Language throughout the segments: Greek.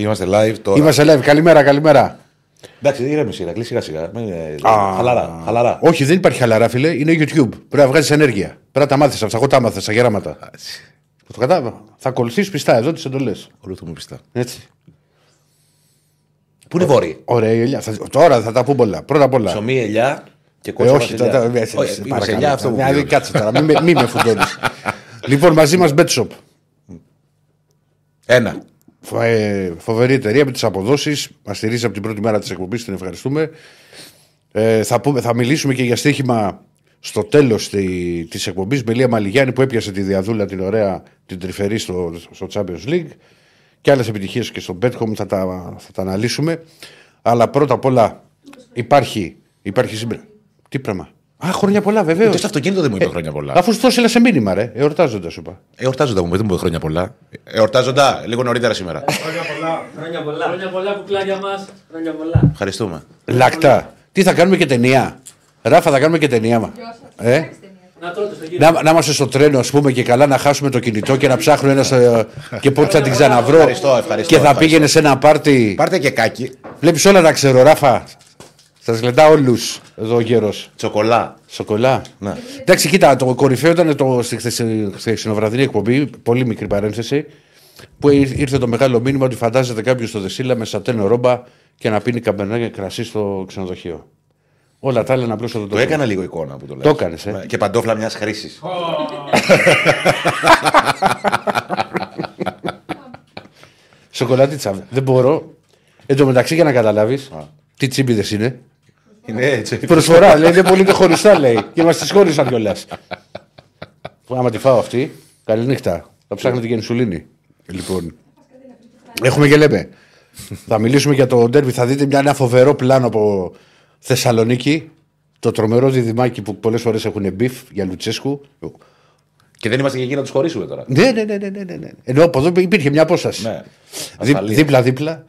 Είμαστε live τώρα. Είμαστε live. Καλημέρα, καλημέρα. Εντάξει, ήρεμη Ηρακλή, σιγά σιγά. Μην είναι- Χαλαρά. χαλαρά. Όχι, δεν υπάρχει χαλαρά, φίλε. Είναι YouTube. Πρέπει να βγάζεις ενέργεια. Πρέπει να τα μάθεις αυτά. Εγώ τα έμαθα στα γεράματα. Το κατάλαβα. Θα ακολουθήσει πιστά εδώ τις εντολές. Ακολουθούμε πιστά. Έτσι. Πού είναι η Βόρεια; Ωραία η ελιά. Θα- Τώρα θα τα πούμε πολλά. Πρώτα απ' όλα. Ψωμί, ελιά και Ε, κότσο. όχι, βασιλιά. τώρα. ε, Όχι, σε είμαι παρακαλώ. σε ελιά αυτό που Δηλαδή, πληρώνω. κάτσε τώρα. Μην με- Μην με φουντώνεις. Λοιπόν, μαζί μας Bet Shop. Ένα. Φο- ε, φοβερή εταιρεία με τις αποδόσεις. Μας στηρίζει από την πρώτη μέρα της εκπομπής. Την ευχαριστούμε. Ε, θα, πούμε, θα μιλήσουμε και για στοίχημα στο τέλος τη της εκπομπής με Λία Μαλιγιάννη που έπιασε τη διαδούλα την ωραία, την τρυφερή στο, στο Champions League. Και άλλες επιτυχίες και στο Betcom θα τα, θα τα αναλύσουμε. Αλλά πρώτα απ' όλα υπάρχει, υπάρχει σήμερα. Τι πράγμα. Α, χρόνια πολλά, βεβαίως. Ούτε στο αυτοκίνητο δεν μου είπε χρόνια πολλά. Αφού σου το έστειλα σε μήνυμα, ρε. Εορτάζοντα, σου είπα. Εορτάζοντα μου, δεν μου είπε χρόνια πολλά. Εορτάζοντα λίγο νωρίτερα σήμερα. Χρόνια πολλά. Χρόνια πολλά, κουκλάκια μας. Χρόνια πολλά. Ευχαριστούμε. Λακτά. Τι θα κάνουμε και ταινία; Ράφα, θα κάνουμε και ταινία. μα. Ε; Να τρώτε στο κύριο. Να, να είμαστε στο τρένο, ας πούμε, και καλά να χάσουμε το κινητό και να ψάχνουμε ένα. ε, και πότε θα την ξαναβρω. Ευχαριστώ, ευχαριστώ, Και θα ευχαριστώ. πήγαινε σε ένα πάρτι. Πάρτε και κάκι. Βλέπεις όλα τα ξέρω, Ράφα. Σας γλεντά όλους εδώ ο γέρος. Τσοκολά. Σοκολά. Ναι. Εντάξει, κοίτα, το κορυφαίο ήταν το, στη χθεσι- χθεσινοβραδινή εκπομπή, πολύ μικρή παρένθεση, που ήρ- ήρθε το μεγάλο μήνυμα ότι φαντάζεται κάποιος στο Δεσίλα με σατένο ρόμπα και να πίνει καμπερνά και κρασί στο ξενοδοχείο. Όλα τα άλλα να απλώ το Το έκανα λίγο εικόνα που το λέω. Το έκανες, ε. Και παντόφλα μιας χρήσης. Σοκολάτιτσα. Δεν μπορώ. Εν τω μεταξύ, για να καταλάβεις, τι τσίμπιδες είναι. Είναι έτσι. Προσφορά, λέει, είναι πολύ και χωριστά, λέει. Και μας τι χώρισαν κιόλας. Άμα τη φάω αυτή, καληνύχτα. Θα ψάχνετε και ενσουλίνη. Λοιπόν. Έχουμε και λέμε. θα μιλήσουμε για το ντέρμπι. Θα δείτε μια, ένα φοβερό πλάνο από Θεσσαλονίκη. Το τρομερό διδυμάκι που πολλές φορές έχουν beef για Λουτσέσκου. Και δεν είμαστε και εκεί να τους χωρίσουμε τώρα. Ναι, ναι, ναι, ναι, ναι, ναι. Ενώ από εδώ υπήρχε μια απόσταση. Ναι. Δι- Ασφαλεία. Δίπλα-δίπλα.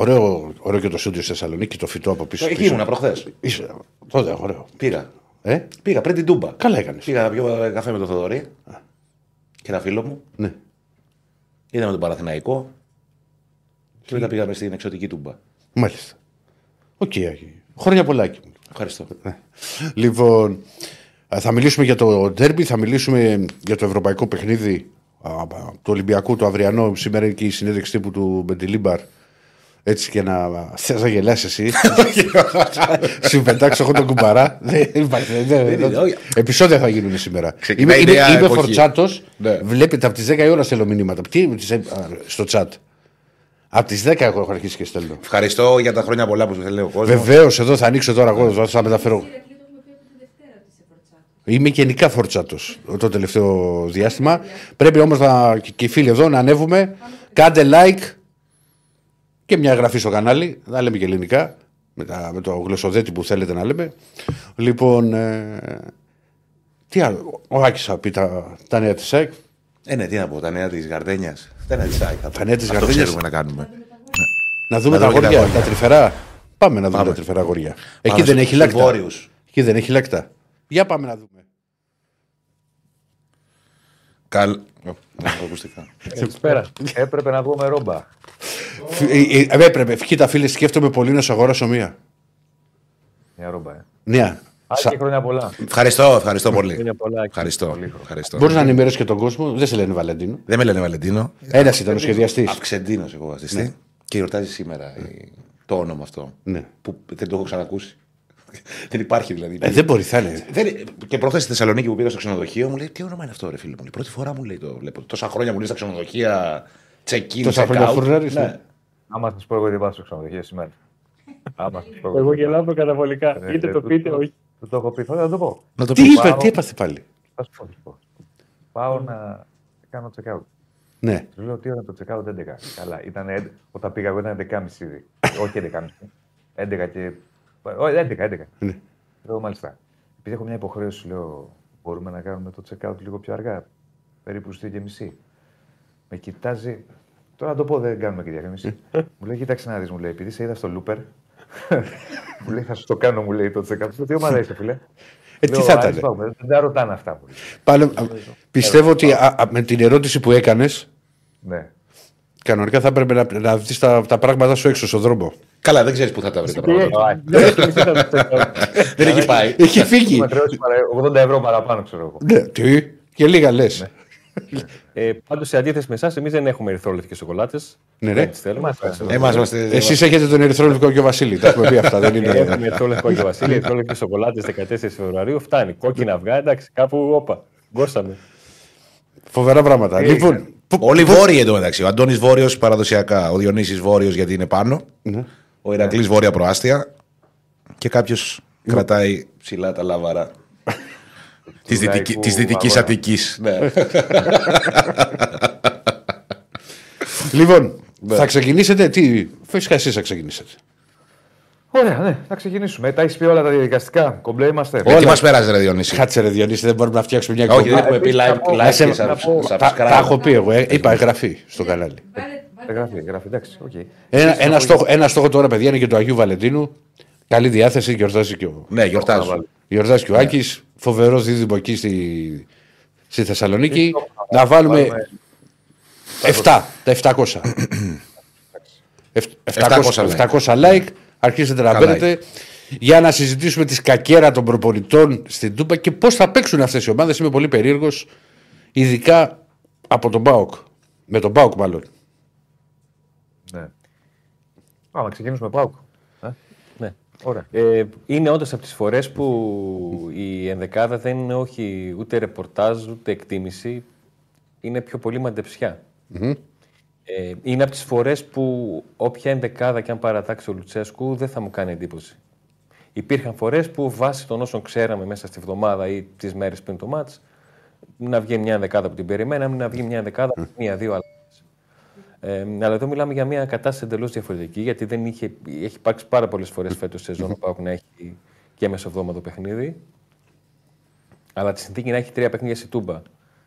Ωραίο, ωραίο και το στούντιο στη Θεσσαλονίκη, το φυτό από πίσω. Εκεί πίσω. ήμουνα προχθές. Είσαι- Τότε, ωραίο. Πήγα. Ε; Πήγα πριν την Τούμπα. Καλά έκανες. Πήγα να πιω καφέ με τον Θοδωρή και ένα φίλο μου. Ναι. Είδαμε τον Παναθηναϊκό και μετά πήγαμε στην εξωτική Τούμπα. Μάλιστα. Οκ, Άκη. Χρόνια πολλά, Άκη μου. Ευχαριστώ. Λοιπόν, α, θα μιλήσουμε για το ντέρμπι, θα μιλήσουμε για το ευρωπαϊκό παιχνίδι α, α, του Ολυμπιακού, το αυριανό. Σήμερα είναι και η συνέντευξη τύπου του Μπεντιλίμπαρ. Έτσι και να. Θες να γελάσει εσύ. Σου πετάξω εγώ τον κουμπαρά. Δεν υπάρχει. δεν- είναι, δεν- όχι. Επεισόδια θα γίνουν σήμερα. Είμαι, Ξεκινάει η είμαι, νέα είμαι εποχή. φορτσάτος. Ναι. Βλέπετε από τις 10 η ώρα στέλνω μηνύματα. Τι, τις- α, στο chat. Από τις 10 εγώ έχω αρχίσει και στέλνω. Ευχαριστώ για τα χρόνια πολλά που σου θέλει ο κόσμο. Βεβαίως, εδώ θα ανοίξω τώρα εγώ, θα μεταφέρω. Είμαι γενικά φορτσάτος το τελευταίο διάστημα. Πρέπει όμως να και οι φίλοι εδώ να ανέβουμε. Κάντε like και μια εγγραφή στο κανάλι. Να λέμε και ελληνικά. Με, τα- με το γλωσσοδέτη που θέλετε να λέμε. Λοιπόν. Ε, τι άλλο; Ο Άκης θα πει τα, τα νέα της ΣΑΕΚ. Ε, ναι, τι να πω, τα νέα της Γαρδένιας. Δεν είναι της ΑΕΚ. Τα νέα της Αυτό Γαρδένιας. ξέρουμε να κάνουμε. Να δούμε Να τα δούμε και τα αγόρια, αγόρια. τα τρυφερά. Πάμε να δούμε Πάμε. τα τρυφερά αγόρια. Εκεί Πάμε δεν στου- έχει στους λάκτα. Βόρειους. Εκεί δεν έχει λάκτα. Για πάμε να δούμε. Καλ. Ω, δεν έχω ακουστικά. Καλησπέρα. Έπρεπε να βγούμε ρόμπα. Φ- ε, ε, Έπρεπε, κοίτα φίλε, σκέφτομαι πολύ να σου αγοράσω μία. Μια ρόμπα, ε. Νέα. Άκη, χρόνια πολλά. Ευχαριστώ, ευχαριστώ πολύ. Χρόνια πολλά. Άκη. Ευχαριστώ. Πολύ χρόνο. ευχαριστώ. Μπορείς να ενημερώσεις και τον κόσμο; Δεν σε λένε Βαλεντίνο. Δεν με λένε Βαλεντίνο. Ένας ήταν ο σχεδιαστής. Αυξεντίνος εγώ βασιστή. Και γιορτάζει σήμερα η- το όνομα αυτό. Ναι. Που δεν το έχω ξανακούσει. δεν υπάρχει δηλαδή. Ε, δεν μπορεί, θα είναι. Δεν- και προχθές στη Θεσσαλονίκη που πήγα στο ξενοδοχείο μου λέει: Τι όνομα είναι αυτό, ρε φίλε μου; Λέει, Πρώτη φορά μου λέει το βλέπω. Τόσα χρόνια μου λέει στα ξενοδοχεία check-in, Τόσα χρόνια check-out. φουρνάρεις, Ναι. ναι. Άμα σας πω εγώ δεν πάω στο ξενοδοχείο σήμερα. Άμα σας πω εγώ. Εγώ γελάω καταβολικά. Ε, Είτε ε, το πείτε, το- όχι. Δεν το έχω πει, θα το πω. Να το Τι πεις. είπε, πάω. τι έπαθε πάλι. Θα σου πω, θα σου πω. Πάω να κάνω check-out. Ναι. Του λέω τι ώρα είναι το check-out 11. Καλά, ήταν, έντ- όταν πήγα εγώ ήταν 11.30 ήδη. Όχι 11.30. 11 και. Όχι, 11, 11. Ναι. Λέω μάλιστα. Επειδή έχω μια υποχρέωση, λέω, μπορούμε να κάνουμε το check-out λίγο πιο αργά. Περίπου στις 2.30. Με κοιτάζει. Τώρα να το πω, δεν κάνουμε και διαφήμιση. μου λέει, κοίταξε να δεις, μου λέει, επειδή σε είδα στο Looper. μου λέει, θα σου το κάνω, μου λέει το check-out. Λέω, Τι ομάδα είσαι, φίλε; Ε, τι Λέω, θα «Α, ήταν. έτσι πάμε, Δεν τα ρωτάνε αυτά. Μου λέει. Πάλι, α, πιστεύω ότι α, α, με την ερώτηση που έκανες, Ναι. Κανονικά θα έπρεπε να, να δει τα, τα πράγματα σου έξω στον δρόμο. Καλά, δεν ξέρει πού θα τα βρει τα πράγματα. Δεν έχει μισή θα το τσεκάρω. Δεν έχει πάει. Έχει φύγει. Έχουμε χρεώσει παρα- 80 ευρώ παραπάνω, ξέρω εγώ. ναι, τι, και λίγα λε. Ε, Πάντω, σε αντίθεση με εσά, εμεί δεν έχουμε ερυθρόλευκε σοκολάτε. Ναι, δεν ναι. τι θέλουμε. Εμάς είμαστε. Εσεί έχετε τον ερυθρόλευκο και ο Βασίλη. Τα έχουμε πει αυτά. Δεν είναι. Έχουμε ερυθρόλευκο και Βασίλη, ερυθρόλευκε σοκολάτε 14 Φεβρουαρίου. Φτάνει. Κόκκινα αυγά, εντάξει, κάπου όπα. Γκώσαμε. Φοβερά πράγματα. Λοιπόν, πού- Όλοι βόρειοι εντωμεταξύ. Ο Αντώνης Βόρειος παραδοσιακά. Ο Διονύσης Βόρειος γιατί είναι πάνω. Ναι. Ο Ηρακλής Βόρεια προάστια. Και κάποιος κρατάει ψηλά τα λάβαρα. Της Λαϊκού Δυτικής αγώνα. Αττικής. Ναι. Λοιπόν, θα ξεκινήσετε; Τι, φυσικά εσείς θα ξεκινήσετε. Ωραία, ναι, θα ξεκινήσουμε. Τα έχεις πει όλα τα διαδικαστικά. Κομπλέ είμαστε. Ε, Τι μας πέρασε, Ρε Διονύση; Κάτσε ρε Διονύση, δεν μπορούμε να φτιάξουμε μια Όχι, δεν εκπομπή. έχουμε πει επίσης, live, να πω- live και να σε- να πω- sub- Τα, τα έχω subscribe. πει εγώ. ε. Είπα εγγραφή στο κανάλι. Γράφει, γράφει, εντάξει. οκ. Ένα, ένα, στόχο, ένα στόχο τώρα, παιδιά, είναι και του Αγίου Βαλεντίνου. Καλή διάθεση, γιορτάζει και ο, Ναι, γιορτάζω. γιορτάζει και ο Άκης. Φοβερός δίδυμο εκεί στη, στη Θεσσαλονίκη. Να βάλουμε Βάλουμε 7, τα 700. Εφ- 700, 700 700 like. Αρχίσετε να Καλά μπαίνετε για να συζητήσουμε τη σκακέρα των προπονητών στην Τούπα και πώς θα παίξουν αυτές οι ομάδες. Είμαι πολύ περίεργος, ειδικά από τον Μπάουκ. Με τον Μπάουκ, μάλλον. Ναι. Πάμε, να ξεκινήσουμε πάω. Ναι. Ωραία. Ε, είναι όντως από τις φορές που η ενδεκάδα δεν είναι όχι ούτε ρεπορτάζ ούτε εκτίμηση. Είναι πιο πολύ μαντεψιά. Ε, είναι από τις φορές που όποια ενδεκάδα και αν παρατάξει ο Λουτσέσκου δεν θα μου κάνει εντύπωση. Υπήρχαν φορές που βάσει των όσων ξέραμε μέσα στη βδομάδα ή τις μέρες πριν το μάτς να βγει μια ενδεκάδα που την περιμέναμε, να βγει μια ενδεκάδα με μία-δύο άλλες. Ε, αλλά εδώ μιλάμε για μια κατάσταση εντελώς διαφορετική, γιατί δεν είχε, έχει υπάρξει πάρα πολλές φορές φέτος σε σεζόν που έχουν να έχει και μεσοβδόμαδο παιχνίδι. Αλλά τη συνθήκη να έχει τρία παιχνίδια στη Τούμπα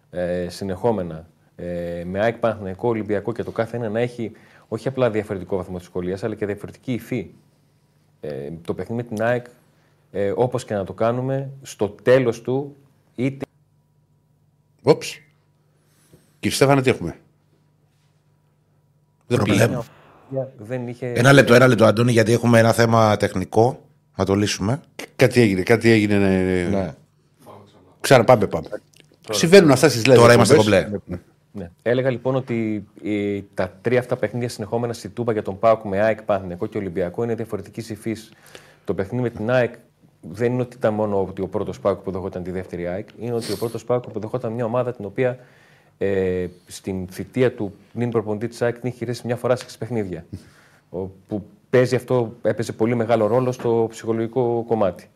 ε, συνεχόμενα, ε, με ΑΕΚ Παναθηναϊκό, Ολυμπιακό και το κάθε ένα να έχει όχι απλά διαφορετικό βαθμό της σχολείας, αλλά και διαφορετική υφή. Ε, το παιχνίδι με την ΑΕΚ, ε, όπως και να το κάνουμε, στο τέλος του, είτε Όψ. Κύριε Στέφανα, τι έχουμε; Δεν Πρόβλημα. δεν είχε. Ένα λεπτό, ένα λεπτό, Αντώνη, γιατί έχουμε ένα θέμα τεχνικό. Να το λύσουμε. Κάτι έγινε, κάτι έγινε. Ναι. Ναι. Ξαναπάμε, πάμε. Συμβαίνουν αυτά στις λέξει. Τώρα είμαστε κομπλέ. Ναι. Έλεγα λοιπόν ότι ε, τα τρία αυτά παιχνίδια συνεχόμενα στη Τούμπα για τον Πάουκ με ΑΕΚ, Παναθηναϊκό και Ολυμπιακό είναι διαφορετική υφής. Το παιχνίδι με την ΑΕΚ δεν είναι ότι ήταν μόνο ότι ο πρώτος Πάουκ που δεχόταν τη δεύτερη ΑΕΚ, είναι ότι ο πρώτος Πάουκ που δεχόταν μια ομάδα την οποία ε, στην θητεία του νυν προπονητή της ΑΕΚ την είχε χειρίσει μια φορά σε έξι παιχνίδια. Ο, που παίζει αυτό, έπαιζε πολύ μεγάλο ρόλο στο ψυχολογικό κομμάτι.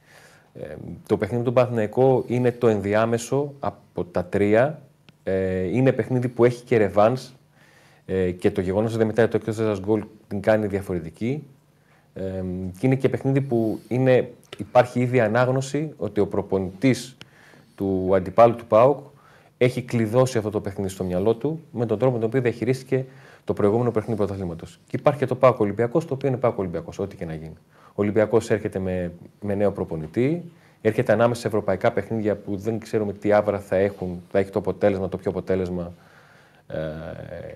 Ε, το παιχνίδι του Παναθηναϊκό είναι το ενδιάμεσο από τα τρία. Ε, είναι παιχνίδι που έχει και ρεβάνς ε, και το γεγονός ότι δεν μετράει το εκτός έδρας γκολ την κάνει διαφορετική. Ε, και είναι και παιχνίδι που είναι, υπάρχει ήδη ανάγνωση ότι ο προπονητής του αντιπάλου του ΠΑΟΚ έχει κλειδώσει αυτό το παιχνίδι στο μυαλό του με τον τρόπο με τον οποίο διαχειρίστηκε το προηγούμενο παιχνίδι πρωταθλήματος. Και υπάρχει και το ΠΑΟΚ Ολυμπιακός, το οποίο είναι ΠΑΟΚ Ολυμπιακός, ό,τι και να γίνει. Ο Ολυμπιακός έρχεται με, με νέο προπονητή, έρχεται ανάμεσα σε ευρωπαϊκά παιχνίδια που δεν ξέρουμε τι άβρα θα έχουν, θα έχει το αποτέλεσμα, το πιο αποτέλεσμα. Ε,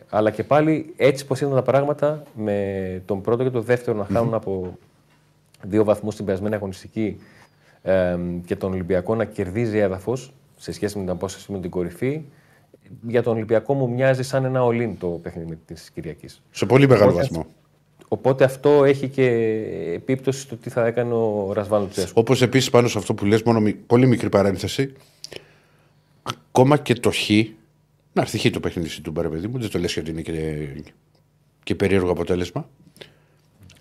αλλά και πάλι έτσι πως ήταν τα πράγματα με τον πρώτο και τον δεύτερο να χάνουν από δύο βαθμούς στην περασμένη αγωνιστική ε, και τον Ολυμπιακό να κερδίζει έδαφος σε σχέση με την απόσταση με την κορυφή. Για τον Ολυμπιακό μου μοιάζει σαν ένα ολίν το παιχνίδι της Κυριακής. Σε πολύ μεγάλο Οπότε- βαθμό. Οπότε αυτό έχει και επίπτωση στο τι θα έκανε ο Ρασβάν Λουτσέσκου. Όπως επίσης πάνω σε αυτό που λες, μόνο μι- πολύ μικρή παρένθεση. Ακόμα και το χ. Να έρθει χ το παιχνίδι στην Τούμπα, ρε παιδί μου, δεν το λες γιατί είναι και, και περίεργο αποτέλεσμα.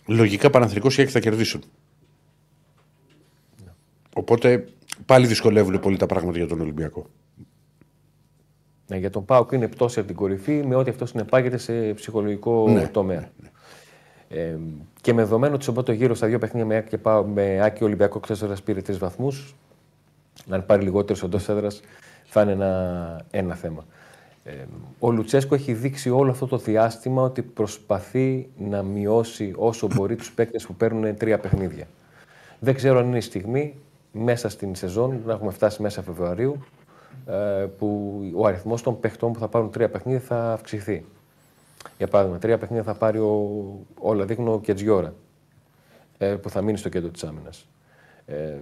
Λογικά Παναθρικό και Άκη θα κερδίσουν. Οπότε πάλι δυσκολεύουν πολύ τα πράγματα για τον Ολυμπιακό. Ναι, για τον Πάοκ είναι πτώση από την κορυφή με ό,τι αυτό συνεπάγεται σε ψυχολογικό Ναι, τομέα. Ε, και με δεδομένο ότι στον πρώτο γύρο στα δύο παιχνίδια με Άκη, και Πάο- με Άκη Ολυμπιακό εκτός έδρας πήρε τρεις βαθμούς, αν πάρει λιγότερο εντός έδρας θα είναι ένα, ένα θέμα. Ε, ο Λουτσέσκο έχει δείξει όλο αυτό το διάστημα ότι προσπαθεί να μειώσει όσο μπορεί τους παίκτες που παίρνουν τρία παιχνίδια. Δεν ξέρω αν είναι η στιγμή μέσα στην σεζόν, να έχουμε φτάσει μέσα Φεβρουαρίου, ε, που ο αριθμός των παιχτών που θα πάρουν τρία παιχνίδια θα αυξηθεί. Για παράδειγμα, τρία παιχνίδια θα πάρει ο, όλα δείχνω ο Κετζιόρα, ε, που θα μείνει στο κέντρο της άμυνας. Ε,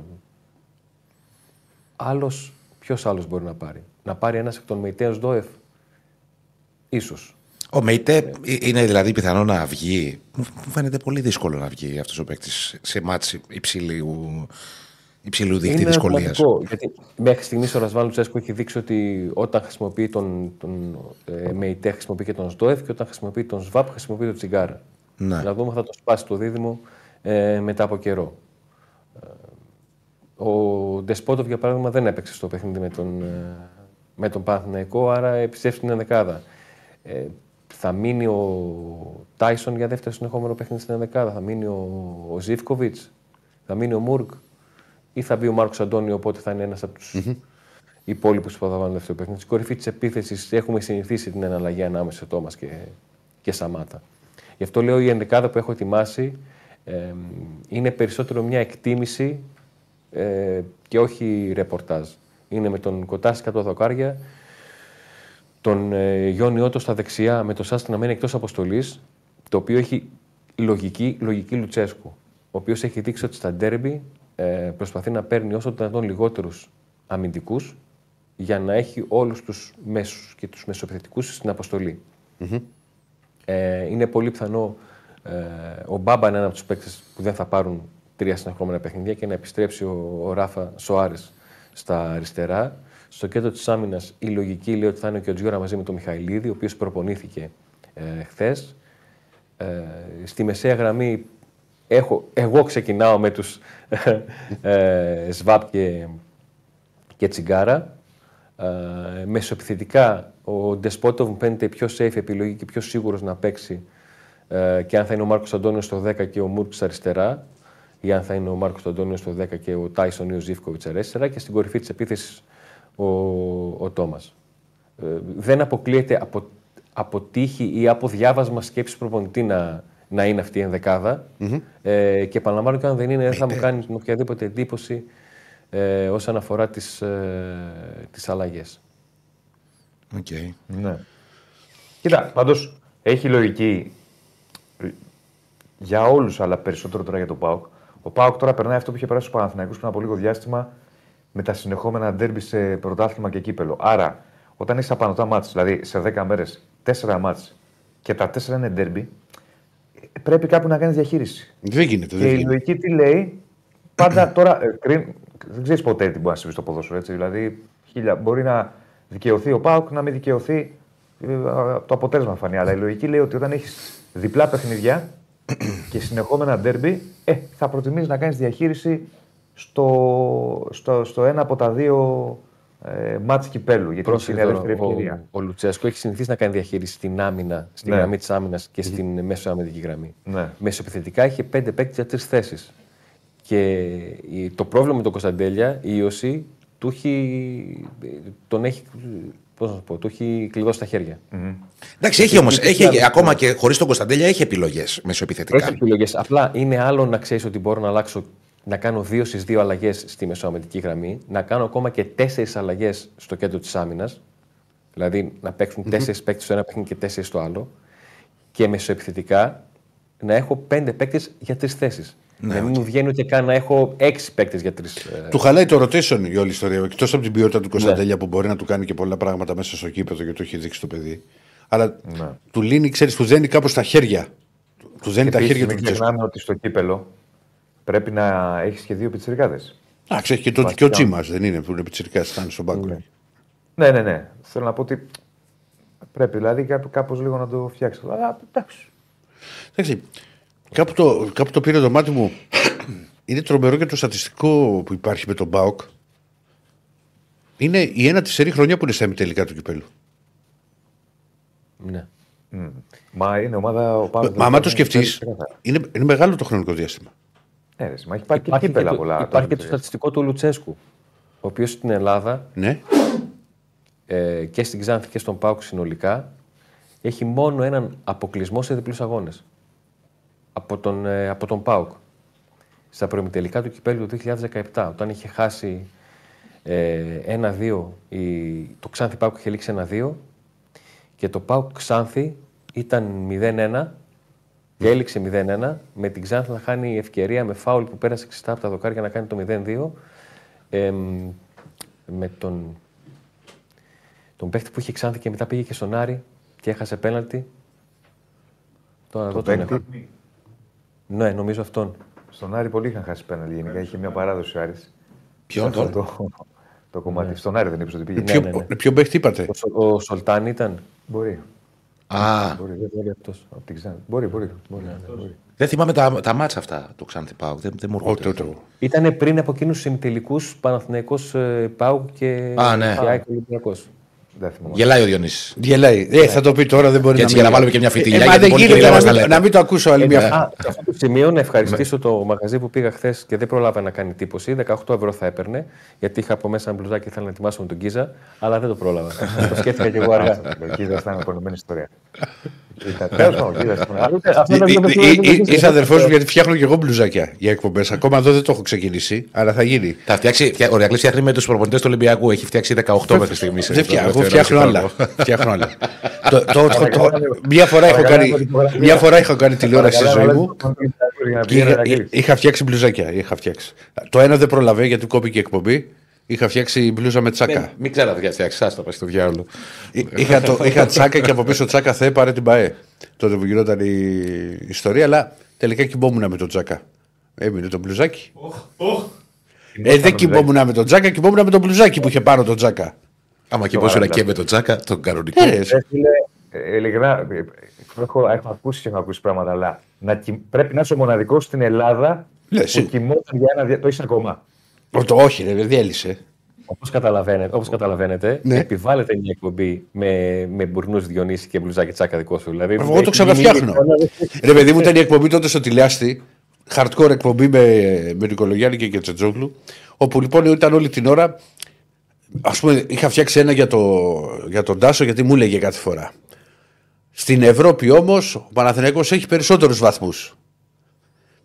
άλλος, ποιος άλλος μπορεί να πάρει; Να πάρει ένας εκ των Μεϊτέος Ντόεφ. Ίσως. Ο Μεϊτέ ε, είναι δηλαδή πιθανό να βγει. Μου φαίνεται πολύ δύσκολο να βγει αυτός ο παίκτης σε μάτς υψηλού, υψηλού δείκτη Είναι δυσκολίας. ερωτηματικό, Γιατί μέχρι στιγμής ο Ρασβάν Λουτσέσκο έχει δείξει ότι όταν χρησιμοποιεί τον, τον ε, Μεϊτέ χρησιμοποιεί και τον Σντόεφ και όταν χρησιμοποιεί τον Σβάπ χρησιμοποιεί τον Τσιγκάρα. Ναι. Να δούμε αν θα το σπάσει το δίδυμο ε, μετά από καιρό. Ε, Ο Ντεσπότοβ για παράδειγμα δεν έπαιξε στο παιχνίδι με τον, ε, με τον Παναθηναϊκό, άρα επιστρέφει στην ενδεκάδα. Ε, θα μείνει ο Τάισον για δεύτερο συνεχόμενο παιχνίδι στην ενδεκάδα, θα μείνει ο, ο Ζήφκοβιτς, θα μείνει ο Μούργκ ή θα μπει ο Μάρκος Αντώνιο, οπότε θα είναι ένας από τους υπόλοιπους που θα βάλουν δεύτερο παιχνίδι. Στην κορυφή της επίθεσης έχουμε συνηθίσει την εναλλαγή ανάμεσα σε Τόμας και, και Σαμάτα. Γι' αυτό λέω η ενδεκάδα που έχω ετοιμάσει ε, είναι περισσότερο μια εκτίμηση ε, και όχι ρεπορτάζ. Είναι με τον Κοτάση κάτω δοκάρια, τον ε, Γιόνι Ότο στα δεξιά, με τον Σάστη να μένει εκτός αποστολής, το οποίο έχει λογική, λογική Λουτσέσκου. Ο οποίος έχει δείξει ότι στα ντέρμπι ε, προσπαθεί να παίρνει όσο το δυνατόν λιγότερους αμυντικούς για να έχει όλους τους μέσους και τους μεσοεπιθετικούς στην αποστολή. Ε, είναι πολύ πιθανό ε, ο Μπάμπα είναι ένα από τους παίκτες που δεν θα πάρουν τρία συνεχόμενα παιχνίδια και να επιστρέψει ο, ο Ράφα Σοάρες στα αριστερά. Στο κέντρο της άμυνας η λογική λέει ότι θα είναι και ο Τζιόρα μαζί με τον Μιχαηλίδη, ο οποίος προπονήθηκε ε, χθες. Ε, στη μεσαία γραμμή έχω, εγώ ξεκινάω με τους ε, Σβάπ και, και Τσιγκάρα. Ε, μεσοεπιθετικά ο Ντεσπότοβ μου φαίνεται η πιο safe επιλογή και πιο σίγουρος να παίξει ε, και αν θα είναι ο Μάρκος Αντώνιος στο 10 και ο Μούρκς αριστερά ή αν θα είναι ο Μάρκος Αντώνιος στο 10 και ο Τάισον ή ο Ζήφκοβιτς αριστερά και στην κορυφή της επίθεσης ο, ο Τόμας. Ε, δεν αποκλείεται από, από τύχη ή από διάβασμα σκέψης προπονητή να, να είναι αυτή η ενδεκάδα. Ε, και επαναλαμβάνω και αν δεν είναι, δεν θα μου κάνει οποιαδήποτε εντύπωση ε, όσον αφορά τις, ε, τις αλλαγές. Οκ. Ναι. Κοίτα, πάντως έχει λογική ε, για όλους, αλλά περισσότερο τώρα για τον ΠΑΟΚ. Ο ΠΑΟΚ τώρα περνάει αυτό που είχε περάσει στους Παναθηναϊκούς πριν από λίγο διάστημα με τα συνεχόμενα ντέρμπι σε πρωτάθλημα και κύπελλο. Άρα, όταν έχεις απανωτά ματς, δηλαδή σε 10 μέρες, 4 ματς και τα 4 είναι ντέρμπι, πρέπει κάπου να κάνεις διαχείριση. Δεν γίνεται. Και Δεν η γίνεται. λογική τι λέει, πάντα τώρα. Ε, κριν, δεν ξέρεις ποτέ τι μπορεί να συμβεί στο ποδόσφαιρο. Έτσι. Δηλαδή, χίλια, μπορεί να δικαιωθεί ο Πάουκ, να μην δικαιωθεί. ε, α, Το αποτέλεσμα φανεί. Αλλά η λογική λέει ότι όταν έχεις διπλά παιχνιδιά και συνεχόμενα ντέρμπι, ε, θα προτιμήσεις να κάνεις διαχείριση στο, στο, στο ένα από τα δύο ε, μάτς κυπέλου. Γιατί είναι Πρόσεχε η τώρα, δεύτερη ο, ευκαιρία. ο Λουτσέσκο έχει συνηθίσει να κάνει διαχείριση στην άμυνα, στην Ναι. γραμμή της άμυνας και στην μέσο αμυντική γραμμή. Ναι. Μεσοεπιθετικά είχε πέντε παίκτες για τρεις θέσεις. Και η- το πρόβλημα με τον Κωνσταντέλια, η ίωση, του έχει, τον έχει, πώς να σου πω, του έχει κλειδώσει τα χέρια. Εντάξει, έχει όμω. Έχει Έχει, άλλες ακόμα και χωρίς τον Κωνσταντέλια έχει επιλογές Έχει μεσοεπιθετικά. επιλογές. Απλά είναι άλλο να ξέρεις ότι μπορώ να αλλάξω, να κάνω δύο στις δύο αλλαγές στη μεσοαμυντική γραμμή, να κάνω ακόμα και τέσσερις αλλαγές στο κέντρο της άμυνας. Δηλαδή να παίξουν τέσσερις παίκτες στο ένα παιχνίδι και τέσσερις στο άλλο. Και μεσοεπιθετικά να έχω πέντε παίκτες για τρεις θέσεις. Ναι, να μην μου βγαίνει ούτε καν να έχω έξι παίκτες για τρεις. Του χαλάει το rotation η όλη ιστορία. Εκτός από την ποιότητα Ναι. του Κωνσταντέλια που μπορεί να του κάνει και πολλά πράγματα μέσα στο κήπεδο και το έχει δείξει το παιδί. Αλλά Ναι. του λύνει, ξέρεις, του δένει κάπως τα χέρια. Του δένει τα Επίσης, χέρια του μην Λουτσέσκου. ξεχνάμε ότι στο κύπελο πρέπει να έχεις και δύο πιτσιρικάδες. Εντάξει, έχει και, το, και ο Τσίμα, δεν είναι που είναι πιτσυρικά, φτάνεις στον πάγκο. Ναι, ναι, ναι. Θέλω να πω ότι πρέπει δηλαδή κάπως λίγο να το φτιάξει. Αλλά εντάξει. Εντάξει, κάπου το, κάπου το πήρε το μάτι μου. Είναι τρομερό και το στατιστικό που υπάρχει με τον Μπάουκ. Είναι η ένα της σερή χρονιά που είναι στα ημιτελικά του κυπέλου. Ναι. Μα είναι ομάδα. Ο Παύλος Μα άμα δεν το είναι σκεφτείς, ξεκάθαρα. είναι, είναι μεγάλο το χρονικό διάστημα. Ναι, ρε, μα έχει πάρει και Υπάρχει, και κύπελα το, πολλά. υπάρχει και το τώρα. στατιστικό του Λουτσέσκου, ο οποίος στην Ελλάδα Ναι. ε, και στην Ξάνθη και στον Πάουκ συνολικά έχει μόνο έναν αποκλεισμό σε διπλούς αγώνες από τον, ε, από τον Πάουκ. Στα προημιτελικά του κυπέλου του 2017, όταν είχε χάσει ε, 1-2, η, το Ξάνθη Πάουκ είχε λήξει 1-2 και το Πάουκ Ξάνθη ήταν 0-1 και έληξε 0-1 με την Ξάνθα να χάνει η ευκαιρία με φάουλ που πέρασε ξιστά από τα δοκάρια να κάνει το 0-2 ε, με τον, τον παίχτη που είχε Ξάνθη και μετά πήγε και στον Άρη και έχασε πέναλτι. Τώρα εδώ τον έχω. Παίκτη, Ναι, νομίζω αυτόν. στον Άρη πολλοί είχαν χάσει πέναλτι γενικά. Είχε μια παράδοση ο Άρης. Ποιον Σε αυτό τον; Το, το κομμάτι. Στον Άρη δεν είπες ότι πήγε. Ποιο, ναι, ναι. ποιο παίχτη είπατε; Ο, Σο- ο Σολτάν ήταν. Μπορεί. Α, Μπορεί, δεν μπορεί αυτός. Από την Ξάνθη. Μπορεί, μπορεί. μπορεί, ναι, μπορεί. δεν θυμάμαι τα, τα μάτσα αυτά το Ξάνθη Πάουκ. Δεν, δεν μου έρχονται. Όχι, όχι. Ήταν πριν από εκείνους του ημιτελικού Παναθηναϊκός ε, Πάουκ και, Α, ναι. και ΑΕΚ Ολυμπιακός. Δεν θυμάμαι. Γελάει ο Διονύσης. Γελάει. Ε, θα το πει τώρα, δεν μπορεί Και έτσι να για μην- να βάλουμε και μια φιτιλιά, Ε, μα γιατί δεν μπορεί και γίνεται να να μας τα μην, λέτε. να μην το ακούσω άλλη μια Α, φορά. σε αυτό το σημείο να ευχαριστήσω το μαγαζί που πήγα χθες και δεν πρόλαβα να κάνει εντύπωση. 18 ευρώ θα έπαιρνε, γιατί είχα από μέσα ένα μπλουζάκι και ήθελα να ετοιμάσω με τον Κίζα, αλλά δεν το πρόλαβα. το σκέφτηκα και εγώ αργά. Ο Κίδας ήταν κολλημένη ιστορία. Ήταν- Τέλος πάντων, ο Κίδας ήταν- Αυτό ήταν το Ε, ε, ε, Είσαι αδερφός μου γιατί φτιάχνω και εγώ μπλουζάκια για εκπομπές. Ακόμα εδώ δεν το έχω ξεκινήσει, αλλά θα γίνει. Θα φτιάξει, φτια- ο Ηρακλής φτιάχνει με τους προπονητές του Ολυμπιακού. Έχει φτιάξει 18 μέχρι στιγμής. Δεν φτιάχνω, εγώ φτιάχνω άλλα. Φτιάχνω άλλα. Το- το- το- το- Μια φορά έχω κάνει- μια φορά έχω κάνει τηλεόραση στη ζωή μου. Για να και βγει ένα είχα- Ηρακλής. Είχα φτιάξει μπλουζάκια. Είχα φτιάξει. Το ένα δεν προλαβέ γιατί κόπηκε η εκπομπή. Είχα φτιάξει μπλούζα με τσάκα. Μην ξέρω τι φτιάξει. Άστα πας στο διάολο. Εί- Είχα, το, είχα τσάκα και από πίσω τσάκα θε πάρε την ΠαΕ. Τότε που γινόταν η ιστορία, αλλά τελικά κοιμόμουν με τον τσάκα. Έμεινε το μπλουζάκι. Ε, δεν κοιμόμουν με τον τσάκα, κοιμόμουν με τον μπλουζάκι που είχε πάνω τον τσάκα. Άμα και πόσο και με τον Τζάκα, τον κανονικό. Ε, ρε, Ε, φίλε, ε, ειλικρινά, ε, έχω, έχω ακούσει και έχω ακούσει πράγματα, αλλά να, κοι- πρέπει να είσαι ο μοναδικός στην Ελλάδα Ναι, που εσύ. κοιμόταν για ένα. δια- Το έχεις ακόμα. Ο- το όχι, ρε, διέλυσε. Όπως καταλαβαίνετε, όπως καταλαβαίνετε Ναι. επιβάλλεται μια εκπομπή με, με μπουρνούς Διονύση και μπλουζάκι τσάκα δικό σου. Δηλαδή, Εγώ το ξαναφτιάχνω. Ρε, παιδί μου ήταν η εκπομπή τότε στο τηλεάστη. Hardcore εκπομπή με, με Νικολογιάννη και Κετσετζόγλου. Όπου λοιπόν ήταν όλη την ώρα. Α πούμε, είχα φτιάξει ένα για, το, για τον Τάσο γιατί μου έλεγε κάθε φορά. Στην Ευρώπη όμως ο Παναθηναϊκός έχει περισσότερους βαθμούς.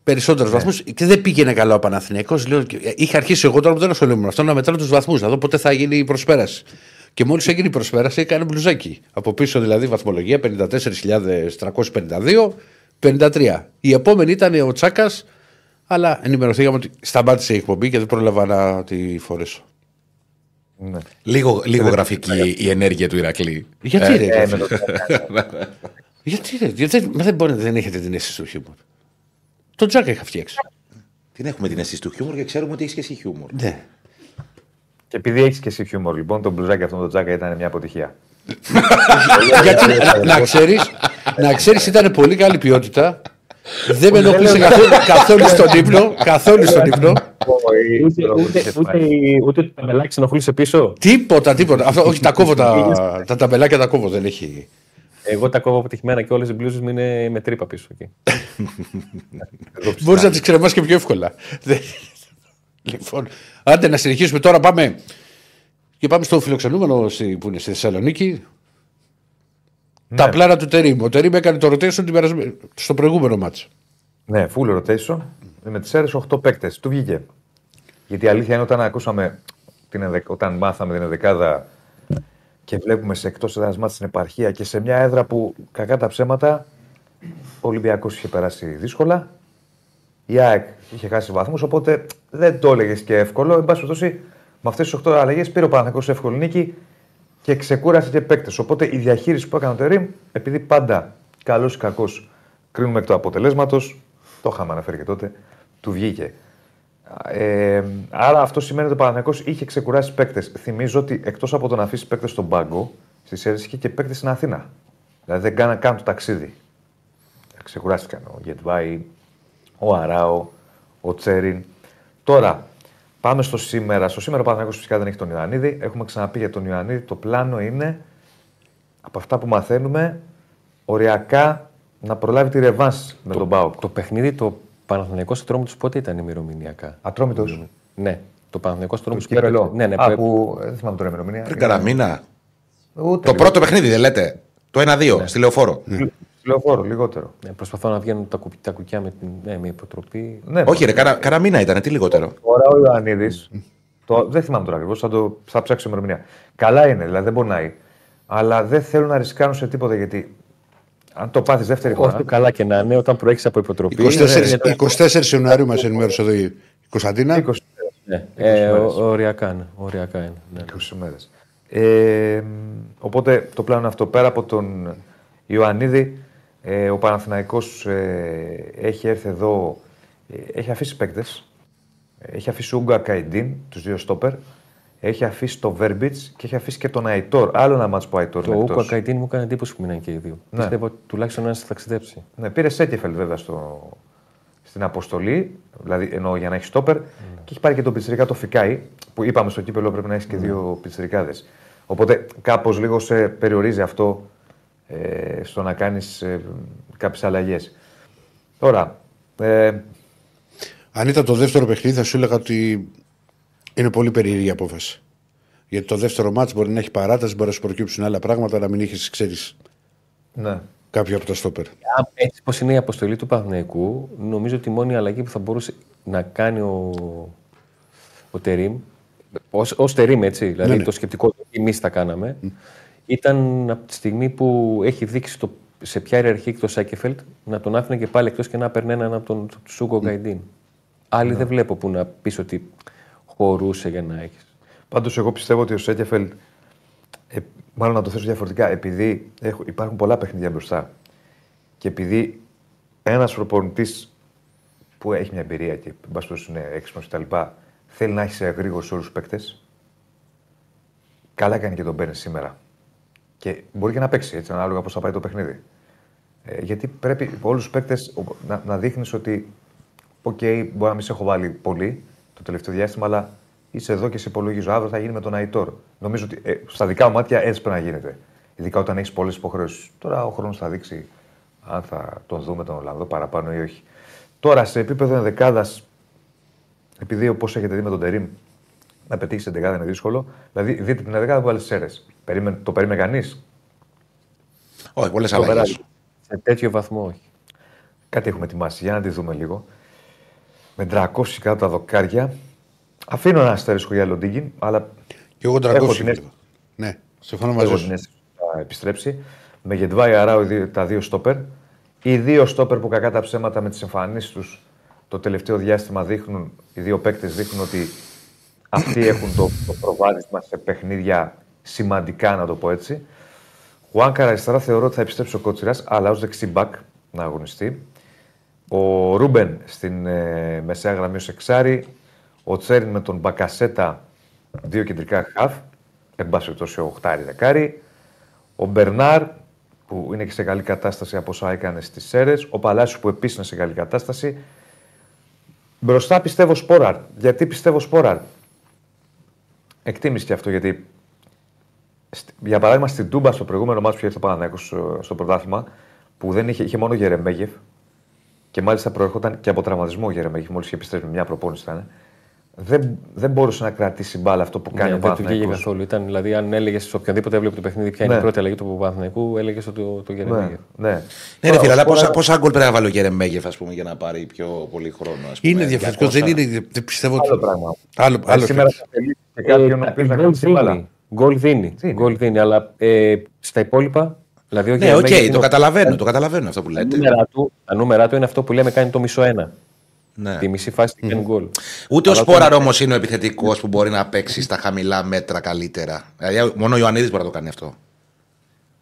Περισσότερους Ναι. βαθμούς και δεν πήγαινε καλά ο Παναθηναϊκός. Λέω, και- είχα αρχίσει εγώ τώρα που δεν ασχολούμαι με αυτό να μετράω τους βαθμούς, να δω πότε θα γίνει η προσπέραση. Και μόλις έγινε η προσπέραση, έκανε μπλουζάκι. Από πίσω δηλαδή βαθμολογία 54.352, 53. Η επόμενη ήταν ο Τσάκας, αλλά ενημερωθήκαμε ότι σταμάτησε η εκπομπή και δεν πρόλαβα να τη φορέσω. Ναι. Λίγο, λίγο γραφική η ενέργεια του Ηρακλή. Γιατί ρε, Ε, ρε, με το- γιατί ρε, γιατί δεν- μα δεν, μπορεί, δεν έχετε την αίσθηση του χιούμορ. Τον Τσάκα είχα φτιάξει. Την έχουμε την αίσθηση του χιούμορ και ξέρουμε ότι έχεις και εσύ χιούμορ. Ναι. Και επειδή έχεις και εσύ χιούμορ, λοιπόν, το μπλουζάκι αυτό με τον Τζάκα ήταν μια αποτυχία. Γιατί να, να ξέρεις, να ξέρεις, ήταν πολύ καλή ποιότητα. Δεν με ενοχλήσε καθόλου, καθόλου στον ύπνο. Καθόλου στον ύπνο. Ούτε, ούτε, ούτε, ούτε το ταμπελάκι σε ενοχλούσε πίσω. Τίποτα, τίποτα. Αυτό, όχι, τα κόβω τα, τα ταμπελάκια, τα κόβω. Δεν έχει. Εγώ τα κόβω αποτυχημένα και όλες οι μπλούζες μου είναι με τρύπα πίσω εκεί. Μπορείς να τις κρεμάς και πιο εύκολα. Δεν- λοιπόν, άντε να συνεχίσουμε τώρα. Πάμε. Και πάμε στο φιλοξενούμενο στη- που είναι στη Θεσσαλονίκη. Τα πλάνα του Τερήμ. Ο Τερήμ έκανε το rotation την περασμένη- στο προηγούμενο μάτσο. Ναι, full rotation. Με τις αίρες 8 παίκτες. Του βγήκε. Γιατί η αλήθεια είναι όταν ακούσαμε, την ενδε- όταν μάθαμε την ενδεκάδα και βλέπουμε σε εκτός έδρα μάτια στην επαρχία και σε μια έδρα που κακά τα ψέματα ο Ολυμπιακός είχε περάσει δύσκολα. Η ΑΕΚ είχε χάσει βαθμούς, οπότε δεν το έλεγες και εύκολο. Εν πάση περιπτώσει, με αυτές τις 8 αλλαγές πήρε ο Παναγενικό εύκολη νίκη και ξεκούρασε και παίκτες. Οπότε η διαχείριση που έκανε ο Τερήμ, επειδή πάντα καλός ή κακός κρίνουμε εκ του αποτελέσματος, το είχαμε αναφέρει και τότε, του βγήκε. Ε, άρα αυτό σημαίνει ότι ο Παναγενικό είχε ξεκουράσει παίκτες. Θυμίζω ότι εκτός από το να αφήσει παίκτες στον πάγκο, στι αίρε είχε και παίκτες στην Αθήνα. Δηλαδή δεν κάναν καν το ταξίδι. Ξεκουράστηκαν ο Γετβάη, ο Αράο, ο Τσέριν. Τώρα, πάμε στο σήμερα. Στο σήμερα ο Παναγιώτης φυσικά δεν έχει τον Ιωαννίδη. Έχουμε ξαναπεί για τον Ιωαννίδη. Το πλάνο είναι, από αυτά που μαθαίνουμε, οριακά να προλάβει τη ρεβάνς με τον Μπάουκ. Το παιχνίδι, το Παναθηναϊκός στο τρόμο του πότε ήταν ημερομηνιακά; Ατρόμητος. Ναι, το Παναθηναϊκός στο τρόμο Το του κύπελο. Ναι, ναι, Α, πρέπει- που, δεν θυμάμαι τώρα ημερομηνία. Πριν κανένα μήνα. Ούτε Το λίγο. πρώτο παιχνίδι δεν λέτε. Το 1-2 στη λεωφόρο. Λεωφόρο, λιγότερο. ναι, προσπαθώ να βγαίνουν τα, κου- τα κουκιά με, την, ναι, με υποτροπή. Ναι, Όχι, ρε, κάνα, κάνα μήνα ήταν, τι λιγότερο. Τώρα ο Ιωαννίδης. Το, δεν θυμάμαι τώρα ακριβώς, θα, το, θα ψάξω ημερομηνία. Καλά είναι, δηλαδή δεν πονάει. Αλλά δεν θέλουν να ρισκάρουν σε τίποτα γιατί Αν το πάθεις δεύτερη Όχι φορά. καλά και να είναι, όταν προέχει από υποτροπή. 24, 24 Ιανουαρίου μας ενημέρωσε εδώ η Κωνσταντίνα. 20 Ναι, ε, ο- οριακά είναι. Οριακά είναι. Ναι. 20 μέρες. Ε, οπότε το πλάνο είναι αυτό. Πέρα από τον Ιωαννίδη, ε, ο Παναθηναϊκός ε, έχει έρθει εδώ, ε, έχει αφήσει παίκτες. Έχει αφήσει Ούγκα Καϊντίν, τους δύο στόπερ. Έχει αφήσει το Βέρμπιτς και έχει αφήσει και τον Αϊτόρ. Άλλο ένα μάτς που ο Αϊτόρ Το είναι Ούκο εκτός. Ακαϊτίνη μου έκανε εντύπωση που μείναν και οι δύο. Ναι. Πιστεύω ότι τουλάχιστον ένας θα ταξιδέψει. Ναι, πήρε Σέκεφελ βέβαια στο, στην αποστολή, δηλαδή εννοώ για να έχεις στόπερ. Και έχει πάρει και τον πιτσιρικά το Φικάη, που είπαμε στο κύπελο πρέπει να έχεις και δύο πιτσιρικάδες. Οπότε κάπως λίγο σε περιορίζει αυτό ε, στο να κάνεις ε, κάποιες αλλαγές. Τώρα, ε, Αν ήταν το δεύτερο παιχνίδι, θα σου έλεγα ότι είναι πολύ περίεργη η απόφαση. Γιατί το δεύτερο μάτς μπορεί να έχει παράταση, μπορεί να σου προκύψουν άλλα πράγματα, να μην έχει, ξέρεις, ναι. κάποιο από τα στόπερ. Α, Έτσι πώ είναι η αποστολή του Παναθηναϊκού, νομίζω ότι η μόνη αλλαγή που θα μπορούσε να κάνει ο, ο Τερίμ, ως Τερίμ έτσι, δηλαδή Ναι, ναι. το σκεπτικό που εμείς τα κάναμε, ήταν από τη στιγμή που έχει δείξει το, σε ποια ιεραρχία έχει το Σάκεφελτ να τον άφηνε και πάλι εκτός και να παίρνει έναν από τον Σούγκο Γκαϊντίν. Άλλοι δεν βλέπω που να πεις ότι χωρούσε για να έχεις. Πάντως, εγώ πιστεύω ότι ο Σέκεφελ. Ε, μάλλον να το θέσω διαφορετικά. Επειδή έχω, υπάρχουν πολλά παιχνίδια μπροστά και επειδή ένας προπονητής που έχει μια εμπειρία και εν πάση περιπτώσει είναι έξυπνος κτλ. θέλει να έχει σε εγρήγορση όλους τους παίκτες. Καλά κάνει και τον παίρνει σήμερα. Και μπορεί και να παίξει έτσι, ανάλογα πώς θα πάει το παιχνίδι. Ε, γιατί πρέπει όλους τους παίκτες να, να δείχνεις ότι, οκ, μπορεί να μην σε έχω βάλει πολύ το τελευταίο διάστημα, αλλά είσαι εδώ και σε υπολογίζω. Αύριο θα γίνει με τον Αϊτόρ. Νομίζω ότι ε, στα δικά μου μάτια έτσι πρέπει να γίνεται. Ειδικά όταν έχεις πολλές υποχρεώσεις. Τώρα ο χρόνος θα δείξει αν θα τον δούμε τον Ολλανδό παραπάνω ή όχι. Τώρα σε επίπεδο ενδεκάδας, επειδή όπως έχετε δει με τον Τερήμ, να πετύχεις ενδεκάδα είναι δύσκολο. Δηλαδή, δείτε την ενδεκάδα που βάλεις στι αίρε. Το περίμενε κανείς; Όχι, πολλές Το αλλαγές. περάσει. Σε τέτοιο βαθμό όχι. Κάτι έχουμε ετοιμάσει, για να τη δούμε λίγο. Με 300 κάτω τα δοκάρια. Αφήνω ένα αστερίσκο για Λοντίγκιν, αλλά Και εγώ 300 Έχω την βλέπω. αίσθηση. Ναι, συμφωνώ μαζί εγώ σου. την αίσθηση ότι θα επιστρέψει. Με Γετβάη Αράου οι δύο- τα δύο στόπερ. Οι δύο στόπερ που κακά τα ψέματα με τις εμφανίσεις τους το τελευταίο διάστημα δείχνουν, οι δύο παίκτες δείχνουν ότι αυτοί έχουν το, το προβάδισμα σε παιχνίδια σημαντικά, να το πω έτσι. Χουάνκα αριστερά θεωρώ ότι θα επιστρέψει ο Κότσιρας, αλλά ως δεξί μπακ να αγωνιστεί. Ο Ρούμπεν στην ε, μεσαία γραμμή ως εξάρι. Ο Τσέριν με τον Μπακασέτα, δύο κεντρικά χαφ. Εν πάση περιπτώσει ο Οχτάρι δεκάρι. Ο Μπερνάρ, που είναι και σε καλή κατάσταση από όσα έκανε στις Σέρες. Ο Παλάσιος, που επίσης είναι σε καλή κατάσταση. Μπροστά πιστεύω Σπόραρ. Γιατί πιστεύω Σπόραρ; Εκτίμηση και αυτό γιατί Στη- για παράδειγμα, στην Τούμπα, στο προηγούμενο μάτι που είχε το Παναναναϊκό στο, στο πρωτάθλημα, που δεν είχε, είχε μόνο Γερεμέγεφ και μάλιστα προέρχονταν και από τραυματισμό ο Γερεμέγεφ, μόλις είχε επιστρέψει με μια προπόνηση ήταν. Δεν, δεν μπορούσε να κρατήσει μπάλα αυτό που κάνει Ναι, ο δεν του βγήκε Παναθηναϊκός. καθόλου. Ήταν, δηλαδή, αν έλεγες σε οποιονδήποτε έβλεπε το παιχνίδι ποια είναι Ναι. η πρώτη αλλαγή του Παναθηναϊκού, έλεγες ότι το, το Ναι, Γερεμέγεφ. ναι. Ναι, ρε Τώρα, φίλε, ο αλλά Σπόραρ- πόσα, πόσα γκολ πρέπει να βάλει ο Γερεμέγεφ ας πούμε, για να πάρει πιο πολύ χρόνο. Ας πούμε, Είναι διαφορετικός. 200. Δεν είναι. Δεν πιστεύω ότι. Άλλο πράγμα. Άλλο, Ε, άλλο σήμερα παίκτης. θα θελήσει και κάποιον ο οποίος να γκολ κρατήσει μπάλα. δίνει. Γκολ δίνει. Δίνει. Γκολ δίνει. Αλλά ε, στα υπόλοιπα. Δηλαδή, ο Ναι, οκ, Γερεμέγεφ είναι το ο- καταλαβαίνω, το καταλαβαίνω αυτό που τα λέτε. νούμερα του, τα νούμερα του είναι αυτό που λέμε κάνει το μισό ένα. Ναι. Τη μισή φάση την κάνει γκολ. Ούτε ο Αλλά Σπόραρ όμως είναι ο επιθετικός που μπορεί να παίξει στα χαμηλά μέτρα καλύτερα. Δηλαδή, μόνο ο Ιωαννίδης μπορεί να το κάνει αυτό.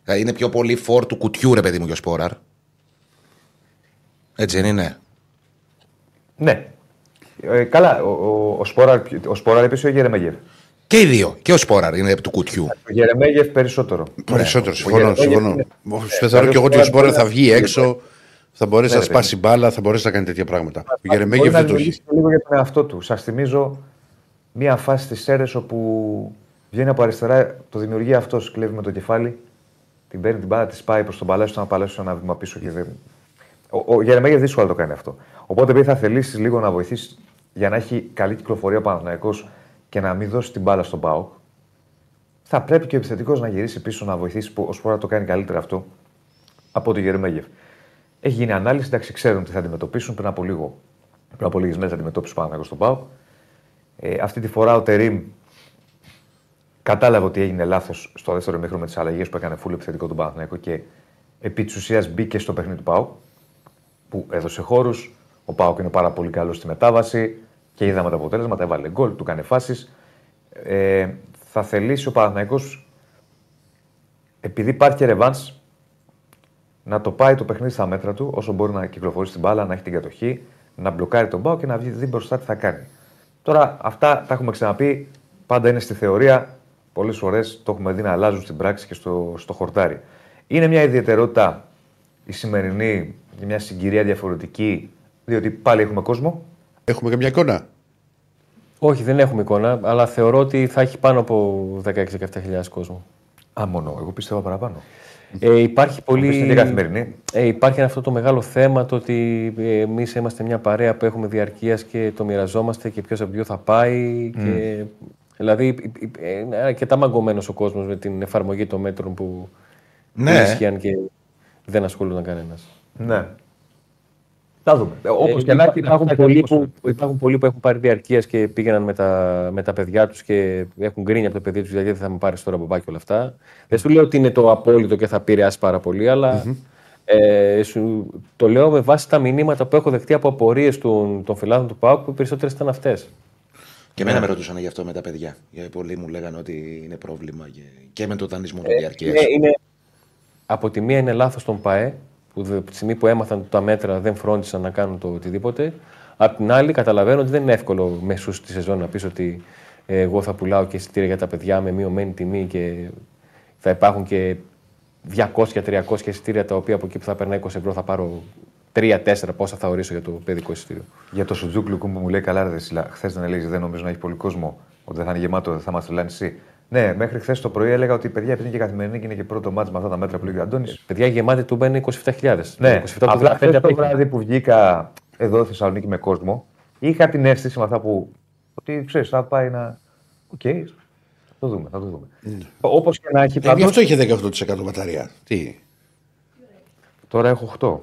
Δηλαδή, είναι πιο πολύ φορ του κουτιού, ρε παιδί μου, και ο Σπόραρ. Έτσι δεν είναι; Ναι. Ε, καλά, ο, ο, ο Σπόραρ, ο Σπόραρ επίση ο Γερεμέγεφ. Και οι δύο. Και ο Σπόραρ είναι του κουτιού. Ο Γερεμέγεφ περισσότερο. Περισσότερο, Ο συμφωνώ. Γερεμέγεφ συμφωνώ. είναι- Στο θεωρώ και εγώ ότι ο Σπόρα θα βγει έξω, θα μπορέσει Ναι, να ρε σπάσει μπάλα, θα μπορέσει να κάνει τέτοια πράγματα. Ο Μπορεί Γερεμέγεφ να δεν το έχει. δημιουργήσει λίγο για τον εαυτό του. Σας θυμίζω μία φάση της Σέρε όπου βγαίνει από αριστερά, το δημιουργεί αυτός, κλέβει με το κεφάλι, την παίρνει την μπάλα, της πάει προς τον Παλάσιο, τον Παλάσιο ένα βήμα πίσω και δεν. Ο, ο Γερεμέγεφ δύσκολα το κάνει αυτό. Οπότε επειδή θα θελήσεις λίγο να βοηθήσεις για να έχει καλή κυκλοφορία ο Παναθηναϊκός και να μην δώσει την μπάλα στον Πάοκ, θα πρέπει και ο επιθετικός να γυρίσει πίσω να βοηθήσει που ο Σπόρα το κάνει καλύτερα αυτό από τον Γερεμέγεφ. Έχει γίνει ανάλυση, εντάξει, ξέρουν τι θα αντιμετωπίσουν. Πριν από λίγο, πριν από λίγες μέρες αντιμετώπισε ο Παναθηναϊκός στον Πάο. Ε, αυτή τη φορά ο Τερήμ κατάλαβε ότι έγινε λάθος στο δεύτερο μήχρονο με τις αλλαγές που έκανε φούλο επιθετικό του Παναθηναϊκού και επί της ουσίας μπήκε στο παιχνίδι του Πάουκ, που έδωσε χώρους. Ο Πάουκ είναι πάρα πολύ καλός στη μετάβαση και είδαμε τα αποτέλεσματα. Έβαλε γκολ, του έκανε φάσεις. Ε, θα θελήσει ο Παναθηναϊκός επειδή υπάρχει και ρεβάνς, να το πάει το παιχνίδι στα μέτρα του, όσο μπορεί να κυκλοφορήσει την μπάλα, να έχει την κατοχή, να μπλοκάρει τον Πάο και να δει μπροστά τι θα κάνει. Τώρα αυτά τα έχουμε ξαναπεί, πάντα είναι στη θεωρία. Πολλές φορές το έχουμε δει να αλλάζουν στην πράξη και στο, στο χορτάρι. Είναι μια ιδιαιτερότητα η σημερινή, μια συγκυρία διαφορετική, διότι πάλι έχουμε κόσμο. Έχουμε και μια εικόνα. Όχι, δεν έχουμε εικόνα, αλλά θεωρώ ότι θα έχει πάνω από 16-17 κόσμο. Α, μόνο. Εγώ πίστευα παραπάνω. Ε, υπάρχει πολύ. Πες είναι καθημερινή. Ε, υπάρχει αυτό το μεγάλο θέμα το ότι εμείς είμαστε μια παρέα που έχουμε διαρκείας και το μοιραζόμαστε και ποιος από ποιο θα πάει. Και... Δηλαδή ε, είναι αρκετά μαγκωμένος ο κόσμος με την εφαρμογή των μέτρων που Ναι. που ίσχυαν και δεν ασχολούνταν κανένας. Ναι. Θα δούμε. Όπως Ε, και να έχει, υπάρχουν, αυτά πολλοί είναι που, υπάρχουν πολλοί που έχουν πάρει διαρκεία και πήγαιναν με τα, με τα παιδιά τους και έχουν γκρίνει από το παιδί τους γιατί δεν θα με πάρεις τώρα μπαμπάκι όλα αυτά. Δεν σου λέω ότι είναι το απόλυτο και θα επηρεάσει πάρα πολύ, αλλά ε, σου, το λέω με βάση τα μηνύματα που έχω δεχτεί από απορίες των, των φιλάδων του ΠΑΟΚ που οι περισσότερες ήταν αυτές. Και εμένα με ρωτούσαν γι' αυτό με τα παιδιά. Γιατί πολλοί μου λέγανε ότι είναι πρόβλημα και, και με το δανεισμό του διαρκείας. Είναι, είναι, από τη μία είναι λάθος τον ΠΑΕ, που δε- από τη στιγμή που έμαθαν τα μέτρα δεν φρόντισαν να κάνουν το οτιδήποτε. Απ' την άλλη, καταλαβαίνω ότι δεν είναι εύκολο μεσού στη σεζόν να πεις ότι ε, εγώ θα πουλάω και εισιτήρια για τα παιδιά με μειωμένη τιμή και θα υπάρχουν και 200-300 εισιτήρια τα οποία από εκεί που θα περνάει 20 ευρώ θα πάρω 3-4 πόσα θα ορίσω για το παιδικό εισιτήριο. Για το Σουτζούκλου που μου λέει καλά, ρε Δεσίλα, χθες δεν έλεγες, δεν νομίζω να έχει πολύ κόσμο, ότι δεν θα είναι γεμάτο, δεν θα μας τρελάνεις εσύ. Ναι, μέχρι χθες το πρωί έλεγα ότι παιδιά επειδή είναι και καθημερινή και είναι και πρώτο ματς με αυτά τα μέτρα που λέει ο Αντώνης. Παιδιά, η γεμάτη Τούμπα είναι 27.000. Ναι, 27 το απλά 15 χθες το απέχει. βράδυ που βγήκα εδώ στη Θεσσαλονίκη με κόσμο, είχα την αίσθηση με αυτά που. ότι ξέρεις, θα πάει να. Οκ, θα το δούμε, θα το δούμε. Όπως και να έχει Ε, γι' πάντως, αυτό είχε 18% μπαταρία. Τι; Τώρα έχω 8.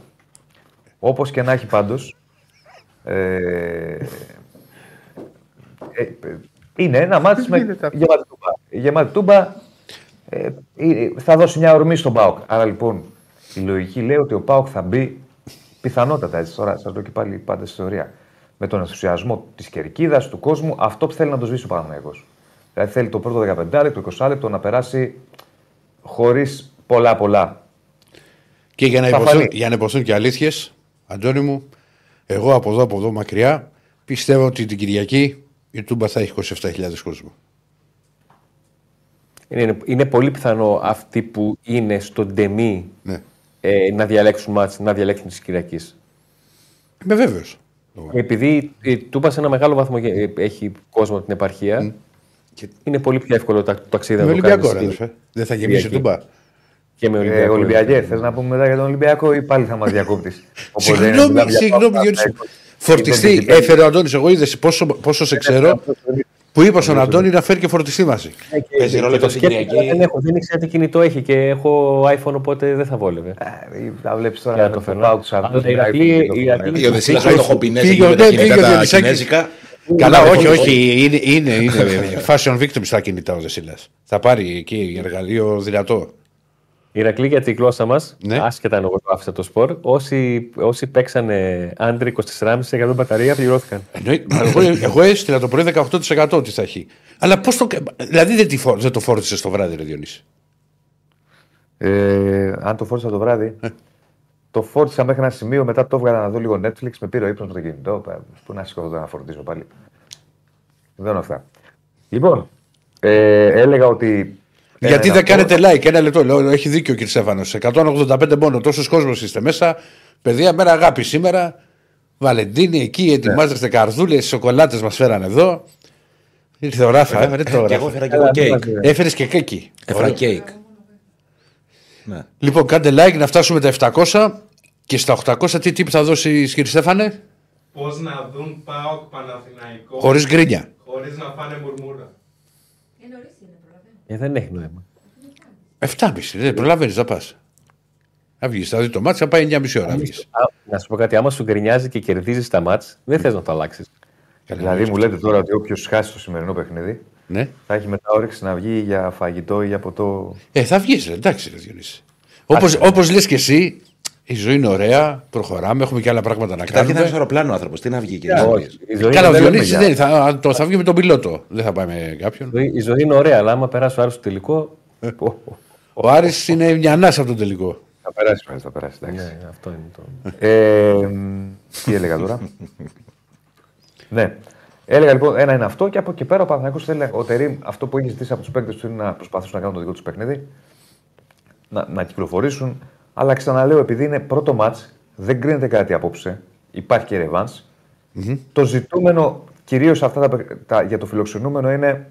Όπως και να έχει πάντως. Ε, ε, είναι ένα μάτι με γεμάτη τούμπα. Η γεμάτη τούμπα ε, ε, θα δώσει μια ορμή στον Πάοκ. Άρα λοιπόν η λογική λέει ότι ο Πάοκ θα μπει πιθανότατα έτσι τώρα, σα λέω και πάλι πάντα στη ιστορία. Με τον ενθουσιασμό της κερκίδας, του κόσμου, αυτό που θέλει να το σβήσει ο Παναγιώτο. Δηλαδή θέλει το πρώτο 15 λεπτό, 20 λεπτό να περάσει χωρίς πολλά πολλά. Και για να, Θα υποθούν, φανεί. για να υποθούν και αλήθειες, Αντώνη μου, εγώ από εδώ, από εδώ μακριά, πιστεύω ότι την Κυριακή η Τούμπα θα έχει 27.000 κόσμο. Είναι, είναι πολύ πιθανό αυτοί που είναι στον τεμή Ναι. ε, να διαλέξουν μάτς, να διαλέξουν τη Κυριακή. Είμαι βέβαιος. Επειδή η Τούμπα σε ένα μεγάλο βαθμό ε, έχει κόσμο από την επαρχία, είναι πολύ πιο εύκολο τα- το ταξίδι Με να το κάνεις Ολυμπιακό, ρε, στην- αδερφέ. Δεν θα γεμίσει η Κυριακή. Τούμπα. και με Ε, Ολυμπιακό. Ολυμπιακέ, θες να πούμε μετά για τον Ολυμπιακό ή πάλι θα μας διακόπτεις; Συγγνώμη, συγγνώμη, Διονύση. Φορτιστή, έφερε ο Αντώνης. Εγώ είδες πόσο, πόσο σε ξέρω που είπα στον Αντώνη να φέρει και φορτιστή μαζί. Παίζει ρόλο Και και το στην σκέφτηκα, Κυριακή. δεν, έχω, δεν ήξερα τι κινητό έχει και έχω iPhone οπότε δεν θα βόλευε. Θα βλέπεις Και τώρα να με το το φέρνω. πάω τους Αλλά η Ηρακλή- η Ηρακλή- Πήγε ο Δεσίλας Πήγε- με το χομπινέζι πήγε- εκεί με τα ναι, κινητά πήγε ο τα Διονυσάκης. κινέζικα. Καλά, όχι, όχι. Είναι, είναι, είναι fashion victim στα κινητά ο Δεσίλα. Θα πάρει εκεί εργαλείο δυνατό. Ηρακλή για τη γλώσσα μας, Ναι. άσχετα αν εγώ το άφησα το σπορ, όσοι, όσοι παίξανε άντρη 24,5% μπαταρία πληρώθηκαν. Εννοεί- μα εγώ, εγώ έστειλα το πρωί 18% ότι θα έχει. Αλλά πώς το. Δηλαδή δεν, τη φόρ- δεν το φόρτισε το βράδυ, Ρε Διονύση. Ε, αν το φόρτισα το βράδυ. Το φόρτισα μέχρι ένα σημείο, μετά το έβγαλα να δω λίγο Netflix, με πήρε ο ύπνος με το κινητό. πα- Πού να σηκωθώ τώρα να φορτίσω πάλι. Δεν είναι αυτά. Λοιπόν, ε, έλεγα ότι. Γιατί ένα δεν αυτό- κάνετε like, ένα λεπτό. Λέω, έχει δίκιο ο κ. Στέφανος. 185 μόνο, τόσο κόσμος είστε μέσα. Παιδιά, μέρα αγάπη σήμερα. Βαλεντίνη εκεί, ετοιμάζεστε καρδούλες, σοκολάτες μας φέραν εδώ. Ήρθε ο Ράφα, έφερε το Και εγώ Ράφα. έφερα και εγώ κέικ. Έφερες και κέκι. Έφερα κέικ. Ναι. Λοιπόν, κάντε like να φτάσουμε τα 700 και στα 800 τι τύπη θα δώσει κύριε Στέφανε, Πώς να δουν ΠΑΟΚ Παναθηναϊκό χωρίς γκρίνια. χωρίς να φάνε μουρμούρα. Ε, δεν έχει νόημα. 7,5 δεν προλαβαίνεις να πας. Θα βγεις, θα δεις το μάτι, θα πάει 9,5 ώρα. βγεις. Α, να σου πω κάτι, άμα σου γκρινιάζει και κερδίζεις τα μάτς, δεν θες να το αλλάξεις. Δηλαδή μου λέτε τώρα ότι όποιος χάσει το σημερινό παιχνίδι Ναι. θα έχει μετά όρεξη να βγει για φαγητό ή για ποτό. Ε, θα βγεις, εντάξει, ρε Διονύση. Όπως, όπως λες και εσύ, η ζωή είναι ωραία, προχωράμε, έχουμε και άλλα πράγματα να Καταρχήν θα είναι κάνουμε. στο αεροπλάνο ο άνθρωπος. Τι να βγει και Όχι, η ζωή Καλά, ο δεν λέμε Διονύσης για- δεν είναι, θα, το, θα βγει με τον πιλότο. Δεν θα πάει με κάποιον. Η ζωή- Η ζωή είναι ωραία, αλλά άμα περάσει ο Άρης στο τελικό. πω, πω. Ο Άρης είναι μια ανάσα από τον τελικό. Θα περάσει, πάλι, θα περάσει. εντάξει. Ναι, αυτό είναι το. Ε, μ, τι έλεγα τώρα; ναι. Έλεγα λοιπόν, ένα είναι αυτό και από εκεί πέρα ο Παναθηναϊκός θέλει ο Τερήμ αυτό που έχει ζητήσει από τους παίκτες του είναι να προσπαθήσουν να κάνουν το δικό τους παιχνίδι, να, να κυκλοφορήσουν. Αλλά ξαναλέω, επειδή είναι πρώτο μάτ, δεν κρίνεται κάτι απόψε. Υπάρχει και ρεβανς Το ζητούμενο κυρίως για το φιλοξενούμενο είναι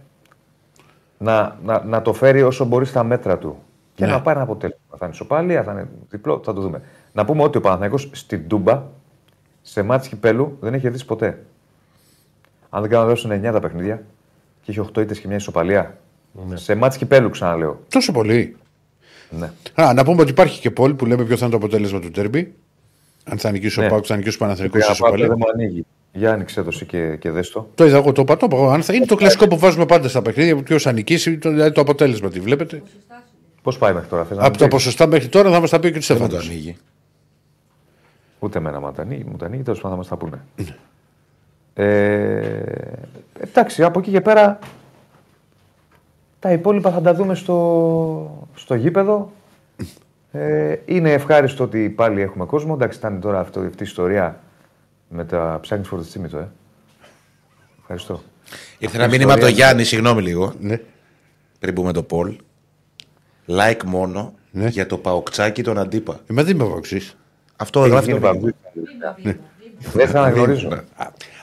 να, να, να το φέρει όσο μπορεί στα μέτρα του. Και Ναι. να πάρει ένα αποτέλεσμα. Θα είναι ισοπαλία, θα είναι διπλό, θα το δούμε. Να πούμε ότι ο Παναθηναϊκός στην Τούμπα, σε μάτς κυπέλου, δεν έχει κερδίσει ποτέ. Αν δεν κάνω λάθος, είναι 9 τα παιχνίδια και έχει 8 ήττες και μια ισοπαλία. Σε μάτς κυπέλου, ξαναλέω. Τόσο πολύ. Ναι. Α, να πούμε ότι υπάρχει και πόλη που λέμε ποιο θα είναι το αποτέλεσμα του τέρμπι. Αν θα νικήσει ο Ναι. Πάουκ, θα νικήσει ο Παναθηναϊκός Για στη να πάω, Ισοπαλία. δεν μου ανοίγει. Για άνοιξε το εσύ και, και δες το. Το είδα εγώ, το είπα. Το είπα εγώ. Αν θα είναι το κλασικό που βάζουμε πάντα στα παιχνίδια, ποιος θα νικήσει, το, δηλαδή το αποτέλεσμα. Τι βλέπετε; Πώς πάει μέχρι τώρα, θες να Από μου τα πεις; ποσοστά μέχρι τώρα θα μας τα πει και ο Δεν μου το Στέφανο. ανοίγει. Ούτε εμένα μου τα ανοίγει, μου τα ανοίγει, τέλος πάντων θα μας τα πούνε. ε, εντάξει, από εκεί και πέρα τα υπόλοιπα θα τα δούμε στο, στο γήπεδο. Ε, είναι ευχάριστο ότι πάλι έχουμε κόσμο. Εντάξει, ήταν τώρα αυτό, αυτή η ιστορία με τα ψάχνεις φορτιστή το, ε. Ευχαριστώ. Ήρθε ένα μήνυμα από τον Γιάννη, συγγνώμη λίγο, Ναι. πριν πούμε το Πολ. Like μόνο Ναι. για το παοκτσάκι τον αντίπα. Ε, μα δεν με βοξεί. Αυτό γράφει το Γίνει μήνυμα. παγκόσμιο. Δεν θα αναγνωρίζω.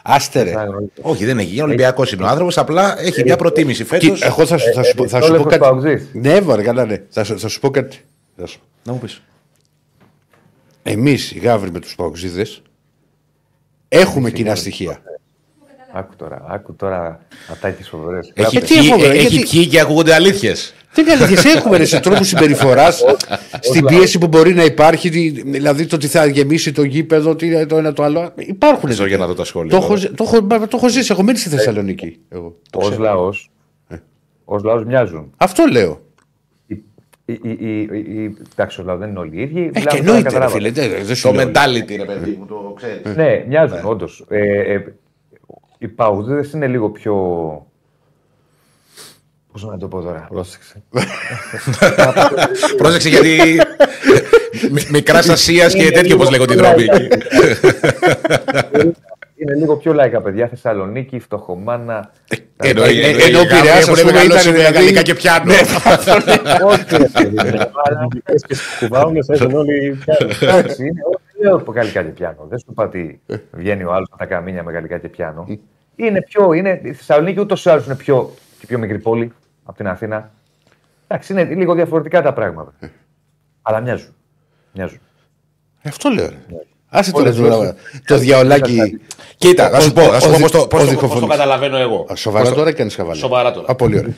Άστερε. Δεν θα αναγνωρίζω. Όχι, δεν έχει γίνει. Ολυμπιακό είναι ο άνθρωπο. Απλά έχει μια προτίμηση φέτο. Κι- Εγώ θα, σου- θα, σου, πω- θα σου πω Επιστόλευος κάτι. Παουτζής. Ναι, βαρε, καλά, ναι. Θα, σου- θα σου πω κάτι. Θα σου- Να μου πει. Εμεί οι γάβροι με του Παοξίδε έχουμε κοινά στοιχεία. Άκου τώρα, άκου τώρα ατάκεις φοβερές. Έχει, τι πιει, έχω, ε, ρε, έχει γιατί- πιει και ακούγονται αλήθειες. Δεν είναι αλήθεια, έχουμε ρε, σε τρόπους συμπεριφοράς, στην πίεση που μπορεί να υπάρχει, τι- δηλαδή το ότι θα γεμίσει το γήπεδο, τι- το ένα το άλλο. Υπάρχουν. Ξέρω για να δω τα σχόλια. Το έχω, τώρα. ζ- το, έχω, το έχω ζήσει, έχω μείνει στη Θεσσαλονίκη. Εγώ. Το Ως ξέρω. λαός, ως λαός μοιάζουν. Αυτό λέω. Οι- οι- οι- οι- οι- Εντάξει, ο λαός δεν είναι όλοι οι ίδιοι. Ε, μιλάμε και τώρα, εννοείται, ρε, καταλάβατε. φίλε. Δεν, δεν σου Το λέω. mentality, ρε παιδί μου, το ξέρεις. Ναι, μοιάζουν, όντως. Ε, ε, οι παουδίδες είναι λίγο πιο... Πώς να το πω τώρα. Πρόσεξε. Πρόσεξε γιατί. Μικράς Ασίας και τέτοιο όπως λέγονται οι δρόμοι. εκεί. Είναι λίγο πιο λαϊκά παιδιά. Θεσσαλονίκη, φτωχομάνα. Εννοεί- Ε, εννοεί ενώ οι γάβροι Πειραιάς, έχουν ας πούμε, μεγαλώσει ήταν με δηλαδή- γαλλικά και πιάνο. Όχι, ρε παιδί, αλλά Κουβάουνε, έχουν όλοι. Εντάξει, είναι δεν λέω γαλλικά και πιάνο. Δεν σου είπα ότι βγαίνει ο άλλος με τα καμίνια με γαλλικά και πιάνο. Είναι πιο. Είναι, η Θεσσαλονίκη ούτως ή άλλως είναι πιο, και πιο μικρή πόλη από την Αθήνα. Εντάξει, είναι λίγο διαφορετικά τα πράγματα. Αλλά μοιάζουν. μοιάζουν. Ε, Αυτό λέω. ρε. Άσε το, Όλες το, όλες. το διαολάκι. Κοίτα, θα σου πω, θα σου πω Ο- πώς το- ο- πώς ο το- πώς το διχοφωνής. καταλαβαίνω εγώ. Α, Σοβαρά Πώς το- τώρα ή κάνει χαβαλέ. Σοβαρά τώρα. Α, πολύ ωραία.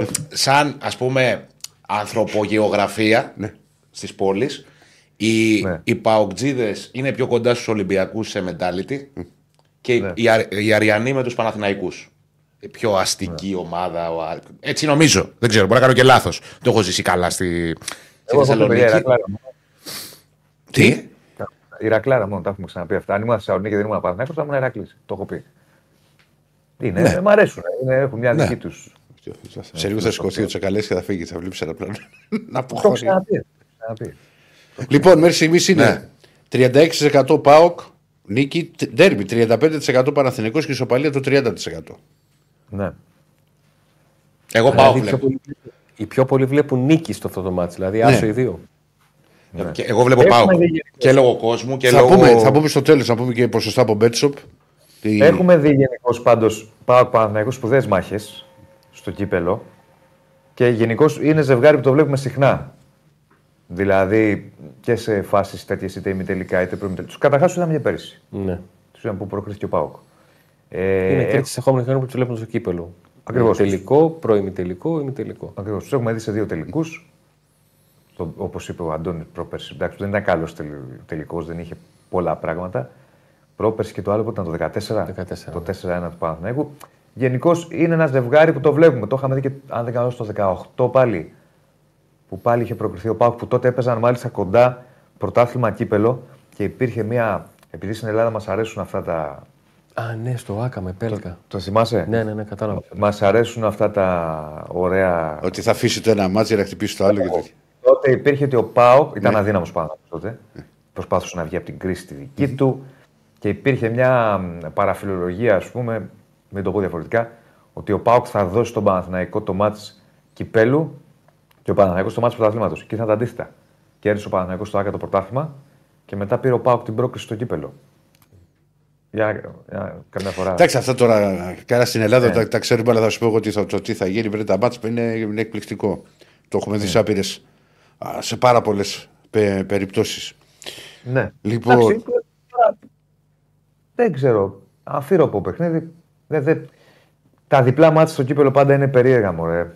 Ο, σαν ας πούμε ανθρωπογεωγραφία Ναι. στις πόλεις οι, Ναι. οι Παοκτζίδες είναι πιο κοντά στους Ολυμπιακούς σε mentality και Ναι. οι, Αρ- οι Αριανοί με τους Παναθηναϊκούς. Η πιο αστική ομάδα. ο Α- Έτσι νομίζω. Δεν ξέρω, μπορεί να κάνω και λάθος. Το έχω ζήσει καλά στη, στη Εγώ έχω πει, παιδιά, Θεσσαλονίκη. Ηρακλάρα μόνο. Τι; Η Ρακλάρα μόνο, τα έχουμε ξαναπεί αυτά. Αν ήμουν Θεσσαλονίκη και δεν ήμουν Παναθηναϊκός, θα ήμουν Ηρακλή. Το έχω πει. Είναι, Ναι. μ' αρέσουν. Είναι, έχουν μια Ναι. δική τους. Σε λίγο θα σηκωθεί ο Τσακαλές και θα φύγει. Θα βλέπει ένα πλάνο. Να Το έχω αποχωρεί. ξαναπεί. ξαναπεί. Λοιπόν, μέχρι στιγμής είναι Ναι. 36% ΠΑΟΚ, νίκη, ντέρμπι 35% Παναθηναϊκός και ισοπαλία το 30%. Ναι. Εγώ πάω Δηλαδή, πιο βλέπω. πολύ- Οι πιο πολλοί βλέπουν νίκη στο αυτό το μάτι. Δηλαδή, άσο οι δύο. Και εγώ βλέπω Έχουμε πάω. δει γενικώς. Και λόγω κόσμου και Θα, λόγω. πούμε, θα πούμε στο τέλος, θα πούμε και ποσοστά από Betshop. Τι- Έχουμε δει γενικώς πάντως πάω Παναθηναϊκός σπουδαίες μάχες στο κύπελο και γενικώς είναι ζευγάρι που το βλέπουμε συχνά. Δηλαδή και σε φάσεις τέτοιες είτε ημιτελικά είτε προημιτελικά. Του καταρχάς τους είδαμε και πέρυσι. Ναι. Τους είδαμε που προκρίθηκε ο Πάοκ. Ε, Είναι και τι ερχόμενε χρονιά που τους βλέπουν στο κύπελο. Ακριβώς. Τελικό, προημιτελικό, ημιτελικό. Ακριβώς. Τους έχουμε δει σε δύο τελικούς. Όπως είπε ο Αντώνης πρόπερση. Εντάξει, δεν ήταν καλός τελικός, δεν είχε πολλά πράγματα. Πρόπερση και το άλλο που ήταν το 14. 14. Το 4-1 του Παναθηναϊκού. Γενικώς είναι ένα ζευγάρι που το βλέπουμε. Το είχαμε δει και αν δεν κάνω στο 18 πάλι. Που πάλι είχε προκριθεί ο Πάουκ που τότε έπαιζαν μάλιστα κοντά πρωτάθλημα κύπελο και υπήρχε μια. Επειδή στην Ελλάδα μας αρέσουν αυτά τα. Α, ναι, στο Άκα με πέλκα. Το θυμάσαι; Ναι, ναι, ναι, κατάλαβα. Μας αρέσουν αυτά τα ωραία. Ότι θα αφήσει το ένα μάτσο για να χτυπήσει το άλλο και τέτοια. Τότε υπήρχε ότι ο Πάο ήταν αδύναμος πάνω τότε. Προσπάθησε να βγει από την κρίση τη δική του και υπήρχε μια μ, παραφιλολογία, ας πούμε, μην το πω διαφορετικά, ότι ο Πάοκ θα δώσει στον Παναθηναϊκό το μάτς κυπέλου και ο Παναθηναϊκός το μάτς πρωταθλήματος. Και ήταν τα αντίθετα. Κέρδισε ο Παναθηναϊκός στο Άκα το πρωτάθλημα και μετά πήρε ο Πάοκ την πρόκληση στο κύπελο. Για, για καμιά φορά. Εντάξει, αυτά τώρα καλά στην Ελλάδα Ναι. τα, τα ξέρουμε, αλλά θα σου πω εγώ τι θα, το τι θα γίνει. Βρε, τα μπάτς είναι, είναι εκπληκτικό. Το έχουμε δει Ναι. σε άπειρε σε πάρα πολλές πε, περιπτώσεις. Ναι. Λοιπόν- Εντάξει, τώρα δεν ξέρω. Αφήρωπο παιχνίδι. Δεν, δεν... Τα διπλά μάτια στο κύπελο πάντα είναι περίεργα, μωρέ.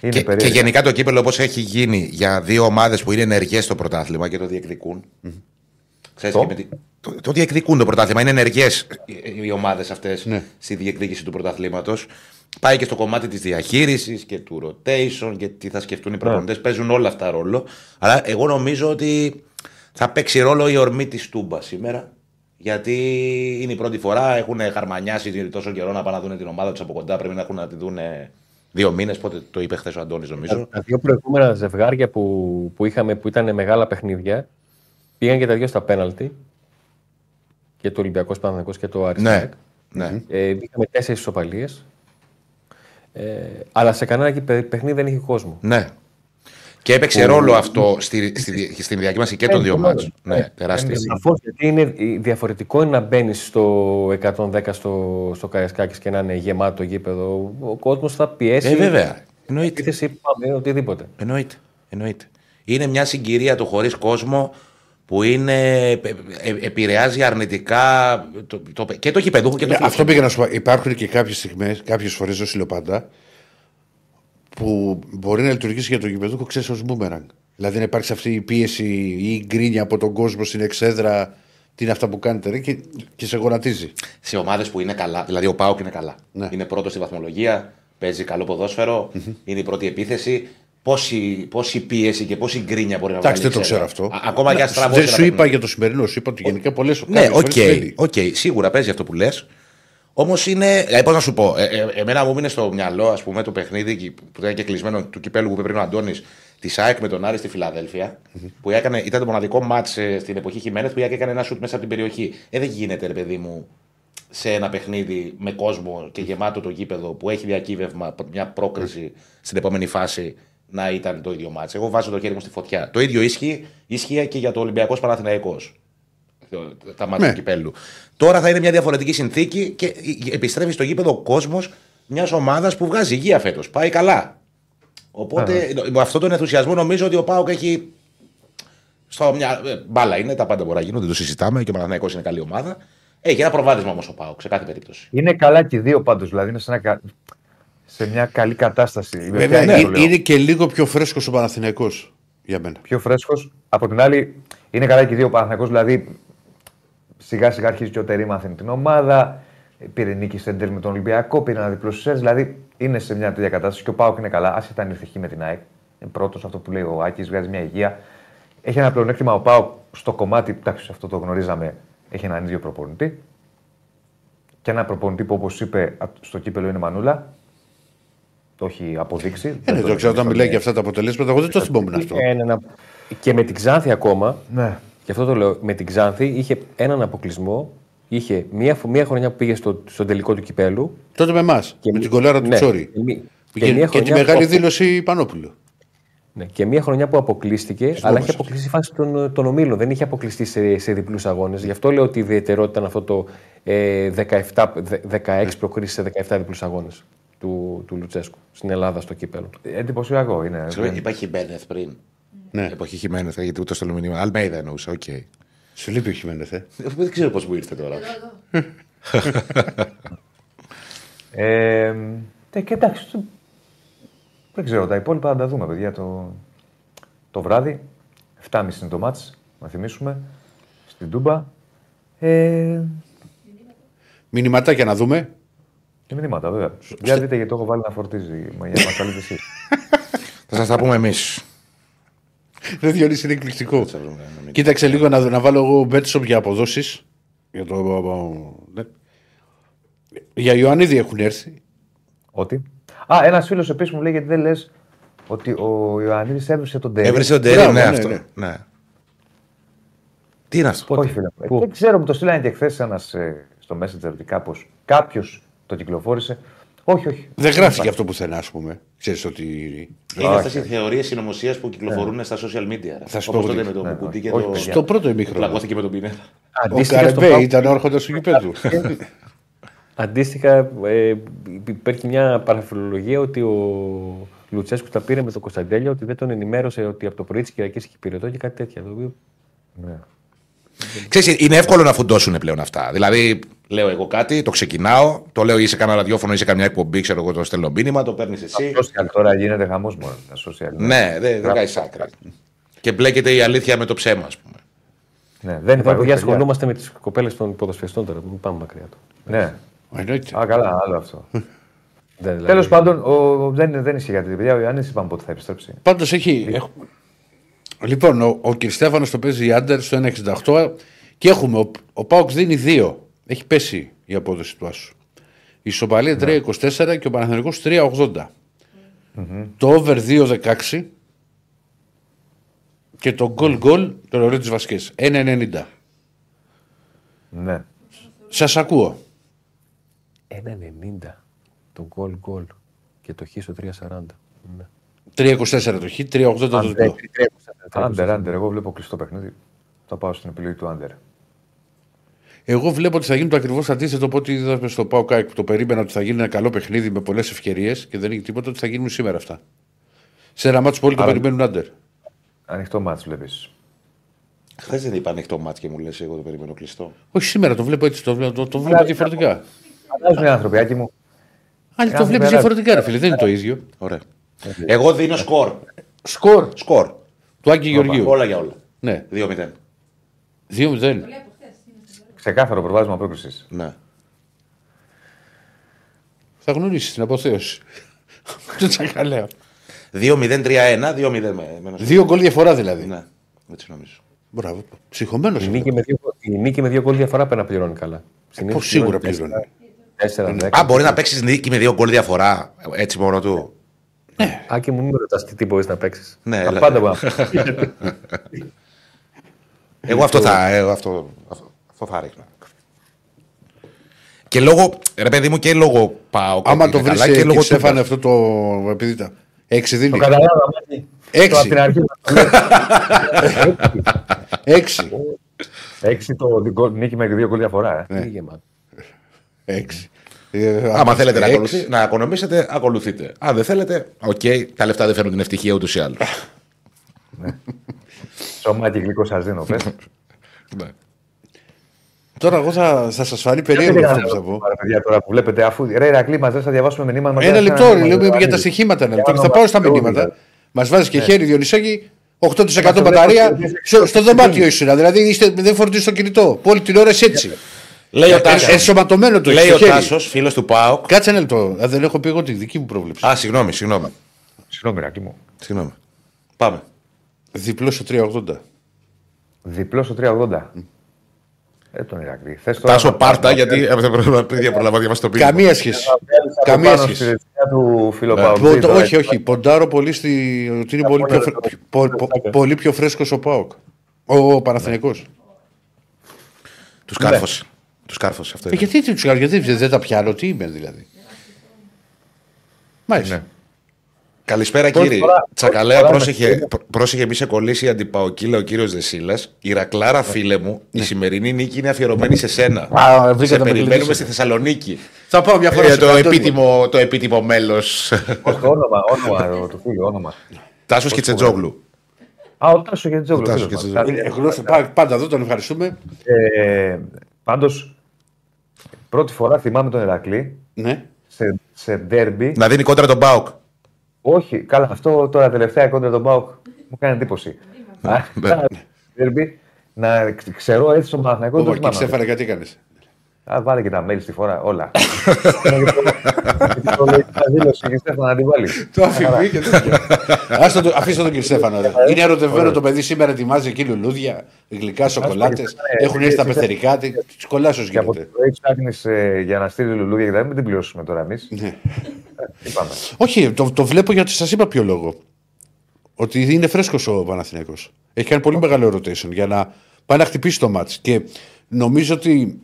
Είναι Και, περίεργα. και γενικά το κύπελο όπως έχει γίνει για δύο ομάδες που είναι ενεργές στο πρωτάθλημα και το διεκδικούν. Ξέρεις, Το; και με τη- το, το διεκδικούν το πρωτάθλημα. Είναι ενεργές οι ομάδες αυτές Ναι. στη διεκδίκηση του πρωταθλήματος. Πάει και στο κομμάτι της διαχείρισης και του rotation και τι θα σκεφτούν οι προπονητές. Παίζουν όλα αυτά ρόλο. Αλλά εγώ νομίζω ότι θα παίξει ρόλο η ορμή της Τούμπας σήμερα. Γιατί είναι η πρώτη φορά, έχουν χαρμανιάσει τόσο καιρό να πάνε να δουν την ομάδα τους από κοντά. Πρέπει να έχουν να τη δουν δύο μήνες. Πότε το είπε χθες ο Αντώνης, νομίζω. Τα δύο προηγούμενα ζευγάρια που, που είχαμε που ήταν μεγάλα παιχνίδια πήγαν και τα δύο στα πέναλτι. Και το Ολυμπιακός Παναθυνακό και το Ναι. Αριστάκ. ναι. Ε, είχαμε τέσσερις ισοπαλίες. Ε, αλλά σε κανένα εκεί παι- παιχνίδι δεν είχε κόσμο. Ναι. Και έπαιξε ρόλο αυτό στη, στη, στην διακύμαση και των δύο Ε, μάτς. Ναι, τεράστιο. Σαφώς γιατί είναι διαφορετικό είναι να μπαίνεις στο 110 στο, στο Καρισκάκη και να είναι γεμάτο γήπεδο. Ο κόσμος θα πιέσει. Ε, βέβαια. Εννοείται. Επίθεση, πάμε, οτιδήποτε. Εννοείται. Εννοείται. Είναι μια συγκυρία του χωρίς κόσμο που είναι, ε, ε, επηρεάζει αρνητικά το, το, και το γηπεδούχο και το Ναι, αυτό φιλοξενικό. πήγα να σου πω. Υπάρχουν και κάποιες στιγμές, κάποιες φορές, δεν σου λέω πάντα, που μπορεί να λειτουργήσει για τον γηπεδούχο, ξέρεις, ως μπούμεραγκ. Δηλαδή να υπάρξει αυτή η πίεση ή η γκρίνια από τον κόσμο στην εξέδρα. Τι είναι αυτά που κάνετε, ρε, και, και σε γονατίζει. σε ομάδες που είναι καλά. Δηλαδή ο Πάοκ είναι καλά. Ναι. Είναι πρώτος στη βαθμολογία, παίζει καλό ποδόσφαιρο, είναι η πρώτη επίθεση. Πόση, πόση πίεση και πόση γκρίνια μπορεί να Εντάξει, βάλει. δεν το ξέρω. ξέρω αυτό. Α- ακόμα και αν στραβώσει Δεν ένα σου είπα παιχνίδι. για το σημερινό, σου είπα ότι γενικά πολλές Ναι, OK, OK, σίγουρα παίζει αυτό που λες. Όμως είναι. Ε, Πώς να σου πω, ε, ε, εμένα μου είναι στο μυαλό ας πούμε, το παιχνίδι εκεί που ήταν και κλεισμένο του κυπέλου που είπε πριν ο Αντώνης της ΑΕΚ με τον Άρη στη Φιλαδέλφεια Που έκανε, ήταν το μοναδικό ματς στην εποχή Χιμένεθ που η ΑΕΚ έκανε ένα σουτ μέσα από την περιοχή. Ε, δεν γίνεται, ρε παιδί μου, σε ένα παιχνίδι με κόσμο και γεμάτο το γήπεδο που έχει διακύβευμα, μια πρόκριση στην επόμενη φάση να ήταν το ίδιο μάτς. Εγώ βάζω το χέρι μου στη φωτιά. Το ίδιο ίσχυε, ίσχυε και για το Ολυμπιακός Παναθηναϊκός τα μάτια Ναι. του κυπέλου. Τώρα θα είναι μια διαφορετική συνθήκη και επιστρέφει στο γήπεδο ο κόσμος μιας ομάδας που βγάζει υγεία φέτος. Πάει καλά. Οπότε με αυτόν τον ενθουσιασμό νομίζω ότι ο Πάοκ έχει. Στο μια... ε, Μπάλα είναι, τα πάντα μπορεί να γίνουν, δεν το συζητάμε και ο Παναθηναϊκός είναι καλή ομάδα. Έχει ένα προβάδισμα όμως ο Πάοκ σε κάθε περίπτωση. Είναι καλά και οι δύο πάντως. Δηλαδή είναι σε, ένα κα- σε μια καλή κατάσταση. Με Βέβαια, ποια έννοια το είναι, λέω. είναι και λίγο πιο φρέσκος ο Παναθηναϊκός για μένα. πιο φρέσκος. Από την άλλη, είναι καλά και οι δύο Παναθηναϊκός, Δηλαδή, σιγά σιγά αρχίζει και ο Τερή μαθαίνει την ομάδα. Πήρε νίκη σε εντέλ με τον Ολυμπιακό, πήρε ένα διπλό στου Δηλαδή, είναι σε μια τέτοια κατάσταση και ο Πάοκ είναι καλά. Άσχετα αν ήρθε χ με την ΑΕΚ. Είναι πρώτος αυτό που λέει ο Άκης, βγάζει μια υγεία. Έχει ένα πλεονέκτημα ο Πάοκ στο κομμάτι, εντάξει, αυτό το γνωρίζαμε, έχει έναν ίδιο προπονητή. Και ένα προπονητή που, όπως είπε, στο κύπελο είναι Μανούλα. Το έχει αποδείξει. Ε, ναι, το ξέρω όταν μιλάει για αυτά τα αποτελέσματα. Εγώ δεν το θυμόμουν αυτό. Ε, ναι, να- Και με την Ξάνθη ακόμα, Ναι. Και αυτό το λέω, με την Ξάνθη είχε έναν αποκλεισμό. Είχε μία, φο- μία χρονιά που πήγε στο, στον τελικό του κυπέλου. Τότε με εμάς, Και με μη- την κολάρα του ναι, Τσόρι. και μη- Και, και μία και τη χρονιά μεγάλη που- δήλωση Πανόπουλου. Ναι, και μία χρονιά που αποκλείστηκε, αλλά Θυμόμαστε. είχε αποκλείσει η φάση των, των ομίλων. Δεν είχε αποκλειστεί σε, σε διπλούς αγώνες. Γι' αυτό λέω ότι η ιδιαιτερότητα είναι αυτό το ε, 17, δε- 16 προκρίσεις σε 17 διπλούς αγώνες του, του Λουτσέσκου στην Ελλάδα στο κύπελλο. Εντυπωσιακό είναι. Ξέρω, είπα Χιμένεθ πριν. Ναι. Εποχή Χιμένεθ, γιατί ούτε στο μήνυμα. Αλμέιδα εννοούσα, οκ. Σου λείπει ο Χιμένεθ, ε. Δεν ξέρω πώς μου ήρθε τώρα. Ε, ε, και εντάξει, το- δεν ξέρω, τα υπόλοιπα θα τα δούμε, παιδιά, το, το βράδυ. 7.30 είναι το ματς, να θυμίσουμε, στην Τούμπα. Ε, Μηνυματάκια να δούμε. και μηνύματα, βέβαια. Για δείτε γιατί το έχω βάλει να φορτίζει, μα για να μας καλείτε εσείς. Θα Θα σας τα πούμε εμείς. Δεν Διονύση είναι εκπληκτικό. Κοίταξε λίγο να, να βάλω εγώ μπέτσοπ για αποδόσεις. Για το. ναι. Για Ιωαννίδη έχουν έρθει. Ότι; Α, ένας φίλος επίσης μου λέει γιατί δεν λες ότι ο Ιωαννίδης έβρισε τον Τέρι. Έβρισε τον Τέρι, Μπράβο, ναι, ναι, αυτό. ναι. Ναι. Τι είναι αυτό; Όχι, φίλε. μου. Ε, Δεν ξέρω, μου το στείλανε και χθες ένας στο Messenger ότι κάπως κάποιος το κυκλοφόρησε. Όχι, όχι. Δεν γράφει και αυτό πουθενά, ας πούμε. Ξέρεις ότι. Είναι αυτές οι θεωρίες συνωμοσίας που κυκλοφορούν στα social media. ρε. Θα σου Όπως πω τότε τι. με τον Ναι, Κουκουτί και όχι, το. παιδιά. Στο πρώτο ημίχρονο. Πλακώθηκε με τον Πινέδα. Ο Αντίστοιχα, στο Καρεμπέ Πάο- ήταν ο άρχοντα του γηπέδου. Αντίστοιχα, ε, υπάρχει μια παραφιλολογία ότι ο Λουτσέσκου τα πήρε με τον Κωνσταντέλια, ότι δεν τον ενημέρωσε ότι από το πρωί της Κυριακής έχει πυρετό και κάτι τέτοια. Το οποίο Ναι. Ξέρεις, είναι εύκολο να φουντώσουν πλέον αυτά. Δηλαδή, λέω εγώ κάτι, το ξεκινάω, το λέω ή σε κανένα ραδιόφωνο ή σε καμιά εκπομπή, ξέρω εγώ, το στέλνω μήνυμα, το παίρνεις εσύ. Social τώρα γίνεται χαμός μόνο. Τα social. Ναι, δεν δεν κάνει άκρη. Και μπλέκεται η αλήθεια με το ψέμα, ας πούμε. Ναι, δεν Εδώ υπάρχει. παιδιά παιδιά. ασχολούμαστε με τις κοπέλες των ποδοσφαιριστών τώρα. Μην πάμε μακριά του. Ναι. Εννοείται. Α, καλά, άλλο αυτό. Δεν, δηλαδή, Τέλος πάντων, ο, δεν, δεν ισχύει κάτι. Παιδιά, ο Ιωάννης είπαμε πότε θα επιστρέψει. Πάντως έχει. έχ- Λοιπόν, ο, ο Κριστέφανος το παίζει άντερ στο 1,68 και έχουμε. Ο, ο Πάοξ δίνει 2. Έχει πέσει η απόδοση του Άσου. Η Σοπαλία 3,24 και ο Παναθηναϊκός 3,80. Το over 2,16 και το γκολ γκολ το ωραίο τη Βασκέ 1,90. Ναι. Σας ακούω. 1,90 το γκολ γκολ και το χ στο 3,40. Ναι. 3,24 το χ, 3,80 το διπλό. Under, under. Εγώ βλέπω κλειστό παιχνίδι. Θα πάω στην επιλογή του under. Εγώ βλέπω ότι θα γίνει το ακριβώς αντίθετο από ό,τι είδαμε στο ΠΑΟ ΑΕΚ που το περίμενα ότι θα γίνει ένα καλό παιχνίδι με πολλές ευκαιρίες και δεν έχει τίποτα ότι θα γίνουν σήμερα αυτά. Σε ένα μάτσο που όλοι το Άρα- περιμένουν άντερ. Ανοιχτό μάτς βλέπεις. Χθες δεν είπα ανοιχτό μάτι και μου λες: Εγώ το περιμένω κλειστό. Όχι σήμερα, το βλέπω έτσι, το, βλέπω- το, το βλέπω διαφορετικά. Αλλάζουν οι άνθρωποι, Άκη μου. Αλλά το Κάθε βλέπεις μέρα- διαφορετικά, ρε φίλε, δεν είναι το ίδιο. Ωραία. Εγώ δίνω σκορ. Σκορ Σκορ. του Άγγι Γεωργίου. Όλα για όλα. Ναι, 2-0. 2-0. Ξεκάθαρο προβάδισμα πρόκληση. Ναι. Θα γνωρίσεις την αποθέωση. Το τσακαλέω. 2-0-3-1, 2-0 με, με ένα Δύο γκολ διαφορά δηλαδή. Ναι, έτσι νομίζω. Μπράβο. Ψυχωμένος Η νίκη, με δύο, η νίκη με δύο γκολ διαφορά πρέπει να πληρώνει καλά. Συνήθως Πώς σίγουρα πληρώνει πληρώνει. 4-10. Α, μπορεί να παίξεις νίκη με δύο γκολ διαφορά έτσι μόνο του. Άκη μου, μην με ρωτάς τι, τι μπορεί να παίξεις. Ναι, Τα έλα. πάντα πάμε. Εγώ αυτό θα, εγώ αυτό, αυτό, αυτό θα ρίχνα. Και λόγω, ρε παιδί μου, και λόγω πάω. Άμα το βρεις και και λόγω Στέφανε του. αυτό το. Επειδή τα. Έξι Το δίνει. καταλάβα. Μάκη. Έξι. Το απ' την αρχή. Έξι. Έξι το δικό- νίκη με δύο γκολ διαφορά. ε. Είναι γεμάτο. Έξι. Ε, Άμα θέλετε να, έξι. ακολουθεί, να οικονομήσετε, ακολουθείτε. Αν δεν θέλετε, οκ, τα λεφτά δεν φέρνουν την ευτυχία ούτως ή άλλως. Σωμάκι γλυκό σας δίνω. Πες. Ναι. Τώρα εγώ θα, θα σας φανεί περίεργο αυτό που θα πω. Άρα, παιδιά, τώρα που βλέπετε, αφού ρε Ηρακλή μας δεν θα διαβάσουμε μηνύματα. Ένα λεπτό, ρε, λέμε για τα στοιχήματα. Ένα λεπτό. Και θα πάω στα μηνύματα. Μας βάζει και χέρι, Διονυσάκη. 8% μπαταρία. Στο, στο δωμάτιο ήσουν. Δηλαδή είστε, δεν φορτίζεις το κινητό. Που Όλη την ώρα είσαι έτσι. Λέει ο Ε, Τάσος. Ενσωματωμένο το Λέει έχεις ο στο χέρι. Τάσος, φίλος του ΠΑΟΚ. Κάτσε ένα λεπτό. Α, Δεν έχω πει εγώ τη δική μου πρόβλεψη. Α, συγγνώμη, συγγνώμη. Συγγνώμη, Ηρακλή μου. συγγνώμη. Πάμε. Διπλό στο 380. Διπλό στο 380. Ε, τον Ηρακλή. Θες τώρα Τάσο να- πάρτα, να- γιατί ε, δεν προλαβαίνω να προλαβαίνω να διαβάσω το πίσω. Καμία σχέση. να βγάλεις από Καμία πάνω στη σχέση. δεξιά του Ναι. φιλοπαουτζή Πο- τώρα, όχι, έτσι. όχι. Ποντάρω πολύ στη, ότι είναι πολύ πιο, φρε- πο- πο- πολύ πιο φρέσκος ο Πάοκ. Ο, ο Παναθηναϊκός. Τους κάρφωσε. Τους κάρφωσε αυτό. Ε, ήταν. γιατί τους κάνω, γιατί δεν τα πιάνω, τι είμαι δηλαδή. Μάλιστα. Ναι. Καλησπέρα Πρώτη κύριε. φορά- Τσακαλέα, πρώτη φορά πρόσεχε, με- πρό- πρόσεχε μη σε κολλήσει η αντιπαοκύλα ο κύριος Δεσίλας. Η Ρακλάρα, φίλε μου, η σημερινή νίκη είναι αφιερωμένη σε σένα. Ναι. Α, βρήκατε σε με περιμένουμε κλειδίσατε. στη Θεσσαλονίκη. Θα πάω μια φορά Για στο το καντόνι. επίτιμο, το επίτιμο μέλος. Πώς το όνομα, όνομα του φίλου, όνομα. Τάσος Κιτσετζόγλου. Α, ο Τάσος Γετζόγλου. Ο Τάσος φίλος μας. Γετζόγλου. Ε, γνώστε, πά- Πάντα εδώ τον ευχαριστούμε. Ε, πάντως, πρώτη φορά θυμάμαι τον Ηρακλή Ναι. σε, σε ντέρμπι. Να δίνει κόντρα τον Μπάουκ. Όχι, καλά, αυτό τώρα τελευταία κόντρα τον Μπάουκ μου κάνει εντύπωση. Α, ναι. Ντέρμπι, να ξ- ξέρω έτσι στον Παναθηναϊκό. δεν Όχι, θυμάμαι. Στέφανε, κάτι έκανε. Α, βάλε και τα mail στη φορά, όλα. Γιατί το λέει τα δήλωση και Στέφανα να την βάλει. Το αφημί και τέτοια. Άστο το- Αφήστε τον κύριο Στέφανο. ρε. Είναι ερωτευμένο το παιδί σήμερα, ετοιμάζει εκεί λουλούδια, γλυκά, σοκολάτες. Έχουν έρθει τα πεθερικά, τη κολλάσο Και από το γίνεται. πρωί ψάχνει για να στείλει λουλούδια και δεν μην την πληρώσουμε τώρα εμείς. Ναι. Είπαμε. Όχι, το, το βλέπω γιατί σας είπα ποιο λόγο. Ότι είναι φρέσκος ο Παναθηναίκος. Έχει κάνει πολύ μεγάλο rotation για να πάει να χτυπήσει το μάτς. Και νομίζω ότι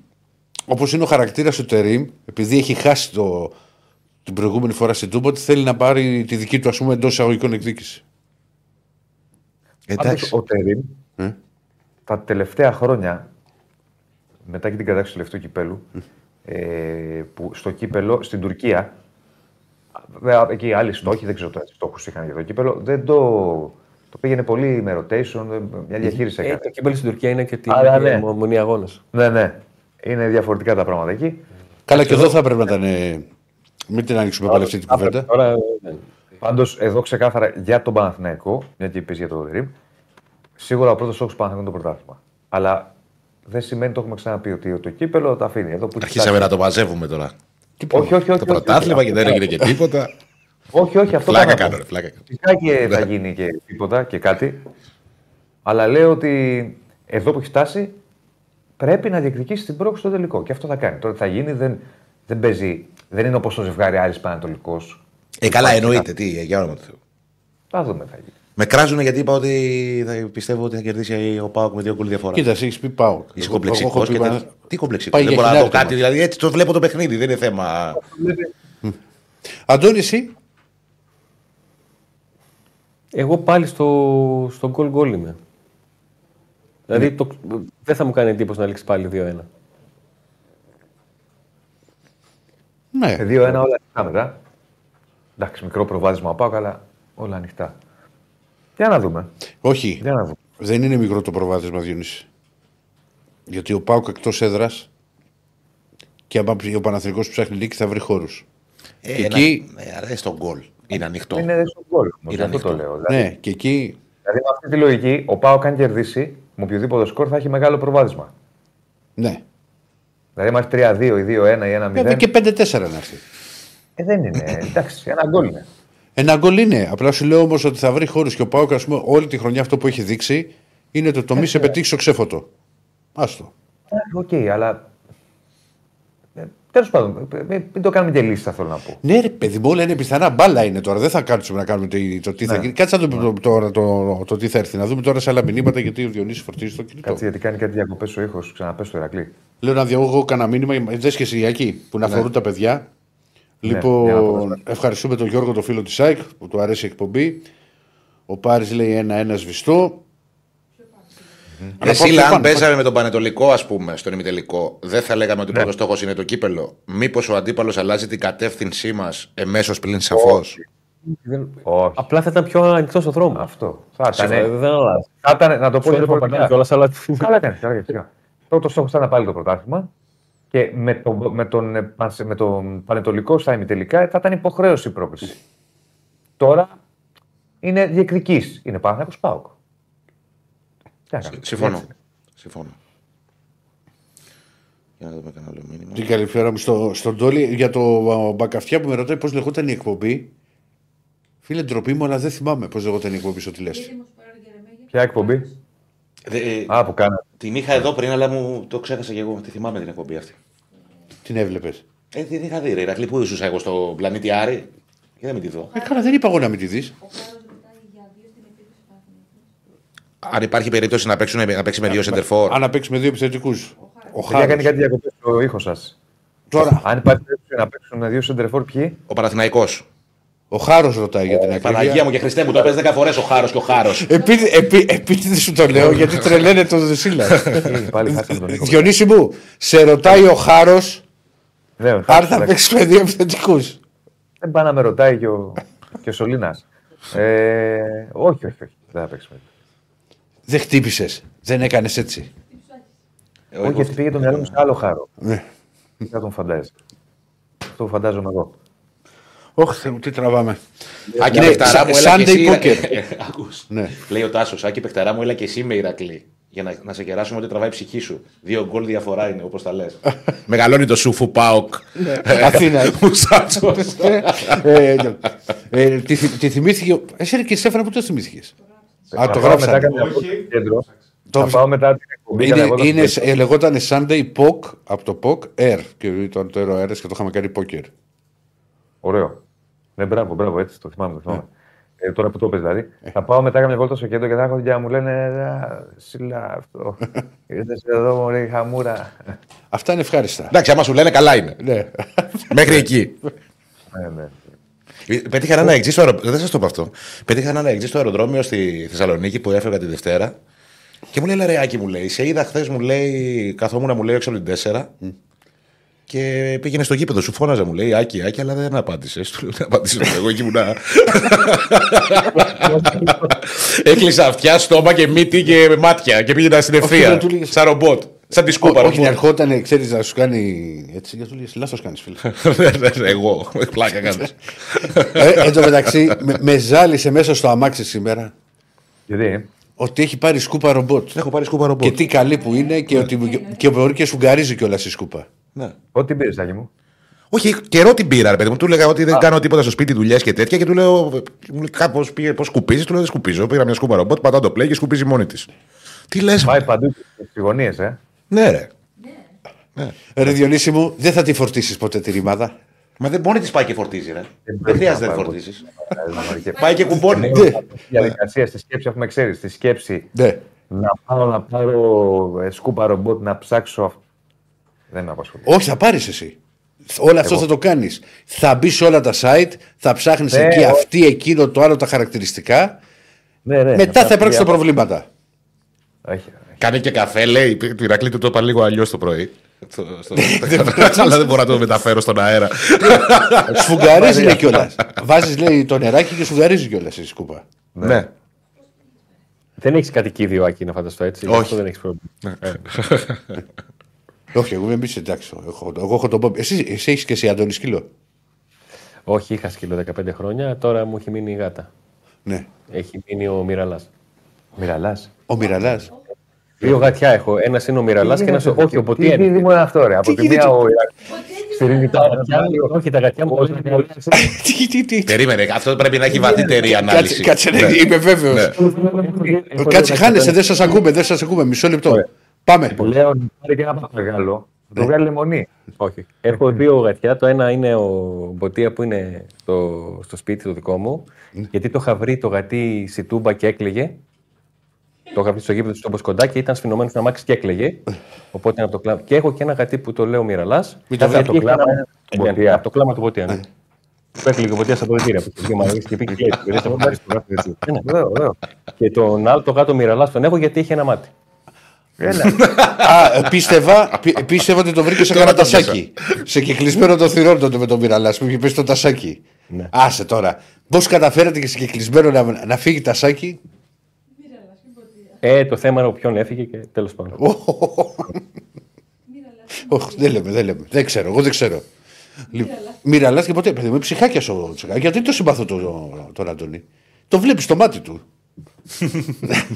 όπως είναι ο χαρακτήρας του Τερήμ, επειδή έχει χάσει το, την προηγούμενη φορά στην Τούμπα, ότι θέλει να πάρει τη δική του ας πούμε εντός εισαγωγικών εκδίκηση. Πάντως, ο Τερίμ Ε. τα τελευταία χρόνια, μετά και την κατάξυση του τελευταίου κυπέλου, ε, που στο κύπελο στην Τουρκία, βέβαια, εκεί άλλοι στόχοι, δεν ξέρω τι στόχους είχαν για το κύπελο, δεν το, το πήγαινε πολύ με rotation, μια διαχείριση Ε, έκανε. το κύπελο στην Τουρκία είναι και την Άρα, ναι. μονή αγώνας. Ναι, ναι. Είναι διαφορετικά τα πράγματα εκεί. Καλά, και εδώ θα έπρεπε να ήταν. ε, Μην την ανοίξουμε πάλι αυτή την κουβέντα. Τώρα δεν. Πάντως, εδώ ξεκάθαρα για τον Παναθηναϊκό, μια και είπε για το Τερίμ, σίγουρα ο πρώτος στόχο του Παναθηναϊκού είναι το πρωτάθλημα. Αλλά δεν σημαίνει, το έχουμε ξαναπεί, ότι το κύπελο τα αφήνει. Εδώ που έχει Αρχίσαμε να το μαζεύουμε τώρα. Όχι, όχι, όχι. Το πρωτάθλημα και δεν έγινε και τίποτα. Όχι, όχι, αυτό Φλάκα κάνω. κάνω, ρε, φλάκα κάνω. Φυσικά και θα γίνει και τίποτα και κάτι. Αλλά λέω ότι εδώ που έχει φτάσει πρέπει να διεκδικήσει την πρόκληση στο τελικό. Και αυτό θα κάνει. Τώρα τι θα γίνει, δεν, δεν παίζει. Δεν είναι όπως το ζευγάρι Άρης Πανατολικός. Ε, καλά, εννοείται. Τι, ε, για όνομα του Θεού. Θα δούμε τι θα γίνει. Με κράζουν γιατί είπα ότι θα, πιστεύω ότι θα κερδίσει ο Πάοκ με δύο γκολ διαφορά. Κοίτα, έχεις πει πάω. Είσαι Εγώ κομπλεξικός έχω πει και Πανα- τέτοιο. Τι κομπλεξικός. Πάει Δεν για μπορώ να δω χιλιάρικα κάτι. Δηλαδή έτσι το βλέπω το παιχνίδι. Δεν είναι θέμα. Αντώνη, εσύ; Εγώ πάλι στο, στο goal goal είμαι. Δηλαδή το, δεν θα μου κάνει εντύπωση να λήξει πάλι 2-1. Ναι. 2-1 όλα ανοιχτά μετά. Εντάξει, μικρό προβάδισμα από πάω, αλλά όλα ανοιχτά. Για να δούμε. Όχι. Για να δούμε. Δεν είναι μικρό το προβάδισμα, Διονύση. Γιατί ο Πάουκ εκτός έδρας και άμα ο Παναθηνικός ψάχνει νίκη θα βρει χώρους. Ε, Και ένα- εκεί- Ναι, άρα είναι στον γκολ. Είναι ανοιχτό. Είναι στο γκολ. όμως, Είναι Αυτό το ανοιχτό. λέω. Δηλαδή, Ναι, και εκεί. Δηλαδή, με αυτή τη λογική, ο Πάο αν κερδίσει με οποιοδήποτε σκορ θα έχει μεγάλο προβάδισμα. Ναι. Δηλαδή, αν 3-2 ή 2-1 ή 1-0. Βέβαια και 5-4 να έρθει. Ε, δεν είναι. Εντάξει, ένα γκολ είναι. Ένα γκολ είναι. Απλά σου λέω όμως ότι θα βρει χώρους και ο Πάουκ, ας πούμε, όλη τη χρονιά αυτό που έχει δείξει είναι το το μη σε πετύχει στο ξέφωτο. Άστο. Ε, Οκ, αλλά. Τέλος πάντων, ε, μην, μην το κάνουμε και λύση, θα θέλω να πω. Ναι, ρε παιδί μου, όλα είναι πιθανά. Μπάλα είναι τώρα. Δεν θα κάτσουμε να κάνουμε το, το τι θα γίνει. Κάτσε να το πούμε τώρα το, το, τι θα έρθει. Να δούμε τώρα σε άλλα μηνύματα γιατί ο Διονύσης φορτίζει το κινητό. Κάτσε γιατί κάνει κάτι διακοπές ο ήχος, ξαναπες στο Ηρακλή. Λέω να διαγωγώ κανένα μήνυμα. Δε και εσύ εκεί που να αφορούν τα παιδιά. Ναι, για να Λοιπόν, πω. ευχαριστούμε τον Γιώργο, το φίλο της ΣΑΙΚ που του αρέσει η εκπομπή. Ο Πάρης λέει ένα-ένα σβηστό. Αλλά Εσύ, πάμε, αν πάμε, παίζαμε με τον Πανετολικό, ας πούμε, στον ημιτελικό, δεν θα λέγαμε ότι ο πρώτος στόχος είναι το κύπελο. Μήπως ο αντίπαλος αλλάζει την κατεύθυνσή μας εμέσως πλην σαφώς; Όχι. Απλά θα ήταν πιο ανοιχτός ο δρόμος. Αυτό. Θα Σίγουρα, ήταν. δεν αλλάζει. Θα ήταν να το πω Σου έλεγα διαφορετικά. παπαντά κιόλας, αλλά. Καλά κάνει. Καλά κάνεις, σιγά. Πρώτος στόχος ήταν πάλι το πρωτάθλημα. Και με, το, με, τον, ε, πας- με τον Πανετολικό στα ημιτελικά θα ήταν υποχρέωση η πρόκληση. Τώρα είναι διεκδικής. Είναι πάνω από Πάοκ. Τι να κάνουμε, Συμφωνώ. έτσι είναι. Συμφωνώ. Για να δούμε κανένα άλλο μήνυμα. Την καλησπέρα μου στο, στον Τόλι για το Μπακαφιά που με ρωτάει πώς λεγόταν η εκπομπή. Φίλε, ντροπή μου, αλλά δεν θυμάμαι πώς λεγόταν η εκπομπή στο τηλέστη. Ποια εκπομπή; Δε- ε, Α, που κάνω. την είχα εδώ πριν, αλλά μου το ξέχασα και εγώ. Τη θυμάμαι την εκπομπή αυτή. Την έβλεπες. Ε, την είχα δει, ρε. Ηρακλή, πού ήσουν εγώ στο πλανήτη Άρη; Και δεν με τη δω. Ε, καλά, δεν είπα εγώ να μην τη δεις. Αν υπάρχει περίπτωση να, παίξουν, να παίξει με δύο σεντερφόρ. Αν να παίξει με δύο επιθετικούς. Ο Παιδιά, κάνει Χάρη. κάτι διακοπές στο ήχος σας. Τώρα, Αν υπάρχει περίπτωση να παίξουν δύο σεντερφόρ, ποιοι; Ο Παναθηναϊκός. ο Χάρος ρωτάει για την Παναγία ακρίβεια. μου και Χριστέ μου, το έπαιζε 10 φορές ο Χάρος και ο Χάρος. Επί, επί, επίτηδες σου το λέω γιατί τρελαίνε το Δεσίλα. Ε, Πάλι χάσαμε τον ήχο. Διονύση μου, σε ρωτάει ο Χάρος Ναι, αν θα εντάξει. παίξει με δύο επιθετικούς. Δεν πάει να με ρωτάει και ο, και ο Σολίνα. Ε, όχι, όχι, όχι. Δεν θα παίξουμε. Δεν χτύπησες. Δεν έκανες έτσι. όχι, γιατί πήγε το μυαλό μου σε άλλο χάρο. Ναι. Τι θα τον φαντάζει. Αυτό που φαντάζομαι εγώ. Όχι, Θεέ μου, τι τραβάμε. Άκη Ναι, παιχταρά μου, έλα και Sunday εσύ. poker. Ακούς. Ναι. Λέει ο Τάσος, Άκη παιχταρά μου, έλα και εσύ με Ηρακλή. Για να, να σε κεράσουμε ότι τραβάει η ψυχή σου. Δύο γκολ διαφορά είναι, όπως τα λες. Μεγαλώνει το σούφου Πάοκ. Αθήνα. Μουσάτσο. ε, ε, τι, θυ- τι θυμήθηκε. Εσύ ρε και Στέφανα που το θυμήθηκες; Α, το Θα πάω μετά γράψατε. καμιά Όχι. βόλτα στο κέντρο. Το- Θα πάω μετά την εκπομπή. Είναι, καμιά βόλτα στο είναι, κέντρο. ε, λεγόταν Sunday POC από το POC Air. Και ήταν το Air Air και το είχαμε κάνει poker. Ωραίο. Ναι, μπράβο, μπράβο, έτσι το θυμάμαι. Το θυμάμαι. Ε, τώρα που το πες δηλαδή. Θα πάω μετά καμιά βόλτα στο κέντρο και θα έχω δουλειά μου λένε «Α, Σιλά αυτό. Ήρθες εδώ, μωρέ, χαμούρα. Αυτά είναι ευχάριστα. Εντάξει, άμα σου λένε καλά είναι. ναι. Μέχρι εκεί. Ναι, ναι. Ε, Πέτυχα έναν εξή στο αεροδρόμιο. Δεν σας το πω αυτό. Πέτυχα έναν εξή στο αεροδρόμιο στη Θεσσαλονίκη που έφευγα τη Δευτέρα. Και μου λέει Λαρεάκη, μου λέει, σε είδα χθες, μου λέει, καθόμουν, μου λέει έξω από την 4. Και πήγαινε στο γήπεδο, σου φώναζε, μου λέει Άκη, Άκη, αλλά δεν απάντησες. Του λέω δεν απάντησες. Εγώ εκεί ήμουνα. Έκλεισα αυτιά, στόμα και μύτη και μάτια και πήγαινα στην Όχι, ευθεία. δεν του λέγες- Σαν ρομπότ. Σαν τη Ό, σκούπα. όχι να ρομπότ. ερχόταν, ξέρεις να σου κάνει έτσι. Γιατί του λες, λάθος κάνεις, φίλε. Εγώ. Πλάκα κάνω. ε, εν τω μεταξύ, με, με ζάλισε μέσα στο αμάξι σήμερα Γιατί, ότι έχει πάρει σκούπα ρομπότ. Έχω πάρει σκούπα Και ρομπότ. τι καλή που είναι και ότι και μπορεί και σφουγγαρίζει κιόλας η σκούπα. Ναι. ό,τι την πήρες, Άκη μου. Όχι, καιρό την πήρα, ρε παιδί μου. Του έλεγα ότι δεν κάνω τίποτα στο σπίτι, δουλειές και τέτοια. Και του λέω, μου λέει κάπως πήγε, πώς σκουπίζεις. Του λέω δεν σκουπίζω. Πήρα μια σκούπα ρομπότ, πατάω το play και σκουπίζει μόνη της. Τι λες, Πάει παντού στις γωνίες, ε. Ναι, ρε. Ρε Διονύση μου, δεν θα τη φορτίσεις ποτέ τη ρημάδα. Μα δεν μόνη της πάει και φορτίζει, ρε. Δεν πρέπει χρειάζεται να να τη πάει φορτίσει. Και Πάει και κουμπώνει. Ναι. η διαδικασία στη σκέψη, έχουμε ξέρεις, στη σκέψη Ναι. να πάω να πάρω ε, σκούπα ρομπότ να ψάξω. αυ- Δεν με απασχολεί. Όχι, θα πάρεις εσύ. Όλο αυτό θα το κάνεις. Θα μπεις σε όλα τα site, θα ψάχνεις Ναι, εκεί όχι. αυτή, εκείνο, το άλλο τα χαρακτηριστικά. Ναι, ναι, Μετά θα υπάρχει υπάρξουν μια- προβλήματα. Όχι, όχι. Κάνει και καφέ, λέει. Του Ηρακλή του το είπα λίγο αλλιώς το πρωί. Στο- στο- Αλλά δεν μπορώ να το μεταφέρω στον αέρα. Σφουγγαρίζει λέει κιόλας. Βάζεις λέει το νεράκι και σφουγγαρίζει κιόλας η σκούπα. Ναι. Δεν έχεις κατοικίδιο άκη να φανταστώ έτσι; Όχι. Αυτό δεν έχεις πρόβλημα. Όχι, εγώ εμεί εντάξει. Έχω, εγώ έχω τον Μπόμπι. Εσύ, εσύ έχεις και εσύ Αντώνη σκύλο; Όχι, είχα σκύλο 15 χρόνια, τώρα μου έχει μείνει η γάτα. Ναι. Έχει μείνει ο Μυραλάς. Μοιραλά. Ο Μυραλάς. Δύο γατιά έχω. Ένα είναι ο Μυραλάς και ένας. Όχι, ο Τι Ποτιέρη. δίδυμο είναι αυτό, ρε. Από τη μία ο Στηρίζει τα Όχι, τα γατιά μου. Τι, τι, τι. Περίμενε, αυτό πρέπει να έχει βαθύτερη ανάλυση. Κάτσε, κάτσε, ναι, είμαι βέβαιος. Κάτσε, χάνεσαι, δεν σας ακούμε, δεν σας ακούμε. Μισό λεπτό. Πάμε. Πλέον πάρει και ένα παπαγάλο. Ναι. Το βγάλει λεμονή. Όχι. Έχω δύο γατιά. Το ένα είναι ο Μποτία που είναι στο, στο σπίτι το δικό μου. Γιατί το είχα βρει το γατί στη τούμπα και έκλαιγε. Το είχα βρει στο γήπεδο του Τούμπα κοντά και ήταν σφινωμένος στο αμάξι και έκλαιγε. Οπότε είναι από το κλάμα. Και έχω και ένα γατί που το λέω Μυραλά. Μην το από το κλάμα είναι του Μποτία. Από το κλάμα του Μποτία. ναι. Που έκλαιγε ο Μποτία στα ποδητήρια. Που είχε μαγαζί και πήγε και λέει, «Δεν θα πάρεις το γάτο έτσι». Ναι, ναι. Ωραίο, ωραίο. Και τον άλλο το γάτο Μυραλά τον έχω γιατί έχει ένα μάτι. Έλα. Α, πίστευα, πι- πίστευα ότι το βρήκες σε Τώρα ένα το τασάκι. Σε κυκλισμένο το θηρόν τότε με τον Μυραλά που είχε πέσει το τασάκι. Άσε τώρα. Πώς καταφέρατε και σε κυκλισμένο να, να φύγει τασάκι; Ε, το θέμα είναι από ποιον έφυγε και τέλος πάντων. Όχι, δεν λέμε, δεν λέμε. Δεν ξέρω, εγώ δεν ξέρω. Μυραλάς και ποτέ, παιδί μου, ψυχάκια ο Τσεκά. Γιατί το συμπαθώ τον τον Αντώνη. Το βλέπει στο μάτι του.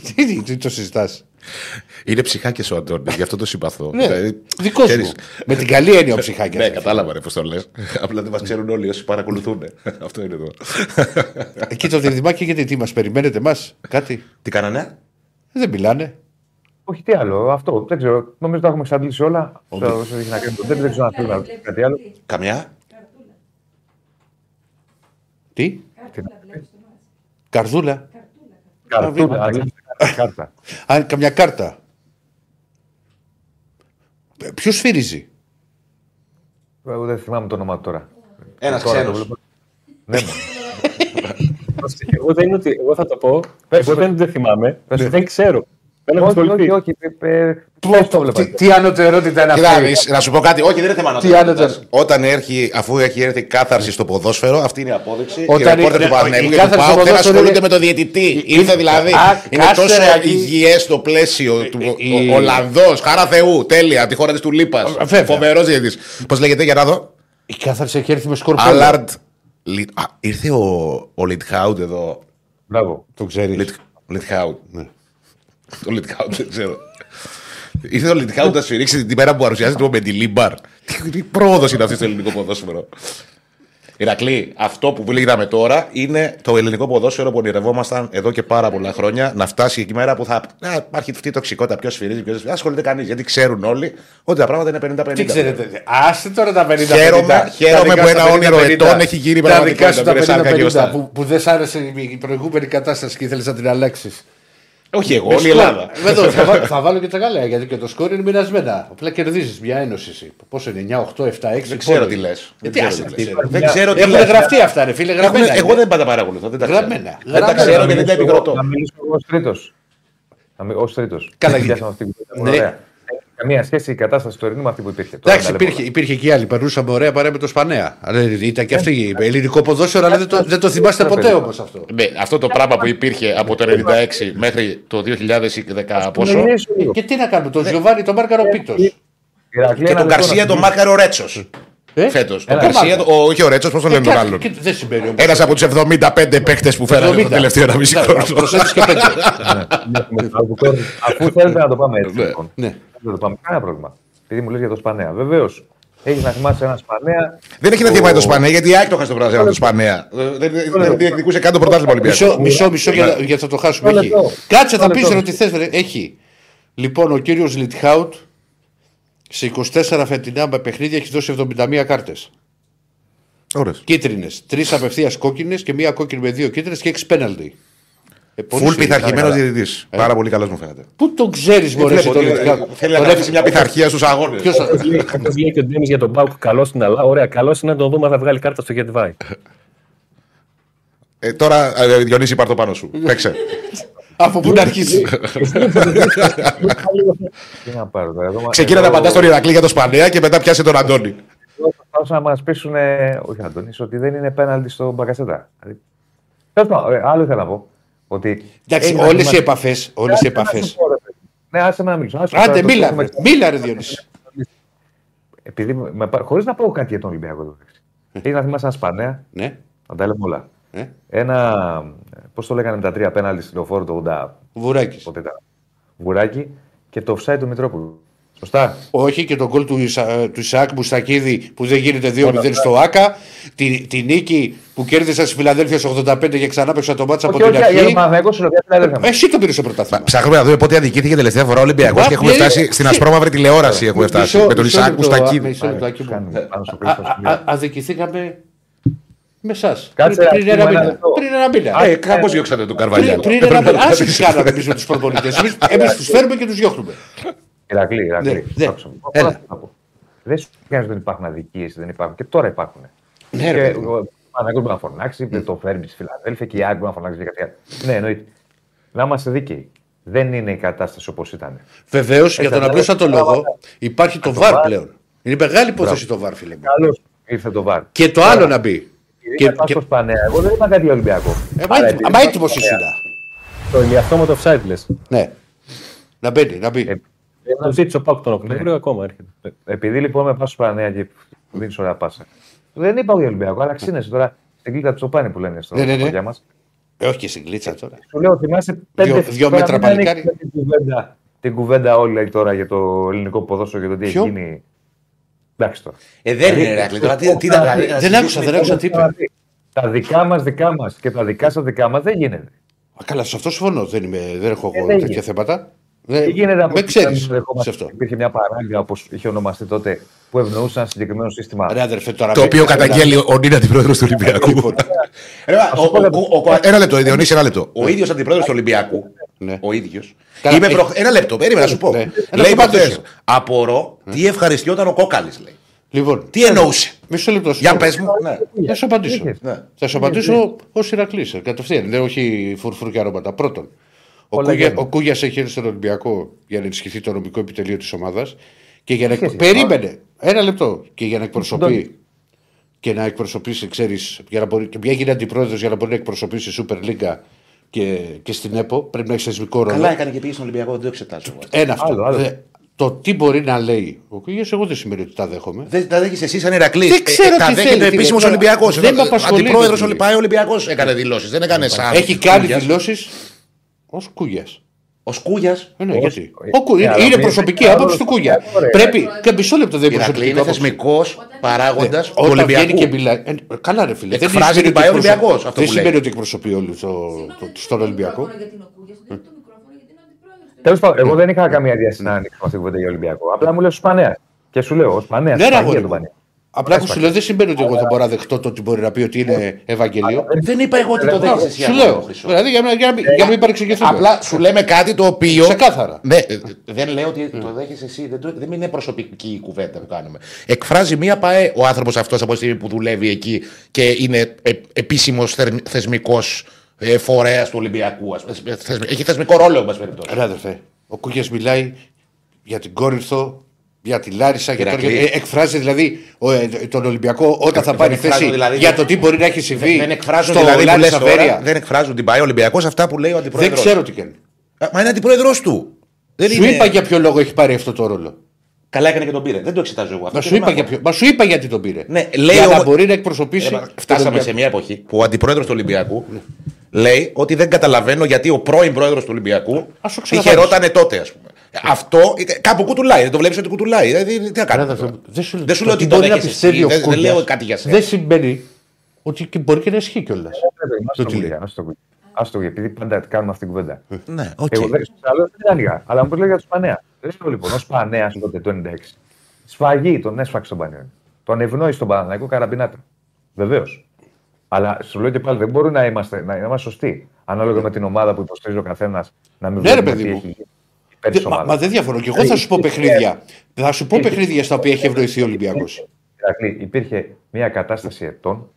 τι, τι, τι το συζητάς; Είναι ψυχάκια ο Αντώνη, γι' αυτό το συμπαθώ. Ναι, Δηλαδή, δικός σου. ξέρεις, Με την καλή έννοια ο ψυχάκιας. Ναι, κατάλαβα ρε πώς το λες. Απλά δεν μας ξέρουν όλοι όσοι παρακολουθούν. Αυτό είναι εδώ. Εκεί το διδυμάκι γιατί τι μας περιμένετε εμάς, κάτι; Τι κάνανε, Δεν μιλάνε. Όχι, τι άλλο. Αυτό δεν ξέρω. Νομίζω τα έχουμε εξαντλήσει όλα. Όσο έχει να κάνει το δεν ξέρω αν θέλει να πει κάτι άλλο. Καμιά. Τι; Καρδούλα. Καρτούλα. αν λέμε Κάρτα. Α, καμιά κάρτα. Ποιος σφυρίζει. Εγώ δεν θυμάμαι το όνομα του τώρα. Ένας Τώρα το ξένος. βλέπω. Ναι, μόνο. Εγώ δεν είναι ότι. Εγώ θα το πω. Πες εγώ το. δεν, δεν θυμάμαι. Πες το. δεν ξέρω. Δεν έχω Όχι, όχι, ασχοληθεί. όχι. ε, ε, Πώς το βλέπα. Τι, τι ανωτερότητα είναι Κοίτα, αυτή; δεις, να σου πω κάτι. Όχι, δεν είναι θέμα να Τι το άλλο ρωτάς. ήταν. Όταν έρχει, αφού έχει έρθει κάθαρση στο ποδόσφαιρο, αυτή είναι η απόδειξη. Όταν η ρεπόρτερ είναι- του Παναγενικού η και του κάθαρση στο ΠΑΟΚ δεν ποδόσφαιρο ασχολούνται είναι- με το διαιτητή. Ήρθε δηλαδή. Α, Είναι κάτσε, τόσο ρε, Άκη. υγιές το πλαίσιο του. η- Ο Ολλανδός, χαρά Θεού, τέλεια, από τη χώρα της του Λίπα. βέβαια. Φοβερός διαιτητής. Πώς λέγεται, για να δω; Η κάθαρση έχει έρθει με σκορπιό. Άλαρντ. Λι- Α, Ήρθε ο, ο Λιτχάουντ εδώ. Μπράβο. Το ξέρεις. Λιτ- Λιτχάουντ. Ναι. Το Λιτχάουντ δεν ξέρω. Ήρθε ο Λιτικά να σφυρίξει την μέρα που παρουσιάζεται το Μεντιλίμπαρ. Τι, τι πρόοδος είναι αυτή στο ελληνικό ποδόσφαιρο. Ηρακλή, αυτό που λέγαμε τώρα είναι το ελληνικό ποδόσφαιρο που ονειρευόμασταν εδώ και πάρα πολλά χρόνια να φτάσει εκεί μέρα που θα να υπάρχει αυτή η τοξικότητα. Ποιος σφυρίζει, ποιο δεν ασχολείται κανείς. Γιατί ξέρουν όλοι ότι τα πράγματα είναι 50-50. Τι ξέρετε. Άστε τώρα τα 50 Χαίρομαι, χαίρομαι που ένα όνειρο ετών έχει γίνει Τα δικά σου πραγματικότητα. τα Μην λες άρκα και 50-50 οστά. που, που δεν σ' άρεσε η προηγούμενη κατάσταση και ήθελες να την αλλάξεις. Όχι εγώ, όλη η Ελλάδα. Εδώ, θα, βάλω, θα βάλω και τα γάλα γιατί και το σκόρ είναι μοιρασμένα. Απλά κερδίζεις μια ένωση. εσύ. Πόσο είναι, 9, 8, 7, 6. Δεν ξέρω τι λες. Δεν ξέρω άσε, τι τι λες. υπάρχει Δεν μια- ξέρω τι Έχουν λες. γραφτεί αυτά, ρε φίλε. Έχουν- Γραμμένα. Εγώ είναι. δεν πάντα παρακολουθώ. Δεν τα ξέρω. Γραμμένα. Δεν τα Γραμμένα. ξέρω Να και δεν τα μιλήσω επικροτώ. εγώ- Να μιλήσω εγώ ω τρίτο. Ω τρίτο. Καλά Πιάσαμε γίνεται. αυτή την κουβέντα. Ναι. Ωραία. Έχει Καμία σχέση η κατάσταση τωρινή με αυτή που υπήρχε. Τώρα Εντάξει, τα λέμε υπήρχε, υπήρχε και άλλη. Περνούσαμε ωραία παρέα με το Σπανέα. Αλλά ήταν και αυτή. Ελληνικό ποδόσφαιρο, αλλά δεν το, δεν το θυμάστε ποτέ όμω αυτό. Ναι, αυτό το πράγμα που υπήρχε από το 96 μέχρι το 2010 όλα. πόσο. Μιλήσω λίγο. Και τι να κάνουμε, τον Γιωβάνι, τον Μάρκαρο Πίτο. Ηρακλή, Και ένα τον λεπτό Καρσία, να τον σου Μάρκαρο Ρέτσο. Ε? Φέτο. Τον Έλα, Καρσία, Μάρκαρο. ο- όχι ο Ρέτσο, πώ τον λένε τον άλλον. Και δεν συμβαίνει όμω. Ένα από του 75 παίκτε που φέρανε το τελευταίο ένα μισή χρόνο. Προσέξει και πέντε. πω. Αφού θέλετε να το πάμε έτσι. Ναι. λοιπόν. Ναι. Δεν το πάμε. Κανένα πρόβλημα. Επειδή μου λες για το Σπανέα. Βεβαίως. Έχεις να θυμάσαι ένα Σπανέα. Δεν έχει να θυμάται το Σπανέα, γιατί η ΑΕΚ το χάσει το πρωτάθλημα του Σπανέα. Ε, Δεν δεν διεκδικούσε καν το πρωτάθλημα Ολυμπιακό. Μισό, μισό, μισό για- γιατί θα το χάσουμε. Μισό Έχει. λεπτό. Κάτσε, θα Μισό πεις λεπτό. ό,τι θες. Έχει. Λοιπόν, ο κύριος Λιτχάουτ σε 24 φετινά με παιχνίδια έχει δώσει 71 κάρτες. Ωραία. Κίτρινες. Τρεις απευθείας κόκκινες και μία κόκκινη με δύο κίτρινες και έξι πέναλτι. Ε, πολύ Φουλ σίγουρα. πειθαρχημένος διαιτητής. Πάρα πολύ καλός μου φαίνεται. Πού τον ξέρεις, Μωρέ, Βλέπω τον ότι Λιτχάουτ. Θέλει να κρατήσει μια πειθαρχία στους αγώνες. Ποιος θα- Όπω λέει και ο Ντέμις για τον Πάουκ, καλός στην Ελλάδα. Ωραία, καλός είναι να τον δούμε αν θα βγάλει κάρτα στο Get Vai. Ε, Τώρα, ε, Διονύση, πάρ' το πάνω σου. Παίξε. Από πού να αρχίσει. Τι να πάρω τώρα. εδώ- Ξεκίνα να εδώ- πατά τον Ηρακλή για το Σπανέα και μετά πιάσε τον Αντώνη. εδώ προσπαθούσαν να μας πείσουν. Όχι, Αντώνη, ότι δεν είναι πέναλτι στο Μπαγκασέτα. Δηλαδή, τέλος πάντων, ε, άλλο ήθελα να πω. Ότι Εντάξει, έχει να όλες οι θυμάσαι- επαφές. Όλες οι Άσε να επαφές. σου πω, ρε παιδί. Ναι, άσε με να μιλήσω. Άσε Άντε, τώρα, το μίλα. έχουμε- ρε. Μίλα, ρε Διονύση. Επειδή χωρίς να πω κάτι για τον Ολυμπιακό. εδώ. Έχει να θυμάσαι ένα Σπανέα, Ναι. να τα λέμε όλα. Ε, Ένα. Πώς το λέγανε με τα τρία πέναλτι στην λεωφόρο το 80. Βουράκης. Πότε ήταν. Βουράκι και το offside του Μητρόπουλου. Σωστά. Όχι και τον γκολ του, Ισα, του Ισαάκ Μουστακίδη που δεν γίνεται 2-0 στο ΑΚΑ. Τη, τη νίκη που κέρδισα στη Φιλαδέλφια στο 85 και ξανά παίξα το μάτσα από Όχι, την όχι, για αρχή. τον Παναθηναϊκό σου λέω, για την αδέρφια μου. Εσύ το πήρες στο πρωτάθλημα. Ψάχνουμε να δούμε πότε αδικήθηκε τελευταία φορά ο Ολυμπιακός Μα, και έχουμε πιέζει- φτάσει στην ασπρόμαυρη τηλεόραση. Έχουμε φτάσει Μισό- με τον μισό Ισaac λεπτό, Μουστακίδη. μισό λεπτό, Άκη μου. Κάνουμε πάνω στο Α- κρίστο α- σημείο. α- Αδικηθήκαμε με εσάς. Κάτσε, Πριν, ας πριν πούμε ένα ένα μήνα. λεπτό. Πριν ένα μήνα. Ε, κάπως διώξατε τον Καρβαλιάν. Πριν, πριν ένα μήνα. Άσε τι κάναμε εμεί με τους προπονητές. Εμείς τους φέρουμε και τους διώχνουμε. Ηρακλή, Ηρακλή. Ναι, ναι. Άκουσα με. Έλα. Όλα θα πω. Δεν σου κάνει ότι δεν υπάρχουν αδικίες, δεν υπάρχουν. Και τώρα υπάρχουν. Ναι, και ρε παιδί μου. ο Παναγιώτο μπορεί να φωνάξει, το φέρνει στη Φιλαδέλφια και η Άγκη μπορεί να φωνάξει για κάτι άλλο. Ναι, εννοείται. Να είμαστε δίκαιοι. Δεν είναι η κατάσταση όπως ήταν. Βεβαίως, για τον αλλά- απλούστατο λόγο, υπάρχει το βαρ VAR. πλέον. Είναι μεγάλη υπόθεση το βαρ, φίλε μου. Καλώς ήρθε το βάρ. Και το άλλο να μπει. Και, Και, και... και, στο Σπανέα. Εγώ δεν είπα κάτι για Ολυμπιακό. ε, Αλλά μα- επειδή Μα είπα έτοιμος Σπανέα, ήσουν. Το ηλιαυτόματο offside λες. Ναι. Να μπαίνει, να μπει. Ε, Το ζήτησε ο Πάουκ τον Οκτώβριο, ακόμα έρχεται. Επειδή λοιπόν με πάω στο Σπανέα και μου δίνεις ωραία πάσα. Δεν είπα για Ολυμπιακό, αλλά ξύνεσαι τώρα στην κλίτα του Τσοπάνη που λένε στο Ναι, ναι, ναι. χωριά μας. Ε, όχι και στην κλίτσα τώρα. Σου λέω, θυμάσαι πέντε Δυο- δυο τώρα μέτρα μην ανοίξεις παλικάρι. Την κουβέντα, την κουβέντα όλη τώρα για το ελληνικό ποδόσφαιρο και το τι έχει Ποιο; γίνει. Εντάξει τώρα. Ε, δεν είναι Ηρακλή. Τώρα τι τι τα Δεν άκουσα, δεν άκουσα τι είπε. Τα δικά μας δικά μας και τα δικά σας δικά μας δεν γίνεται. Α, Καλά, σε αυτό συμφωνώ. Δεν, είμαι, δεν έχω Ε, εγώ δεν τέτοια γίνεται. θέματα. Δεν, Τι γίνεται από με εκεί ξέρεις που σε δεχόμαστε. αυτό. Υπήρχε μια παράγκα, όπως είχε ονομαστεί τότε, που ευνοούσε ένα συγκεκριμένο σύστημα. Ρε αδερφέ, τώρα Το με- οποίο καταγγέλει ο Νίνα αντιπρόεδρος του Ολυμπιακού. Λοιπόν, Ρε, ο- ο- ο- ο- Ένα λεπτό, Διονύση, ένα λεπτό. Ο ίδιος αντιπρόεδρος του Ολυμπιακού, Ναι. ο ίδιος. Καλά, Είπε έχει- προχ- Ένα λεπτό, περίμενα να σου πω. Ναι. Ένα Λέει κομμάτι προχθέ. σου. Απορώ τι ευχαριστιόταν ο Κόκαλης, λέει. Λοιπόν, Τι εννοούσε. μισό λεπτό. σου Για πω. πες μου. Ναι. Θα σου απαντήσω. Ναι. Θα σου απαντήσω ως Ηρακλής. Κατευθείαν. Δεν όχι φουρφουρ και αρώματα. Πρώτον, ο, Όλα Κούγια, γίνονται. ο Κούγιας έχει έρθει στον Ολυμπιακό για να ενισχυθεί το νομικό επιτελείο της ομάδας. Και για να εκ... σχέση, Περίμενε. Ένα λεπτό. Και για να εκπροσωπεί. Και να εκπροσωπήσει, ξέρεις, για να μπορεί. Και μια γίνει αντιπρόεδρος για να μπορεί να εκπροσωπήσει Super League και, και στην ΕΠΟ. Πρέπει να έχει θεσμικό ρόλο. Καλά έκανε και πήγε στον Ολυμπιακό, δεν το εξετάζω. εγώ. Ένα αυτό. Άλλο, άλλο. Δε- το τι μπορεί να λέει ο Κούγιας εγώ δεν σημαίνει ότι τα δέχομαι. Δεν τα δέχεις εσύ σαν Ηρακλής. Δεν ξέρω τα τι δέχεται θέλει, ο τι επίσημο λέει. Ολυμπιακός. Δεν με απασχολεί, Αντιπρόεδρος δεν Ολυμπιακός έκανε δηλώσεις. Δεν έκανε σαν. Έχει κάνει Κούγιας. δηλώσεις ως Κούγιας. Ο Σκούγια. Ε, ναι, Όχι. γιατί. Ε, Ο Κου- ε, είναι αλλά είναι μην- προσωπική μην- άποψη του Κούγια. Ωραία. Πρέπει. Και μισό λεπτό δεν είναι Ηρακλή προσωπική είναι άποψη. θεσμικός παράγοντας του Όταν βγαίνει Ολυμπιακού. και μιλάει. ε, Καλά, ρε φίλε. Δεν Εκφράζει σημαίνει ότι ότι πάει ο εκπροσωπεί- Ολυμπιακός, αυτό Δεν που σημαίνει λέει. ότι εκπροσωπεί όλους το- το- στον Ολυμπιακό. Τέλος πάντων, εγώ δεν είχα καμία διάθεση να ανοίξω αυτή την κουβέντα για Ολυμπιακό. Απλά μου λες Σπανέα. Και σου λέω, ο Σπανέα. Ναι, ρε, Σπαγία αγόρι του μου. Πανέα. Απλά που σου λέω δεν σημαίνει ότι εγώ δεν μπορώ να δεχτώ το ότι μπορεί να πει ότι είναι Ευαγγελίο. Δεν είπα εγώ ότι το δέχεσαι εσύ. Σου αυτό, λέω. Χρυσό. Δηλαδή για να- για να μην- για να μην παρεξηγηθούμε. Απλά σου λέμε κάτι το οποίο. Ξεκάθαρα. Ναι, ε, δεν λέω ότι το δέχεσαι εσύ. Δεν, το- δεν είναι προσωπική η κουβέντα που κάνουμε. Εκφράζει μία ΠαΕ ο άνθρωπος αυτός από τη στιγμή που δουλεύει εκεί και είναι επίσημος θεσμικός φορέας του Ολυμπιακού. ας πούμε. Θεσμ- Έχει θεσμικό ρόλο, εν πάση περιπτώσει. Ρε αδερφέ, ο Κούγιας μιλάει για την Κόρινθο, για τη Λάρισα, για τον... Ηρακλή. ε, εκφράζει δηλαδή ο, ε, τον Ολυμπιακό όταν θα δεν πάρει εκφράζω θέση δηλαδή- για το τι μπορεί να έχει συμβεί Δεν εκφράζουν στο δηλαδή που λες Λάρισα τώρα, Βέρεια. δεν εκφράζουν την ΠαΕ Ολυμπιακός αυτά που λέει ο Δεν αντιπρόεδρος. ξέρω τι κάνει. Μα είναι αντιπρόεδρος του. Δεν Σου είναι... είπα για ποιο λόγο έχει πάρει αυτό το ρόλο. Καλά έκανε και τον πήρε. Δεν το εξετάζω εγώ αυτό. Μα και σου, δεν είπα με για αφορά. ποιο... Μα σου είπα γιατί τον πήρε. Ναι, λέει για να όμως- μπορεί να εκπροσωπήσει. Ε, τον Φτάσαμε Ολυμπιακό. σε μια εποχή που ο αντιπρόεδρος του Ολυμπιακού λέει ότι δεν καταλαβαίνω γιατί ο πρώην πρόεδρος του Ολυμπιακού Ας το τι ξαναπάρεις. χαιρότανε τότε, ας πούμε. Αυτό ε, κάπου κουτουλάει. Δεν το βλέπεις ότι κουτουλάει. Δηλαδή, τι να κάνουμε. Ρε, τώρα; Δεν σου, Δεν σου το λέω τι ότι το μπορεί να δέχεσαι πιστεύει εσύ, ο δεν- δεν Κούγιας λέω κάτι για σένα. Δεν σημαίνει ότι και μπορεί και να ισχύει κιόλας. Άστο τι το λέει. Κούγια, άστο το Κούγια. Άστο το Κούγια, επειδή πάντα κάνουμε αυτή την κουβέντα. Ναι, οκ. Εγώ δεν στους άλλους δεν άνοιγα. Αλλά μου λέει για τον Σπανέα. Δεν λέω λοιπόν, ο Σπανέα τότε το 96. Σφαγή τον έσφαξε τον Πανιόνι. Τον ευνόησε τον Παναναϊκό καραμπινάτα. Βεβαίως. Αλλά σου λέω και πάλι δεν μπορούμε να είμαστε, να είμαστε σωστοί. Ανάλογα με την ομάδα που υποστηρίζει ο καθένας να μην Ναι, ρε, βλέπουμε παιδί τι μου. έχει γίνει υπέρ της Μα, μα ομάδας. δεν διαφωνώ. Και εγώ θα σου πω παιχνίδια. Θα σου πω παιχνίδια στα οποία έχει ευνοηθεί ο Ολυμπιακός. Ηρακλή, υπήρχε μια κατάσταση ετών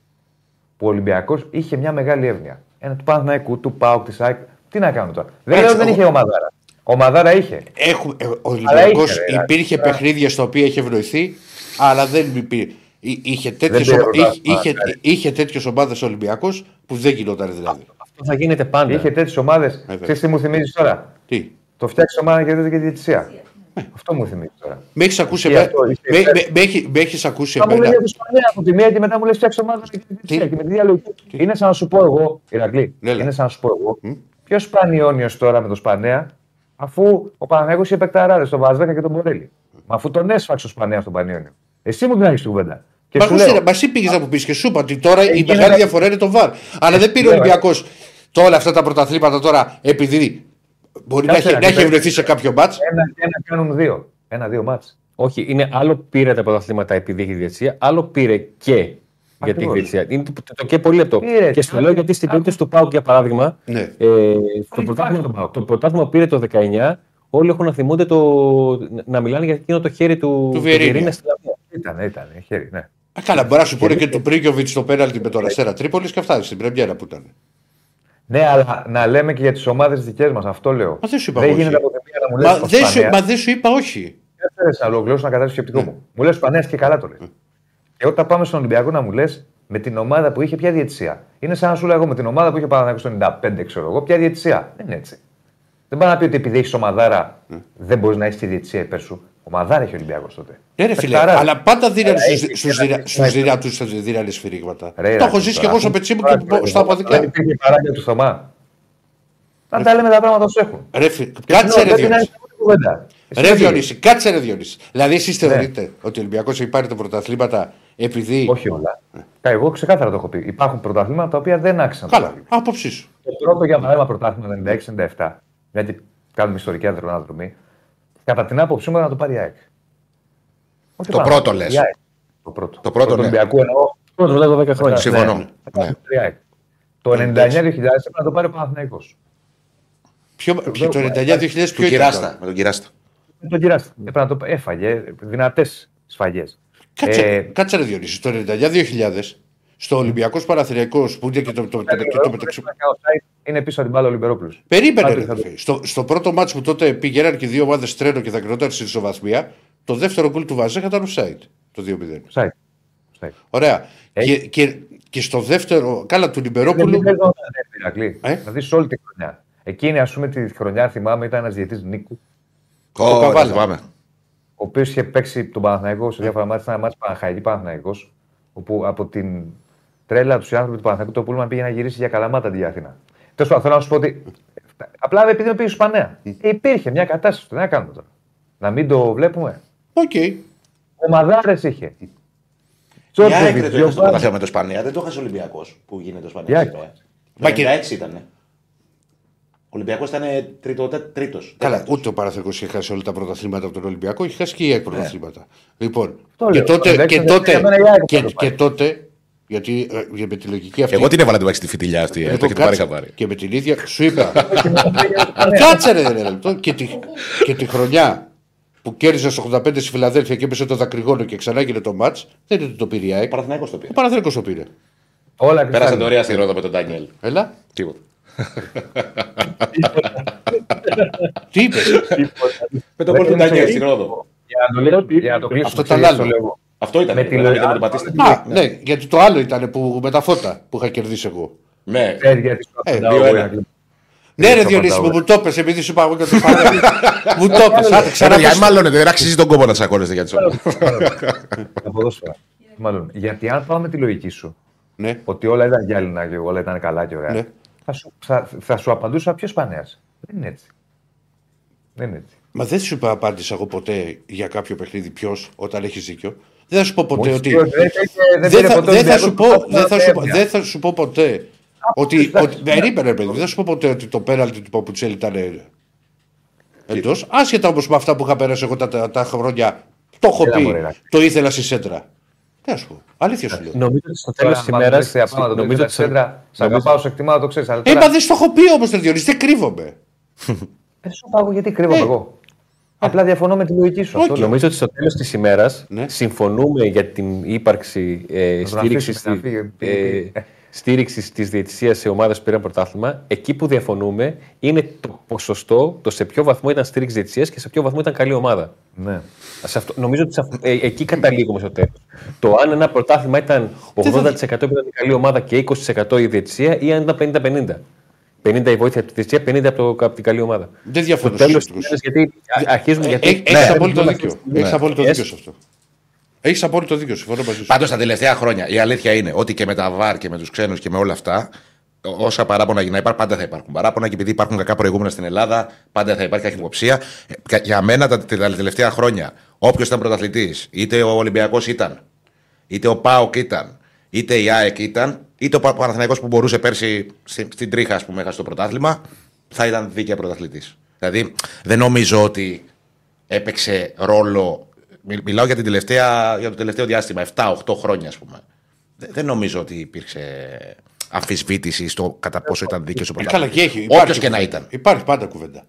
που ο Ολυμπιακός είχε μια μεγάλη εύνοια. Ένα του Παναθηναϊκού, του Πάουκ, της ΑΕΚ. Τι να κάνουμε τώρα. Δεν Έτσι, λέω δεν εγώ- είχε ομαδάρα. Ομαδάρα είχε. Έχουμε, ε, ο Ολυμπιακό είχε, ρε, υπήρχε δηλαδή. παιχνίδια στα οποία είχε ευνοηθεί, αλλά δεν υπήρχε. Είχε τέτοιες πήρε ομα- πρωτάθλημα, είχε, είχε, μακάρι. είχε τέτοιες ομάδες Ολυμπιακός που δεν γινόταν δηλαδή. Αυτό θα γίνεται πάντα. Είχε τέτοιες ομάδες. βέβαια. Ξέρεις τι μου θυμίζεις τώρα; Τι; Το φτιάξει ομάδα και δεν και διαιτησία. Αυτό μου θυμίζει τώρα. Με έχεις ακούσει Ισχύει εμένα; αυτό, ισχύει. Με, με, με, έχει- με έχεις ακούσει Θα μου εμένα; λέει το Σπανία από τη μία και μετά μου λες φτιάξει ομάδα και διαιτησία. Και με τη διαλογική. Είναι σαν να σου πω εγώ, Ηρακλή, Ναι, ναι. είναι σαν να σου πω εγώ. Ποιος Σπανιόνιο τώρα με το Σπανέα, αφού ο Παναγιώ είχε παικταράδε στον Βαζδέκα και τον Μπορέλη. Μα αφού τον έσφαξε ο Σπανέας στον Πανιόνιο. Εσύ μου την έχεις την κουβέντα. Και Μα σου εγώ λέω, σε- μας εσύ πήγες να μου πεις και σου είπα ότι τώρα η Έγινε μεγάλη ένα- διαφορά είναι το βαρ. Αλλά δεν πήρε ο Ναι, Ολυμπιακός όλα αυτά τα πρωταθλήματα τώρα επειδή μπορεί να Κάτσε έχει, να να έχει δεις. ευρωθεί σε κάποιο μάτ. ένα και ένα κάνουν δύο. Ένα-δύο μάτς. Όχι, είναι άλλο πήρε τα πρωταθλήματα επειδή έχει διαιτησία, άλλο πήρε και για την Ακριβώς. διαιτησία. Είναι το, το, το και πολύ λεπτό. Πήρε, και στο άκου- λέω γιατί στην περίπτωση του Πάουκ, για παράδειγμα, Ναι. ε, το, υπάρχει πρωτάθλημα, στον ΠΑΟΚ. το πρωτάθλημα που πήρε το 19, όλοι έχουν να θυμούνται το, να μιλάνε για εκείνο το χέρι του, Του Βιερίνια. Βιερίνια στην Λαμία. Ήταν, ήταν, χέρι, ναι. Α, καλά, μπορεί να σου πούνε και του Πρίγκοβιτ στο πέναλτι με τον Αστέρα Τρίπολης και αυτά στην Πρεμιέρα που ήταν. Ναι, αλλά να λέμε και για τις ομάδες δικές μας. Αυτό λέω. Μα δεν σου είπα δεν όχι. γίνεται από τη μία να μου Μα λε. δεν, σου, μα δεν σου είπα όχι. Δεν να ολοκληρώσω να καταλάβει το σκεπτικό μου. Μου λες Πανέας και καλά το λες. Και όταν πάμε στον Ολυμπιακό να μου λες με την ομάδα που είχε ποια διαιτησία. Είναι σαν να σου λέω εγώ με την ομάδα που είχε πάνω στο 95, ξέρω εγώ, ποια διαιτησία. Δεν είναι έτσι. Δεν πάει να πει ότι επειδή έχεις ομαδάρα δεν μπορείς να έχεις τη διαιτησία υπέρ σου. Ομαδάρα έχει ο Ολυμπιακό τότε. Ναι, ρε φίλε, Παιχταράς. αλλά πάντα δίνανε Αλλά στους- έχει στους και ένα δυνα- στους sniper. δυνατούς δίνανε σφυρίγματα. Ρε, Το έχω ρε, ζήσει και τώρα, εγώ στο αφού- πετσί μου τώρα, και τώρα, στα Δεν αποδικά. υπήρχε παράγκα του Θωμά. Να τα λέμε τα πράγματα όσο έχουν. Ρε φίλε, κάτσε ρε Πρέπει να Διονύση. είναι αυτή η κουβέντα. Εσύ Ρε δεν Διονύση, κάτσε ρε Διονύση. Δηλαδή εσείς Ναι. θεωρείτε ότι ο Ολυμπιακός έχει πάρει τα πρωταθλήματα επειδή... Όχι όλα. Κα, Εγώ ξεκάθαρα το έχω πει. Υπάρχουν πρωταθλήματα τα οποία δεν άξιζαν. το Καλά, πρωτάθλημα. άποψή σου. Το πρώτο για παράδειγμα πρωτάθλημα 96-97, γιατί κάνουμε ιστορική αναδρομή, κατά την άποψή μου να το πάρει η ΑΕΚ. Όχι Το πάνω, πρώτο η λες. ΑΕΚ. Το πρώτο. Το πρώτο, του ναι. Ολυμπιακού εννοώ. Πρώτο μετά από 10 χρόνια. Συμφωνώ. Ναι. Ναι. Η ΑΕΚ. Το 99-2000 έπρεπε να το πάρει ο Παναθηναϊκός. Ποιο, ποιο, το 99-2000 Του ποιο ήταν. κυράστα. Με τον κυράστα. Με τον κυράστα. Έπρεπε να το έφαγε δυνατές σφαγές. Κάτσε, Ε, κάτσε ρε Διονύση. Το 99-2000 στο Ολυμπιακός Παναθηναϊκός που είναι και το, το, το, το, το μεταξύ... Είναι πίσω από την μπάλα ο Λιμπερόπουλο. Περίμενε, Άντε, ρε, θα το- αδερφέ. στο, στο πρώτο μάτσο που τότε πήγαιναν και οι δύο ομάδες τρένο και θα κρινόταν στην ισοβαθμία, το δεύτερο γκολ του Βαζέχα ήταν offside. Το 2-0. Side. Side. Ωραία. Ε; Και, και, και στο δεύτερο, καλά του Λιμπερόπουλου. Δεν παίζονταν, ρε, Ηρακλή. Ε; Δηλαδή όλη τη χρονιά. Εκείνη, ας πούμε, τη χρονιά θυμάμαι ήταν ένας διαιτή Νίκου, Ω, Καβάλα. το θυμάμαι. ο οποίος είχε παίξει τον Παναθηναϊκό σε διάφορα μάτια. Ήταν ένα μάτι Παναχαϊκής Παναθηναϊκός, όπου από την τρέλα τους οι άνθρωποι του Παναθηναϊκού το Πούλμαν πήγε να γυρίσει για καλαμάτα αντί για Αθήνα. Τέλος πάντων, θέλω να σου πω ότι Απλά επειδή με πήγε Ισπανία. Ε, υπήρχε μια κατάσταση. Τι να κάνουμε τώρα. Να μην το βλέπουμε. Οκ. Ομαδάρε είχε. Η Τζόρτζεβιτ, ΑΕΚ δεν το έχασε το Γιωβάνι. πρωτάθλημα με το Ισπανία, δεν το έχασε ο Ολυμπιακός που γίνεται ο Η Ισπανία. ΑΕΚ. Το 96 ήταν. Ο Ολυμπιακός ήταν τρίτο. τρίτος. Καλά, ούτε ο Παναθρικό είχε χάσει όλα τα πρωταθλήματα από τον Ολυμπιακό, είχε χάσει και η ΑΕΚ πρωταθλήματα. Λοιπόν, Αυτό και λέω. τότε, Το και δέξαμε, τότε, για μένα η ΑΕΚ και, θα το και πάρει. τότε, γιατί ε, για με τη λογική αυτή. Εγώ την έβαλα την στη φιτιλιά αυτή. ε, Το Λοιπόν, έχετε πάρει κάτσε, χαμπάρι. Και με την ίδια σου είπα. Κάτσε ρε, ρε, λεπτό. Και τη, και τη χρονιά που κέρδιζες στο 85 στη Φιλαδέλφια και έπεσε το δακρυγόνο και ξανά έγινε το μάτ, δεν είναι ότι το πήρε η ΑΕΚ. Ο Παναθηναϊκός το πήρε. Ο Παναθρέκο το πήρε. Όλα Πέρασε κρυστάλλινα. το ωραία στη Ρόδο με τον Ντάνιελ. Έλα. Τίποτα. Τι είπες; Με τον κόλ του είναι Ντάνιελ σε- στην Ρόδο. Για να το λύσω- Για να το κλείσω. Αυτό το ήταν το άλλο. λέω. Αυτό ήταν. Με Με τη τη λογική- με τον Πατίστη. Α, ναι, γιατί το άλλο ήταν που, με τα φώτα που είχα κερδίσει εγώ. Ναι. Ξέρεις γιατί σου Ε, απαντάω δύο εγώ, ένα. γιατί- Ναι, ρε το Διονύση μου, απαντάω. μου το πες, επειδή σου είπα εγώ και το φάω. Μου το πες, άντε Ξανά για ξανά. μάλλον δεν αξίζει τον κόπο να τσακώνεστε για τι ώρε. Τα ποδόσφαιρα. Μάλλον. Γιατί αν πάμε τη λογική σου, Ναι, ότι όλα ήταν γυάλινα και όλα ήταν καλά και ωραία, Ναι. θα, σου, θα, θα σου απαντούσα ποιο πανέα. Δεν είναι έτσι. Δεν είναι έτσι. Μα δεν σου είπα απάντησα εγώ ποτέ για κάποιο παιχνίδι ποιος όταν έχεις δίκιο. Δεν θα σου πω ποτέ Μου ότι. είπες, δεν- δεν- Δεν πήρε θα, ποτέ δεν θα Ολυμπιακός σου το πω, πρωτάθλημα, δεν θα σου, πω- έπαιρνε. δεν θα σου πω ποτέ ότι. ότι περίμενε, παιδί, δεν θα σου πω ποτέ ότι το πέναλτι του Παπουτσέλη ήταν εντός. Άσχετα όμως με αυτά που είχα περάσει εγώ τα, τα, τα χρόνια. Το έχω Έλα, πει. μωρέ, Ηρακλή. Το ήθελα στη σέντρα. Τι να σου πω. Αλήθεια σου λέω. Νομίζω ότι στο Τώρα, τέλος της άμα ημέρα. δεις τα πράγματα, το Νομίζω δεις ότι στα σέντρα, Σ' αγαπάω, σε εκτιμάω, το ξέρεις. Αλλά Ε, τώρα μα δεν στο έχω πει όμως, Διονύση, δεν κρύβομαι. δεν σου πάω γιατί κρύβομαι Ε. εγώ. Απλά διαφωνώ με τη λογική σου. αυτό λέω. Νομίζω ότι στο τέλος της ημέρας Ναι. συμφωνούμε για την ύπαρξη ε, τον στήριξης αφήσουμε να φύγει, πει, πει. ε, στήριξης της διαιτησίας σε ομάδες που πήραν πρωτάθλημα. Εκεί που διαφωνούμε είναι το ποσοστό, το σε ποιο βαθμό ήταν στήριξη διαιτησίας και σε ποιο βαθμό ήταν καλή ομάδα. Ναι. Σε αυτό, νομίζω ότι σε αυτό- ε, εκεί καταλήγουμε στο τέλος. Το αν ένα πρωτάθλημα ήταν 80% που ήταν η καλή ομάδα και 20% η διαιτησία ή αν ήταν 50-50. 50 η βοήθεια από τη διαιτησία, 50 από, το, από την καλή ομάδα. Δεν διαφωνώ Στο τέλος στους της έτρους. ημέρα, γιατί α- αρχίζουμε. γιατί Έχεις Ναι, απόλυτο ναι, δίκιο. ναι. Έχεις απόλυτο Yes. δίκιο σε αυτό. Έχεις απόλυτο δίκιο. Συμφωνώ μαζί σου. Πάντως τα τελευταία χρόνια η αλήθεια είναι ότι και με τα βαρ και με τους ξένους και με όλα αυτά, όσα παράπονα να υπάρχουν, πάντα θα υπάρχουν παράπονα και επειδή υπάρχουν κακά προηγούμενα στην Ελλάδα, πάντα θα υπάρχει καχυποψία. Ε, Για μένα τα, τα τελευταία χρόνια, όποιος ήταν πρωταθλητής, είτε ο Ολυμπιακός ήταν, είτε ο Πάοκ ήταν, είτε η ΑΕΚ ήταν, είτε ο Πα- Παναθηναϊκός που μπορούσε πέρσι στην, στην τρίχα, ας πούμε, έχασε το πρωτάθλημα, θα ήταν δίκαια πρωταθλητής. Δηλαδή, δεν νομίζω ότι έπαιξε ρόλο. μι- Μιλάω για, την τελευταία, για το τελευταίο διάστημα, 7-8 χρόνια, ας πούμε. Δεν, δεν νομίζω ότι υπήρξε αμφισβήτηση στο κατά πόσο ήταν δίκαιος ο Ε, Καλά, και έχει. Όποιος υπάρχει και να κουβέντα. ήταν. Υπάρχει πάντα κουβέντα.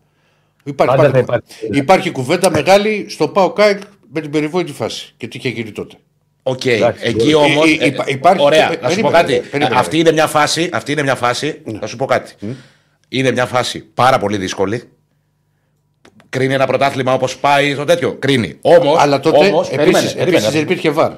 Υπάρχει Πάντα πάντα, θα κουβέντα. υπάρχει. υπάρχει κουβέντα μεγάλη στο ΠΑΟΚ-ΑΕΚ με την περιβόητη φάση. Και τι είχε γίνει τότε. Οκ, Εντάξει, εκεί ε, όμως. ε, υπά- υπάρχει Ωραία, και- να σου πω περίμενε, κάτι. περίμενε. Αυτή είναι μια φάση. Αυτή είναι μια φάση. Να σου πω κάτι. Είναι μια φάση πάρα πολύ δύσκολη. Κρίνει ένα πρωτάθλημα όπως πάει στο τέτοιο. Κρίνει. Όμως. Αλλά τότε όμως, επίση περίμενε, περίμενε. δεν υπήρχε βαρ.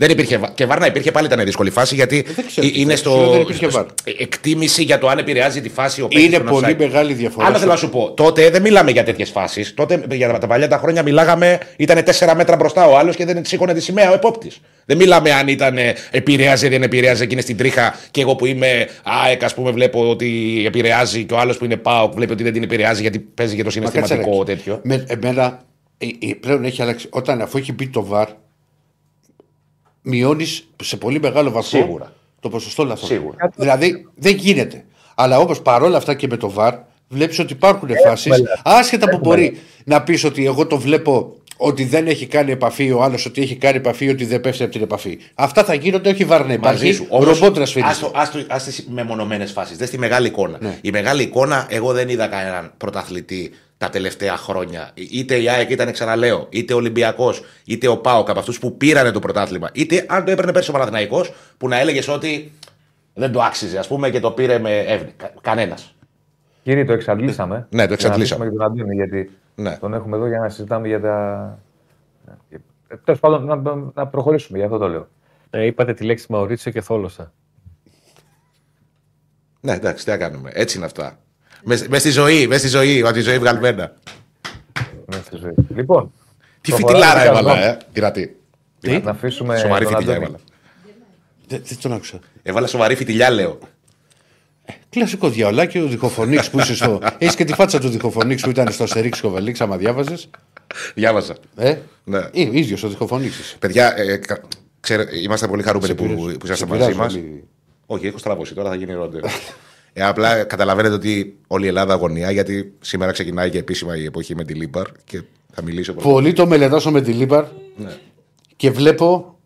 Δεν υπήρχε βα- και βάρ να υπήρχε πάλι ήταν δύσκολη φάση γιατί δεν ξέρω ε, τι είναι θες. Σου λέω στο, δεν υπήρχε στο- βάρ. εκτίμηση για το αν επηρεάζει τη φάση ο παίκτης Είναι στον πολύ offside. μεγάλη διαφορά. Άλλο στο- θέλω να σου πω. Τότε δεν μιλάμε για τέτοιες φάσεις. Τότε για τα παλιά τα χρόνια μιλάγαμε, ήταν 4 μέτρα μπροστά ο άλλος και δεν σήκωνε τη σημαία ο επόπτης. Δεν μιλάμε αν ήταν ε, επηρέαζε, δεν επηρέαζε και είναι στην τρίχα και εγώ που είμαι ΑΕΚ, ας πούμε, βλέπω ότι επηρεάζει και ο άλλος που είναι ΠΑΟΚ βλέπει ότι δεν την επηρεάζει γιατί παίζει για το Μα κάτσε, συναισθηματικό ρε. τέτοιο. Με, εμένα ε, ε, πλέον έχει αλλάξει. Όταν αφού έχει μπει το βαρ, μειώνεις σε πολύ μεγάλο βαθμό Σίγουρα. το ποσοστό λαθών. Σίγουρα. Δηλαδή δεν γίνεται. Αλλά όμω παρόλα αυτά και με το βαρ, βλέπεις ότι υπάρχουν φάσεις. Άσχετα που μπορεί να πεις ότι εγώ το βλέπω ότι δεν έχει κάνει επαφή, ο άλλος ότι έχει κάνει επαφή, ότι δεν πέφτει από την επαφή. Αυτά θα γίνονται όχι βαρ να Μαζί υπάρχει. σου. Όμως, Ρομπότ να σφυρίζει. άστο- άστο- άστε στις μεμονωμένες φάσεις. Δεν στη μεγάλη εικόνα. Ναι. Η μεγάλη εικόνα, εγώ δεν είδα κανέναν πρωταθλητή τα τελευταία χρόνια. Είτε η ΑΕΚ ήταν, ξαναλέω, είτε ο Ολυμπιακός, είτε ο ΠΑΟΚ από αυτούς που πήρανε το πρωτάθλημα. Είτε αν το έπαιρνε πέρσι ο Παναθηναϊκός που να έλεγες ότι δεν το άξιζε, ας πούμε, και το πήρε με εύνη. Κανένας. Κύριε, το εξαντλήσαμε. Ναι, το εξαντλήσαμε. Για να αφήσουμε και τον Αντώνη, γιατί Ναι. τον έχουμε εδώ για να συζητάμε για τα. Τέλος πάντων, να, να προχωρήσουμε, γι' αυτό το λέω. Ε, είπατε τη λέξη Μαουρίτσιο και θόλωσα. Ναι, εντάξει, τι να κάνουμε. Έτσι είναι αυτά. Μες στη ζωή, μες στη ζωή, από τη ζωή βγαλμένα. μέσα στη ζωή. Λοιπόν, Τι προχωράμε φιτιλάρα και έβαλα, αυτό. ε. Πειρατή. Να αφήσουμε. Σοβαρή τον φιτιλιά Αντώνη. έβαλα. Δεν, δεν τον άκουσα. Έβαλα σοβαρή φιτιλιά, λέω. Κλασικό διαολάκι, ο διχοφωνίξ που είσαι στο. Έχεις και τη φάτσα του διχοφωνίξ που ήταν στο Αστερίξ Κοβελίξ, άμα διάβαζες. Διάβασα. Ε, Ναι. ίδιος ο διχοφωνίξ. Παιδιά, ε, κα- ξέρε, είμαστε πολύ χαρούμενοι που, που είσαστε μαζί μας. όλοι. Όχι, έχω στραβώσει, τώρα θα γίνει ρόντερ. ε, απλά καταλαβαίνετε ότι όλη η Ελλάδα αγωνιά, γιατί σήμερα ξεκινάει και επίσημα η εποχή με τη Λίμπαρ και θα μιλήσω. πολύ. Πολύ το μελετάσω με τη Λίμπαρ Ναι. και βλέπω,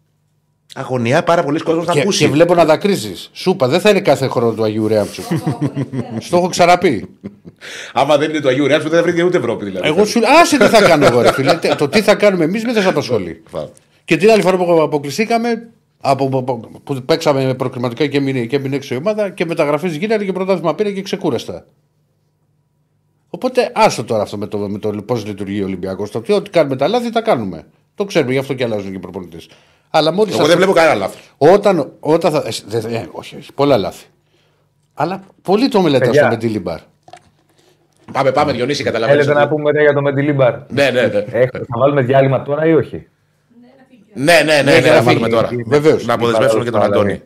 Αγωνιά, πάρα πολλοί κόσμοι θα και, ακούσει. και βλέπω να δακρύζεις. Σούπα, δεν θα είναι κάθε χρόνο του Αγίου Ρέαμψου. Στο έχω ξαναπεί. Άμα δεν είναι το Αγίου Ρέαμψου, δεν θα βρείτε ούτε Ευρώπη δηλαδή. Εγώ σου άσε τι θα κάνω εγώ, ρε φίλε. Το τι θα κάνουμε εμείς δεν θα σε απασχολεί. Φάω. Και την άλλη φορά που αποκλειστήκαμε, από, από- που παίξαμε με προκριματικά και έμεινε, και έμεινε έξω η ομάδα και μεταγραφέ γίνανε και πρωτάθλημα πήρε και ξεκούραστα. Οπότε άστο τώρα αυτό με το, με το πώς λειτουργεί ο Ολυμπιακός. Το ότι ό,τι κάνουμε τα λάθη τα κάνουμε. Το ξέρουμε, γι' αυτό και αλλάζουν και οι προπονητές. Αλλά μόλις. Εγώ δεν βλέπω κανένα λάθος. Όταν, όταν θα. ε, δε- δε- ε, όχι, όχι, πολλά λάθη. Αλλά πολύ το μελετάς Παιδιά. με τη Λιμπάρ. Πάμε, πάμε, Διονύση, καταλαβαίνεις. Θέλετε να πούμε μετά για το Μεντιλίμπαρ; Ναι, ναι, ναι. Έχετε, θα βάλουμε διάλειμμα τώρα ή όχι; Ναι, ναι, ναι, ναι, για να να φύγουμε φύγει. τώρα. Βεβαίως. Να αποδεσμεύσουμε και τον Αντώνη.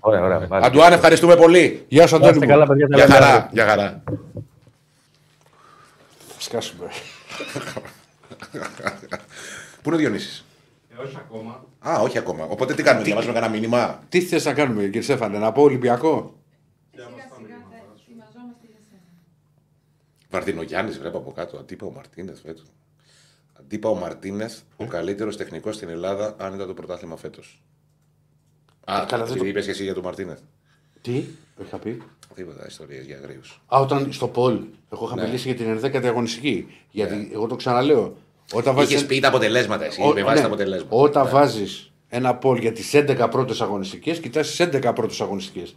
Ωραία, ωραία. βάλε. Αντουάν, ευχαριστούμε πολύ. Γεια σου, Να Αντώνη. είστε μου. καλά, παιδιά. τα Για λέμε χαρά, αύριο. για χαρά. Σκάσουμε. Πού είναι ο Διονύσης; Ε, όχι ακόμα. Α, όχι ακόμα. Οπότε τι κάνουμε, διαβάζουμε κανένα μήνυμα; Τι θες να κάνουμε, κύριε Στέφανε, να πω Ολυμπιακό; Μαρτίνο Γιάννη, βλέπω από κάτω. Αντίπα ο Μαρτίνες φέτος. Αντίπα ο Μαρτίνε, ο καλύτερος τεχνικός στην Ελλάδα, αν ήταν το πρωτάθλημα φέτος. Α, Ε, καλά, δεν τι το- είπες και εσύ για τον Μαρτίνε. Τι, το είχα πει. Τίποτα, ιστορίες για αγρίου. Α, όταν στο Πολ. Εγώ είχα Ναι. μιλήσει για την 11η αγωνιστική. Γιατί εγώ το ξαναλέω. Όταν βάζεις Είχες ένα- πει τα αποτελέσματα, εσύ. Ο- είπε βάζει ναι. τα αποτελέσματα. Όταν Ναι. βάζεις ένα Πολ για τις 11 πρώτες αγωνιστικές, κοιτάς τις 11 πρώτες αγωνιστικές.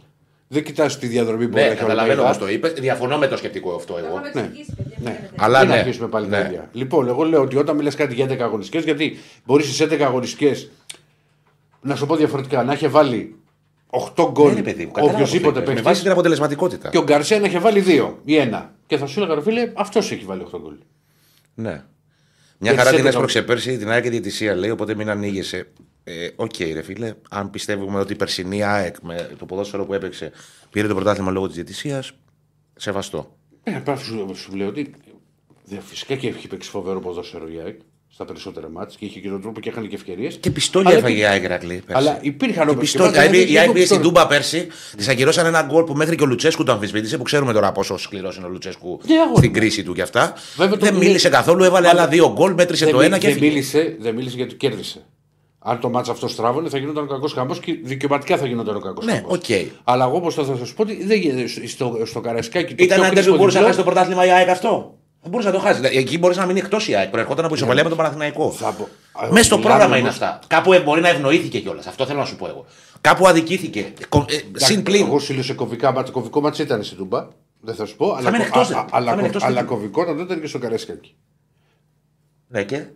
Δεν κοιτάς τη διαδρομή που Ναι, έχει καταλαβαίνω όλα πώς το είπες. Διαφωνώ με το σκεπτικό αυτό εγώ. Ναι. Αλλά Αλλά ναι. να αρχίσουμε πάλι ναι. τα ίδια. Λοιπόν, εγώ λέω ότι όταν μιλάς κάτι για 11 αγωνιστικές, γιατί μπορείς στις 11 αγωνιστικές να σου πω διαφορετικά να έχει βάλει 8 γκολ Ναι, ρε παιδί μου, κατάλαβα οποιοδήποτε πώς το είπες. Με παίχτης βάση την αποτελεσματικότητα. και ο Γκαρσία να έχει βάλει 2 ή 1. Και θα σου έλεγα, ρε φίλε, αυτός έχει βάλει 8 γκολ. Ναι. Μια Και χαρά τις την 11 έσπρωξε πέρσι, την ΑΕΚ και διαιτησία λέει, οπότε μην ανοίγεσαι. Ε, Οκ, ρε φίλε, αν πιστεύουμε ότι η περσινή ΑΕΚ με το ποδόσφαιρο που έπαιξε πήρε το πρωτάθλημα λόγω της διαιτησίας, σεβαστό. Ε, απλά σου, σου λέω ότι δε, φυσικά και έχει παίξει φοβερό ποδόσφαιρο η ΑΕΚ στα περισσότερα μάτια και είχε και τον τρόπο και είχαν και ευκαιρίες. Και πιστόλια Αλλά έφαγε υπή- η ΑΕΚ Ηρακλή. πέρσι. Αλλά υπήρχαν Και όμως πιστόλια. και μάτια, Η- Η ΑΕΚ λίγο πήγε στην πιστόλια. Τούμπα πέρσι, της ακυρώσαν ένα γκολ που μέχρι και ο Λουτσέσκου το αμφισβήτησε, που ξέρουμε τώρα πόσο σκληρός είναι ο Λουτσέσκου Ναι, αγόρι στην μου. κρίση του και αυτά. Βέβαια, το δεν που μίλησε λέει- καθόλου, έβαλε Πάντα- άλλα δύο γκολ, μέτρησε δεν, το μι- ένα και δεν, έφυγε. μίλησε, δεν μίλησε γιατί κέρδισε. Αν το μάτσα αυτός στράβωνε, θα γινόταν ο κακός χαμός και δικαιωματικά θα γινόταν ο κακός Ναι, χαμός. οκ. Αλλά εγώ όπως θα σας πω ότι δεν γίνεται στο, στο Καρασκάκι. το Ήταν πιο ένα κρίσιμο που μπορούσε να διπλό, χάσει το πρωτάθλημα η ΑΕΚ αυτό. Δεν μπορούσε να το χάσει. Δηλαδή, Εκεί μπορείς να μείνει εκτός η ΑΕΚ. Προερχόταν από ισοπαλία με τον Παναθηναϊκό. Θα πω- Α, Μέσα στο μιλάμε πρόγραμμα είναι όμως- αυτά. Κάπου ε, μπορεί να ευνοήθηκε κιόλας. Αυτό θέλω να σου πω εγώ. Κάπου αδικήθηκε. Κο- ε, Συν πλήν. Εγώ σου λέω σε κομβικά μάτσα. Κομβικό μάτσα ήταν στην Τούμπα. Δεν θα σου πω. Αλλά, μείνει κο- εκτός, α- ρε. α- Θα αλλά, μείνει κο- εκτός αλλά τίτλου. κομβικότατο ήταν και στο Καρασκάκι. Ναι, και;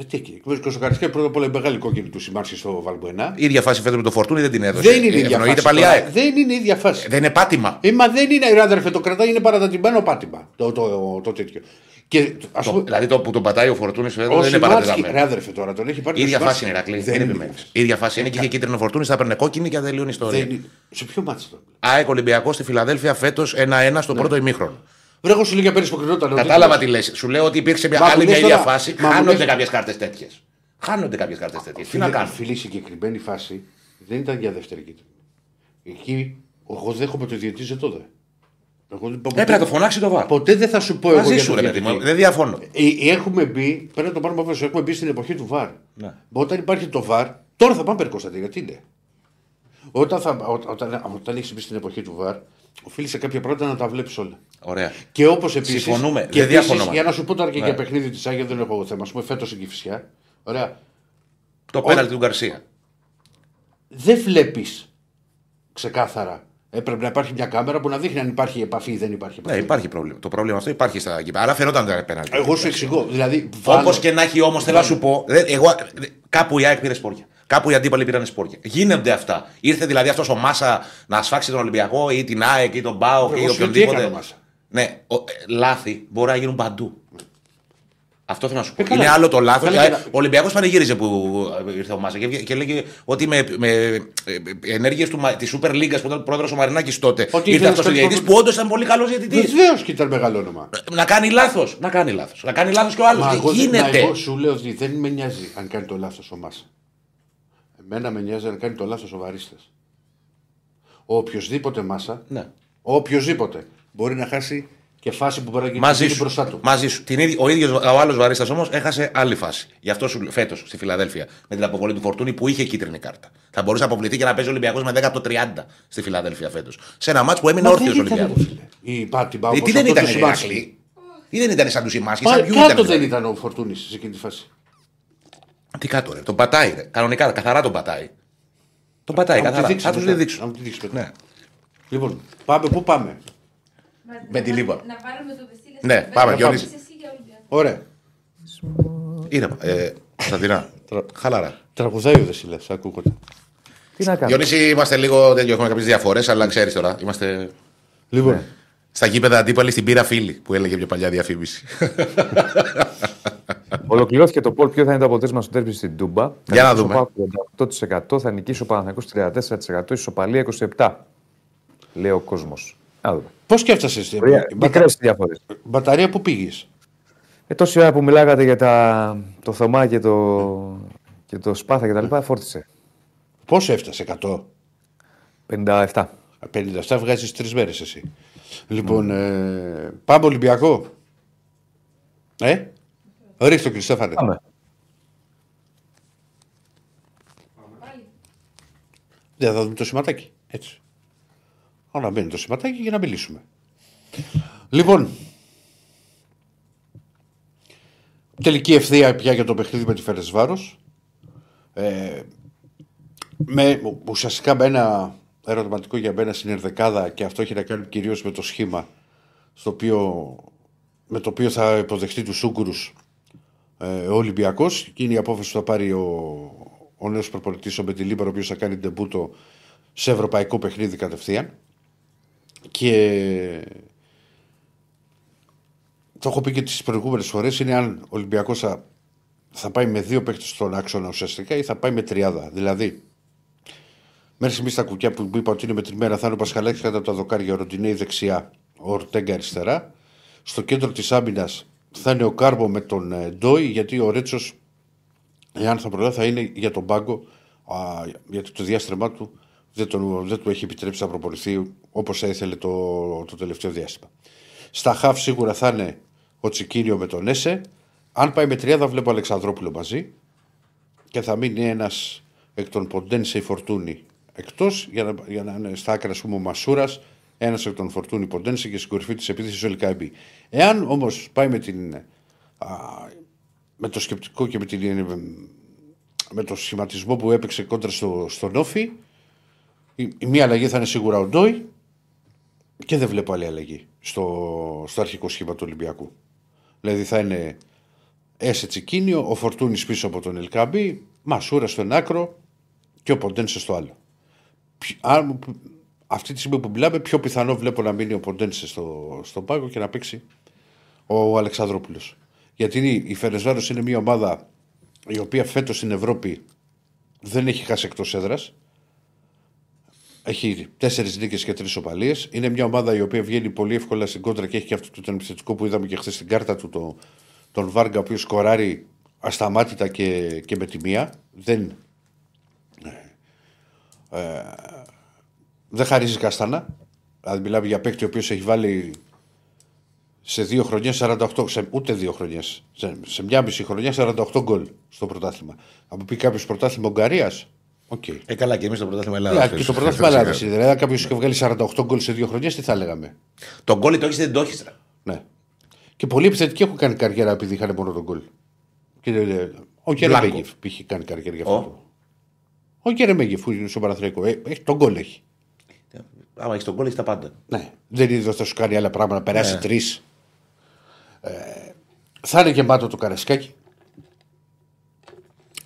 Ε, τι εκεί. Και στο Καρασκάκι πρώτα απ' όλα η μεγάλη κόκκινη του συμμάρξη στο Βαλμποενά. Η ίδια φάση φέτος με το φορτούνι δεν την έδωσε. Δεν είναι η ίδια Ευνοείται φάση. πάλι η τώρα. ΑΕΚ. Δεν είναι η ίδια φάση. Δεν είναι πάτημα. Ε, μα δεν είναι, ρε αδερφέ, το κρατάει, είναι παρατατημένο πάτημα. Το, το, το, το τέτοιο. Και ας Το- πούμε, Δηλαδή το που τον πατάει ο φορτούνι ο δεν είναι Σιμάνσκι, παρατεταμένο. ρε αδερφέ τώρα, τον έχει πάρει Η το ίδια Σιμάνσκι. φάση είναι Ηρακλή. Δεν Δεν είναι επιμένεις. η Η ίδια φάση είναι και είχε κίτρινο φορτούνι, θα έπαιρνε κόκκινη και θα τελειώνει η ιστορία. Δεν είναι. Σε ποιο μάτι το. ΑΕΚ Ολυμπιακός στη Φιλαδέλφια φέτος 1-1 στο πρώτο ημίχρονο. Βρε, εγώ σου λέω για πέρυσι που κρινόταν. Κατάλαβα τι λες. Σου λέω ότι υπήρξε μια Μα μου άλλη μια λες ίδια τώρα- φάση. μα μου Χάνονται λες- κάποιες κάρτες τέτοιες. Χάνονται κάποιες κάρτες τέτοιες. Τι να Φίλε, κάνουμε; φίλε, η συγκεκριμένη φάση δεν ήταν για δεύτερη κίτρινη. Εκεί εγώ δέχομαι το διαιτή ζετόδε. Εγώ δεν είπα Έπρεπε να το φωνάξει το βάρ. Ποτέ δεν θα σου πω εγώ Μαζί για σου το ρε παιδί διαιτητή. μου. Δεν διαφωνώ. Ε, έχουμε μπει, πρέπει να το πάρουμε απόφαση, έχουμε μπει στην εποχή του ΒΑΡ. Ναι. Μα Όταν υπάρχει το ΒΑΡ, τώρα θα πάμε περικοστατήρια. Τι είναι; Όταν, θα, ό, όταν, όταν έχεις μπει στην εποχή του ΒΑΡ, οφείλει σε κάποια πράγματα να τα βλέπεις όλα. Ωραία. Και όπως επίσης. Συμφωνούμε. Και Δεν επίσης, διαφωνώ. Για να σου πω τώρα και Ναι. για παιχνίδι της Άγια, δεν έχω εγώ θέμα. Α πούμε φέτος στην Κυφυσιά. Ωραία. Το πέναλτι του Γκαρσία. Δεν βλέπεις ξεκάθαρα. Έπρεπε να υπάρχει μια κάμερα που να δείχνει αν υπάρχει επαφή ή δεν υπάρχει επαφή. Ναι, υπάρχει πρόβλημα. Το πρόβλημα αυτό υπάρχει στα γήπεδα. Αλλά φαινόταν το πέναλτι. Εγώ σου εξηγώ. Δηλαδή, Όπως βάλω- και να έχει όμως, θέλω να σου πω. δεν- Εγώ, κάπου η ΑΕΚ πήρε σπόρια. Κάπου οι αντίπαλοι πήραν σπόρια. Γίνονται αυτά. Ήρθε δηλαδή αυτός ο Μάσα να σφάξει τον Ολυμπιακό ή την ΑΕΚ ή τον Μπάο Εγώ ή σου λέω τι έκανε οποιονδήποτε. ο Μάσα. Ναι, ο- ε, λάθη μπορεί να γίνουν παντού. Αυτό θέλω να σου πω. Ε, καλά. είναι άλλο το λάθος. Καλά, καλά. Ο Ολυμπιακός πανηγύριζε που ήρθε ο Μάσα και, βγε- και έλεγε ότι με, με ενέργειες της Super League που ήταν πρόεδρος ο Μαρινάκης τότε Ότι ήρθε ήθελε αυτός ο να διαιτητής κάνει που όντως ήταν πολύ καλός διαιτητής. Βεβαίως και ήταν μεγάλο όνομα. Να κάνει λάθος. Να κάνει λάθος. Να κάνει λάθος και ο άλλος. Μα εγώ, δεν- μα Γίνεται. εγώ σου λέω ότι δεν με νοιάζει αν κάνει το λάθος ο Μάσα. Εμένα με νοιάζει αν κάνει το λάθος ο Βαρίστας. Ο οποιοδήποτε Μάσα, Ναι. ο οποιοδήποτε μπορεί να χάσει και φάση που μπορεί να Μαζί γίνει σου. μπροστά του. Μαζί σου. Την ίδια, ο ίδιος ο άλλος Βαρίστας όμως έχασε άλλη φάση. Γι' αυτό σου φέτος στη Φιλαδέλφια με την αποβολή του Φορτούνη που είχε κίτρινη κάρτα. Θα μπορούσε να αποβληθεί και να παίζει ο Ολυμπιακός με 10 από το 30 στη Φιλαδέλφια φέτος. Σε ένα μάτσο που έμεινε Μα όρθιος ο δεν ήταν, Ολυμπιακός. φίλε. Η Πάτιμπα, Ε, Τι όπως δεν αυτός ήταν το η Σιμάνσκι. Ηρακλή. Ή δεν ήταν σαν τους Σιμάσκι, Μα σαν ποιους κάτω ήταν. δεν δηλαδή. ήταν ο Φορτούνης σε εκείνη τη φάση. Τι κάτω, ρε. Τον πατάει, ρε. Κανονικά, καθαρά τον πατάει. Τον πατάει, Να μου τη καθαρά. δείξει Θα τους μετά. δείξω. Να μου τη δείξεις μετά. Ναι. Λοιπόν, πάμε, πού πάμε; Με τη Λίβα. Να πάρουμε το Βεσίλη. Ναι, πάμε, Γιώργης. Ωραία. Ήρεμα. Ε, Κωνσταντινά. Χαλαρά. Τραγουδάει ο Δεσίλα, ακούγονται. Τι να κάνω. Διονύση, είμαστε λίγο τέτοιο. Έχουμε κάποιες διαφορές, αλλά ξέρεις τώρα. Είμαστε Λοιπόν, στα γήπεδα αντίπαλοι στην πύρα φίλη που έλεγε πιο παλιά διαφήμιση. Ολοκληρώθηκε το πόλ. Ποιο θα είναι το αποτέλεσμα στο τέρμι στην Τούμπα. Για να Θα δούμε. νικήσει ο Πάοκ 38%, θα νικήσει ο Παναθηναϊκός 34%, ισοπαλία 27%. Λέει ο κόσμος. Να δούμε. πώς και έφτασε. Μικρές διαφορές. Μπαταρία που πήγες; Ε, τόση ώρα που μιλάγατε για τα, το Θωμά και το, και το Σπάθα και τα λοιπά, φόρτισε. Πόσο έφτασε, 100. 57. 57 βγάζεις τρεις μέρες εσύ. Λοιπόν, ε, πάμε Ολυμπιακό. Ε, ρίχτε το Κριστέφανε. Πάμε. Δεν θα δούμε το σηματάκι. Έτσι. Όλα μπαίνει το σηματάκι για να μιλήσουμε. Λοιπόν, τελική ευθεία πια για το παιχνίδι με τη Φερεσβάρος. Ε, με, ουσιαστικά με ένα ερωτηματικό για μένα στην Ερδεκάδα και αυτό έχει να κάνει κυρίως με το σχήμα στο οποίο, με το οποίο θα υποδεχτεί τους Ούγγρους ε, ο Ολυμπιακός και είναι η απόφαση που θα πάρει ο, ο νέος προπονητής ο Μεντιλίμπαρ ο οποίος θα κάνει ντεμπούτο σε ευρωπαϊκό παιχνίδι κατευθείαν και το έχω πει και τις προηγούμενες φορές είναι αν ο Ολυμπιακός θα, θα πάει με δύο παίκτες στον άξονα ουσιαστικά ή θα πάει με τριάδα. Δηλαδή, μέχρι στιγμής στα κουκιά που είπα ότι είναι μετρημένα θα είναι ο Πασχαλάκης κάτω από τα δοκάρια, ο Ροντινέι δεξιά, ο Ορτέγκα αριστερά. Στο κέντρο της άμυνας θα είναι ο Κάρμπο με τον ε, Ντόι, γιατί ο Ρέτσος, εάν θα προλάβει, θα είναι για τον πάγκο, α, γιατί το διάστημά του δεν, τον, δεν του έχει επιτρέψει να προπονηθεί όπως θα ήθελε το, το τελευταίο διάστημα. Στα χαφ σίγουρα θα είναι ο Τσικίνιο με τον Έσε. Αν πάει με τριάδα, βλέπω Αλεξανδρόπουλο μαζί και θα μείνει ένας εκ των Ποντένσε η Φορτούνη εκτός για να, για να είναι στα άκρα, ας πούμε, ο Μασούρας, ένα εκ των Φορτούνη Ποντένσε και στην κορυφή της επίθεσης ο Λικάμπη. Εάν όμως πάει με, την, α, με το σκεπτικό και με, την, με το σχηματισμό που έπαιξε κόντρα στο, στον Όφη, η, η μία αλλαγή θα είναι σίγουρα ο Ντόι και δεν βλέπω άλλη αλλαγή στο, στο αρχικό σχήμα του Ολυμπιακού. Δηλαδή θα είναι Έσε Τσικίνιο, ο Φορτούνης πίσω από τον Ελκάμπη, Μασούρα στο ένα άκρο και ο Ποντένσε στο άλλο. Ποι- αν- αυτή τη στιγμή που μιλάμε, πιο πιθανό βλέπω να μείνει ο Ποντένσε στο, στον πάγκο και να παίξει ο Αλεξανδρόπουλος. Γιατί είναι- η Φερεσβάρο είναι μια ομάδα η οποία φέτος στην Ευρώπη δεν έχει χάσει εκτός έδρας. Έχει τέσσερις νίκες και τρεις οπαλίε. Είναι μια ομάδα η οποία βγαίνει πολύ εύκολα στην κόντρα και έχει και αυτό το επιθετικό που είδαμε και χθες στην κάρτα του, το, τον Βάργα, ο οποίος σκοράρει ασταμάτητα και, και με τη μία. Δεν, ε, δεν χαρίζεις κάστανα. Δηλαδή, μιλάμε για παίκτη ο οποίος έχει βάλει σε δύο χρονιές 48, σε, ούτε δύο χρονιές, σε, σε μια μισή χρονιά 48 γκολ στο πρωτάθλημα. Θα πει κάποιος πρωτάθλημα Ουγγαρίας, οκ. Ε, καλά, και εμείς το πρωτάθλημα Ελλάδας. και το πρωτάθλημα Ελλάδας. Δηλαδή, αν κάποιος είχε βγάλει 48 γκολ σε δύο χρονιές, τι θα λέγαμε; Τον γκολ το έχεις δεν το έχεις. Ναι. Και πολλοί επιθετικοί έχουν κάνει καριέρα επειδή είχαν μόνο τον γκολ. Και, ε, ο Κερεμέγεφ που είχε κάνει καριέρα για αυτό. Ο. το. Ο Κερεμέγεφ που είναι στο Παναθριακό. Ε, έχει, τον γκολ έχει. Άμα έχεις τον γκολ, έχεις τα πάντα. Ναι. Δεν είναι ότι θα σου κάνει άλλα πράγματα, να περάσει Ναι. τρεις. Ε, θα είναι γεμάτο το καρασκάκι.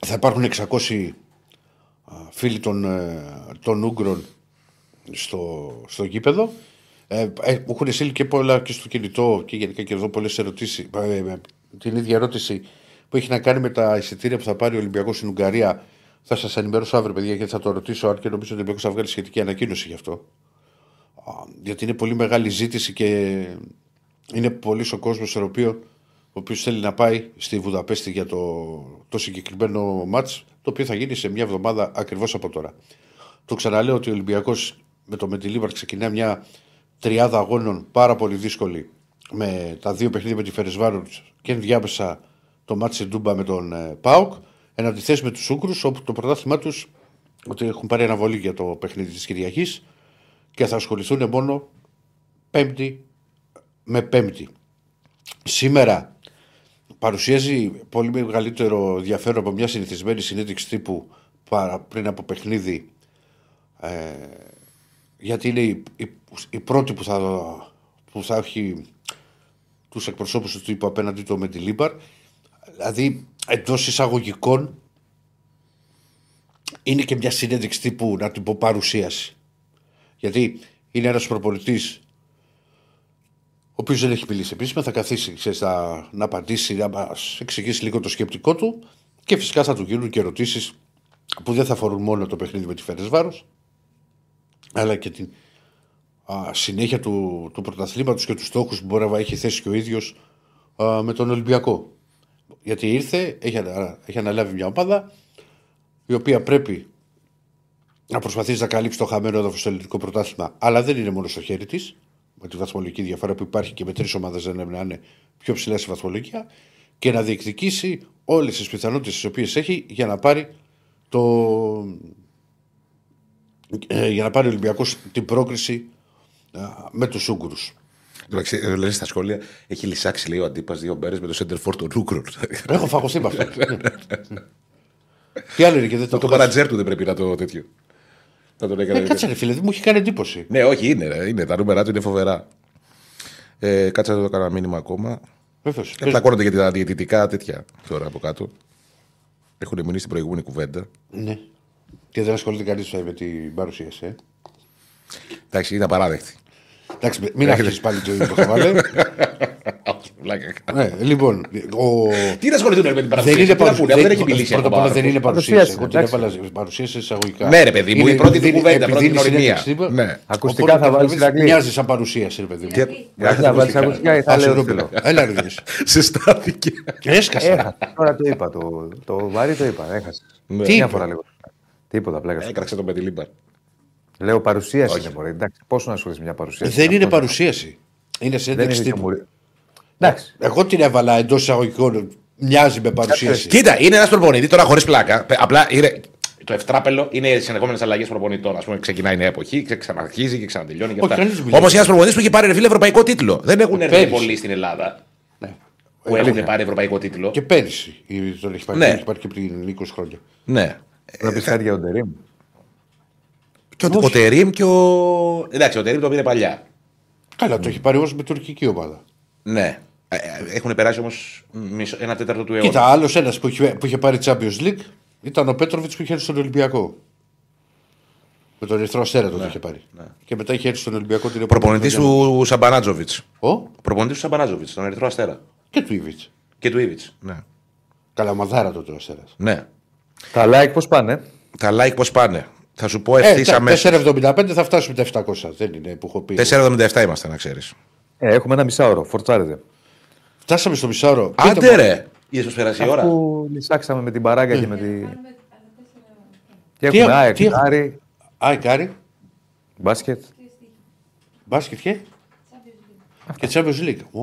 Θα υπάρχουν 600 α, φίλοι των, ε, των Ούγγρων στο, στο γήπεδο. Ε, ε, μου έχουν στείλει και πολλά και στο κινητό και γενικά και εδώ πολλές ερωτήσεις. Ε, ε, την ίδια ερώτηση που έχει να κάνει με τα εισιτήρια που θα πάρει ο Ολυμπιακός στην Ουγγαρία. Θα σας ενημερώσω αύριο, παιδιά, γιατί θα το ρωτήσω. Αν και νομίζω ότι ο Ολυμπιακός θα βγάλει σχετική ανακοίνωση γι' αυτό. Α, Γιατί είναι πολύ μεγάλη ζήτηση και είναι πολύ ο κόσμος ο οποίο ο οποίος θέλει να πάει στη Βουδαπέστη για το, το συγκεκριμένο μάτς το οποίο θα γίνει σε μια εβδομάδα ακριβώς από τώρα. Το ξαναλέω ότι ο Ολυμπιακός με το Μεντιλίβαρ ξεκινά μια τριάδα αγώνων πάρα πολύ δύσκολη με τα δύο παιχνίδια με τη Φερεσβάρον και ενδιάμεσα το μάτς στην Τούμπα με τον ε, ΠΑΟΚ εν αντιθέσει με τους Ούγκρους όπου το πρωτάθλημά τους ότι έχουν πάρει αναβολή για το παιχνίδι της Κυριακής και θα ασχοληθούν μόνο πέμπτη με πέμπτη. Σήμερα παρουσιάζει πολύ μεγαλύτερο ενδιαφέρον από μια συνηθισμένη συνέντευξη τύπου παρά πριν από παιχνίδι ε, γιατί είναι η, η, η πρώτη που θα, που θα έχει τους εκπροσώπους του τύπου απέναντι του Μεντιλίμπαρ δηλαδή εντός εισαγωγικών είναι και μια συνέντευξη τύπου να την πω παρουσίαση γιατί είναι ένας προπονητής ο οποίος δεν έχει μιλήσει επίσημα, θα καθίσει ξέρεις, θα, να απαντήσει, να μας εξηγήσει λίγο το σκεπτικό του και φυσικά θα του γίνουν και ερωτήσεις που δεν θα αφορούν μόνο το παιχνίδι με τη Φέρε αλλά και την α, συνέχεια του, του πρωταθλήματος και τους στόχους που μπορεί να έχει θέσει και ο ίδιος με τον Ολυμπιακό. Γιατί ήρθε, έχει, ανα- έχει αναλάβει μια ομάδα η οποία πρέπει να προσπαθήσει να καλύψεις το χαμένο έδαφος στο ελληνικό πρωτάθλημα, αλλά δεν είναι μόνο στο χέρι της, με τη βαθμολογική διαφορά που υπάρχει και με τρεις ομάδες δεν είναι να είναι πιο ψηλά στη βαθμολογία, και να διεκδικήσει όλες τις πιθανότητες τις οποίες έχει για να πάρει το. ε, για να πάρει ο Ολυμπιακός την πρόκριση α, με τους Ούγκρου. Εντάξει, ε, Λένε στα σχόλια, έχει λησάξει λέει ο αντίπας δύο μπέρε με το center for των Ούκρων. Έχω φαγωθεί με αυτό. Τι άλλο είναι και δεν το Το έχω μανατζέρ του δεν πρέπει να το τέτοιο. Να τον έκανε. Ε, κάτσε ρε φίλε, δεν μου έχει κάνει εντύπωση. Ναι, όχι, είναι, ρε, είναι. Τα νούμερα του είναι φοβερά. Ε, κάτσε να το κάνω ένα μήνυμα ακόμα. Βέβαιως. Ε, Πλακώνονται για τα διαιτητικά τέτοια τώρα από κάτω. Έχουν μείνει στην προηγούμενη κουβέντα. Ναι. Και δεν ασχολείται κανείς με την παρουσίαση. Ε. Εντάξει, είναι απαράδεκτη. Εντάξει, μην αρχίσει πάλι το ίδιο το χαβάλε. Βλάκα. ναι, λοιπόν, ο... Τι να ασχοληθούν με την δεν παρουσίαση, είναι τι να πούνε, αφού δεν έχει δεν- μιλήσει Πρώτα απ' ακόμα. όλα δεν είναι Παρουσίαση, παρουσίαση. Εγώ την εντάξει. έβαλα παρουσίαση εισαγωγικά. Ναι, ρε παιδί μου, Είναι- η πρώτη του επειδή- κουβέντα, επειδή πρώτη είναι γνωριμία. συνέντευξη, Ναι. Ακουστικά οπότε θα βάλεις καταλαβαίνεις, στην Αγγλία. Μοιάζει σαν παρουσίαση, ρε παιδί μου. Γιατί θα βάλεις ακουστικά ή θα Α, λέω συγγνώμη, θέλω. Έλα, ρε Διονύση. Σε στάθηκε. Έσκασα. Έχασα. Τώρα το είπα. Το, το βαρύ το είπα. Έχασε. Ναι. Μια είπε; φορά λίγο. Τίποτα, πλάκα. Έκραξε τον Πετιλίμπαρ. Λέω παρουσίαση είναι μωρέ. Εντάξει, πόσο να ασχολείσαι με μια παρουσίαση. Δεν είναι Αυτό παρουσίαση. Είναι Δεν συνέντευξη είναι τύπου. χιούμορ. Εντάξει. Εγώ την έβαλα εντός εισαγωγικών. Μοιάζει με παρουσίαση. Κοίτα, είναι ένας προπονητής τώρα χωρίς πλάκα. Πε- Απλά είναι, το ευτράπελο είναι οι συνεχόμενες αλλαγές προπονητών. Α πούμε, ξεκινάει η νέα εποχή, ξε- ξαναρχίζει και ξανατελειώνει. Όχι, κανείς δεν μιλάει. Όμως ένας προπονητής που έχει πάρει ρε φίλε ευρωπαϊκό τίτλο. Δεν έχουν έρθει Πέρυσι. πολλοί στην Ελλάδα Ναι. που έχουν πάρει ευρωπαϊκό τίτλο. Και πέρυσι η- τον έχει πάρει. Ναι. τον Έχει πάρει και πριν 20 χρόνια. Ναι. Να πει κάτι για τον Τερήμ. Και ο, ο Τερήμ και ο. Εντάξει, ο Τερήμ το πήρε παλιά. Καλά, το έχει πάρει όμω με τουρκική ομάδα. Ναι. Ε, ε, Έχουν περάσει όμως ένα τέταρτο του αιώνα. Κοίτα, άλλος ένας που, είχε- που είχε πάρει Champions League ήταν ο Πέτροβιτς που είχε έρθει στον Ολυμπιακό. Με τον Ερυθρό Αστέρα τότε είχε πάρει. Και μετά είχε έρθει στον Ολυμπιακό την επόμενη Προπονητής χρονιά. του Σαμπανάτζοβιτ. Ο; Προπονητής του Σαμπανάτζοβιτς, τον Ερυθρό Αστέρα. και του Ιβιτς. Και του Ίβιτς. Ναι. Καλή ομαδάρα τότε ο Αστέρας. ναι. Τα like πώς πάνε; Τα like πώς πάνε. Θα σου πω Ε, ευθύς αμέσως. 4,75 θα φτάσουμε τα 700. Δεν είναι που έχω πει. 4,77 είμαστε, να ξέρεις. Ε, έχουμε ένα μισάωρο. Φορτσάρετε. Φτάσαμε στο μισάωρο. Άντε ρε! Είδε πώ πέρασε η ώρα. Αφού λυσάξαμε με την παράγκα και με τη. Και Τι έχουμε έ- ΑΕΚ, τι έχουμε; Άρη, Άι, Κάρι, μπάσκετ. μπάσκετ και; Και Champions League. Ω,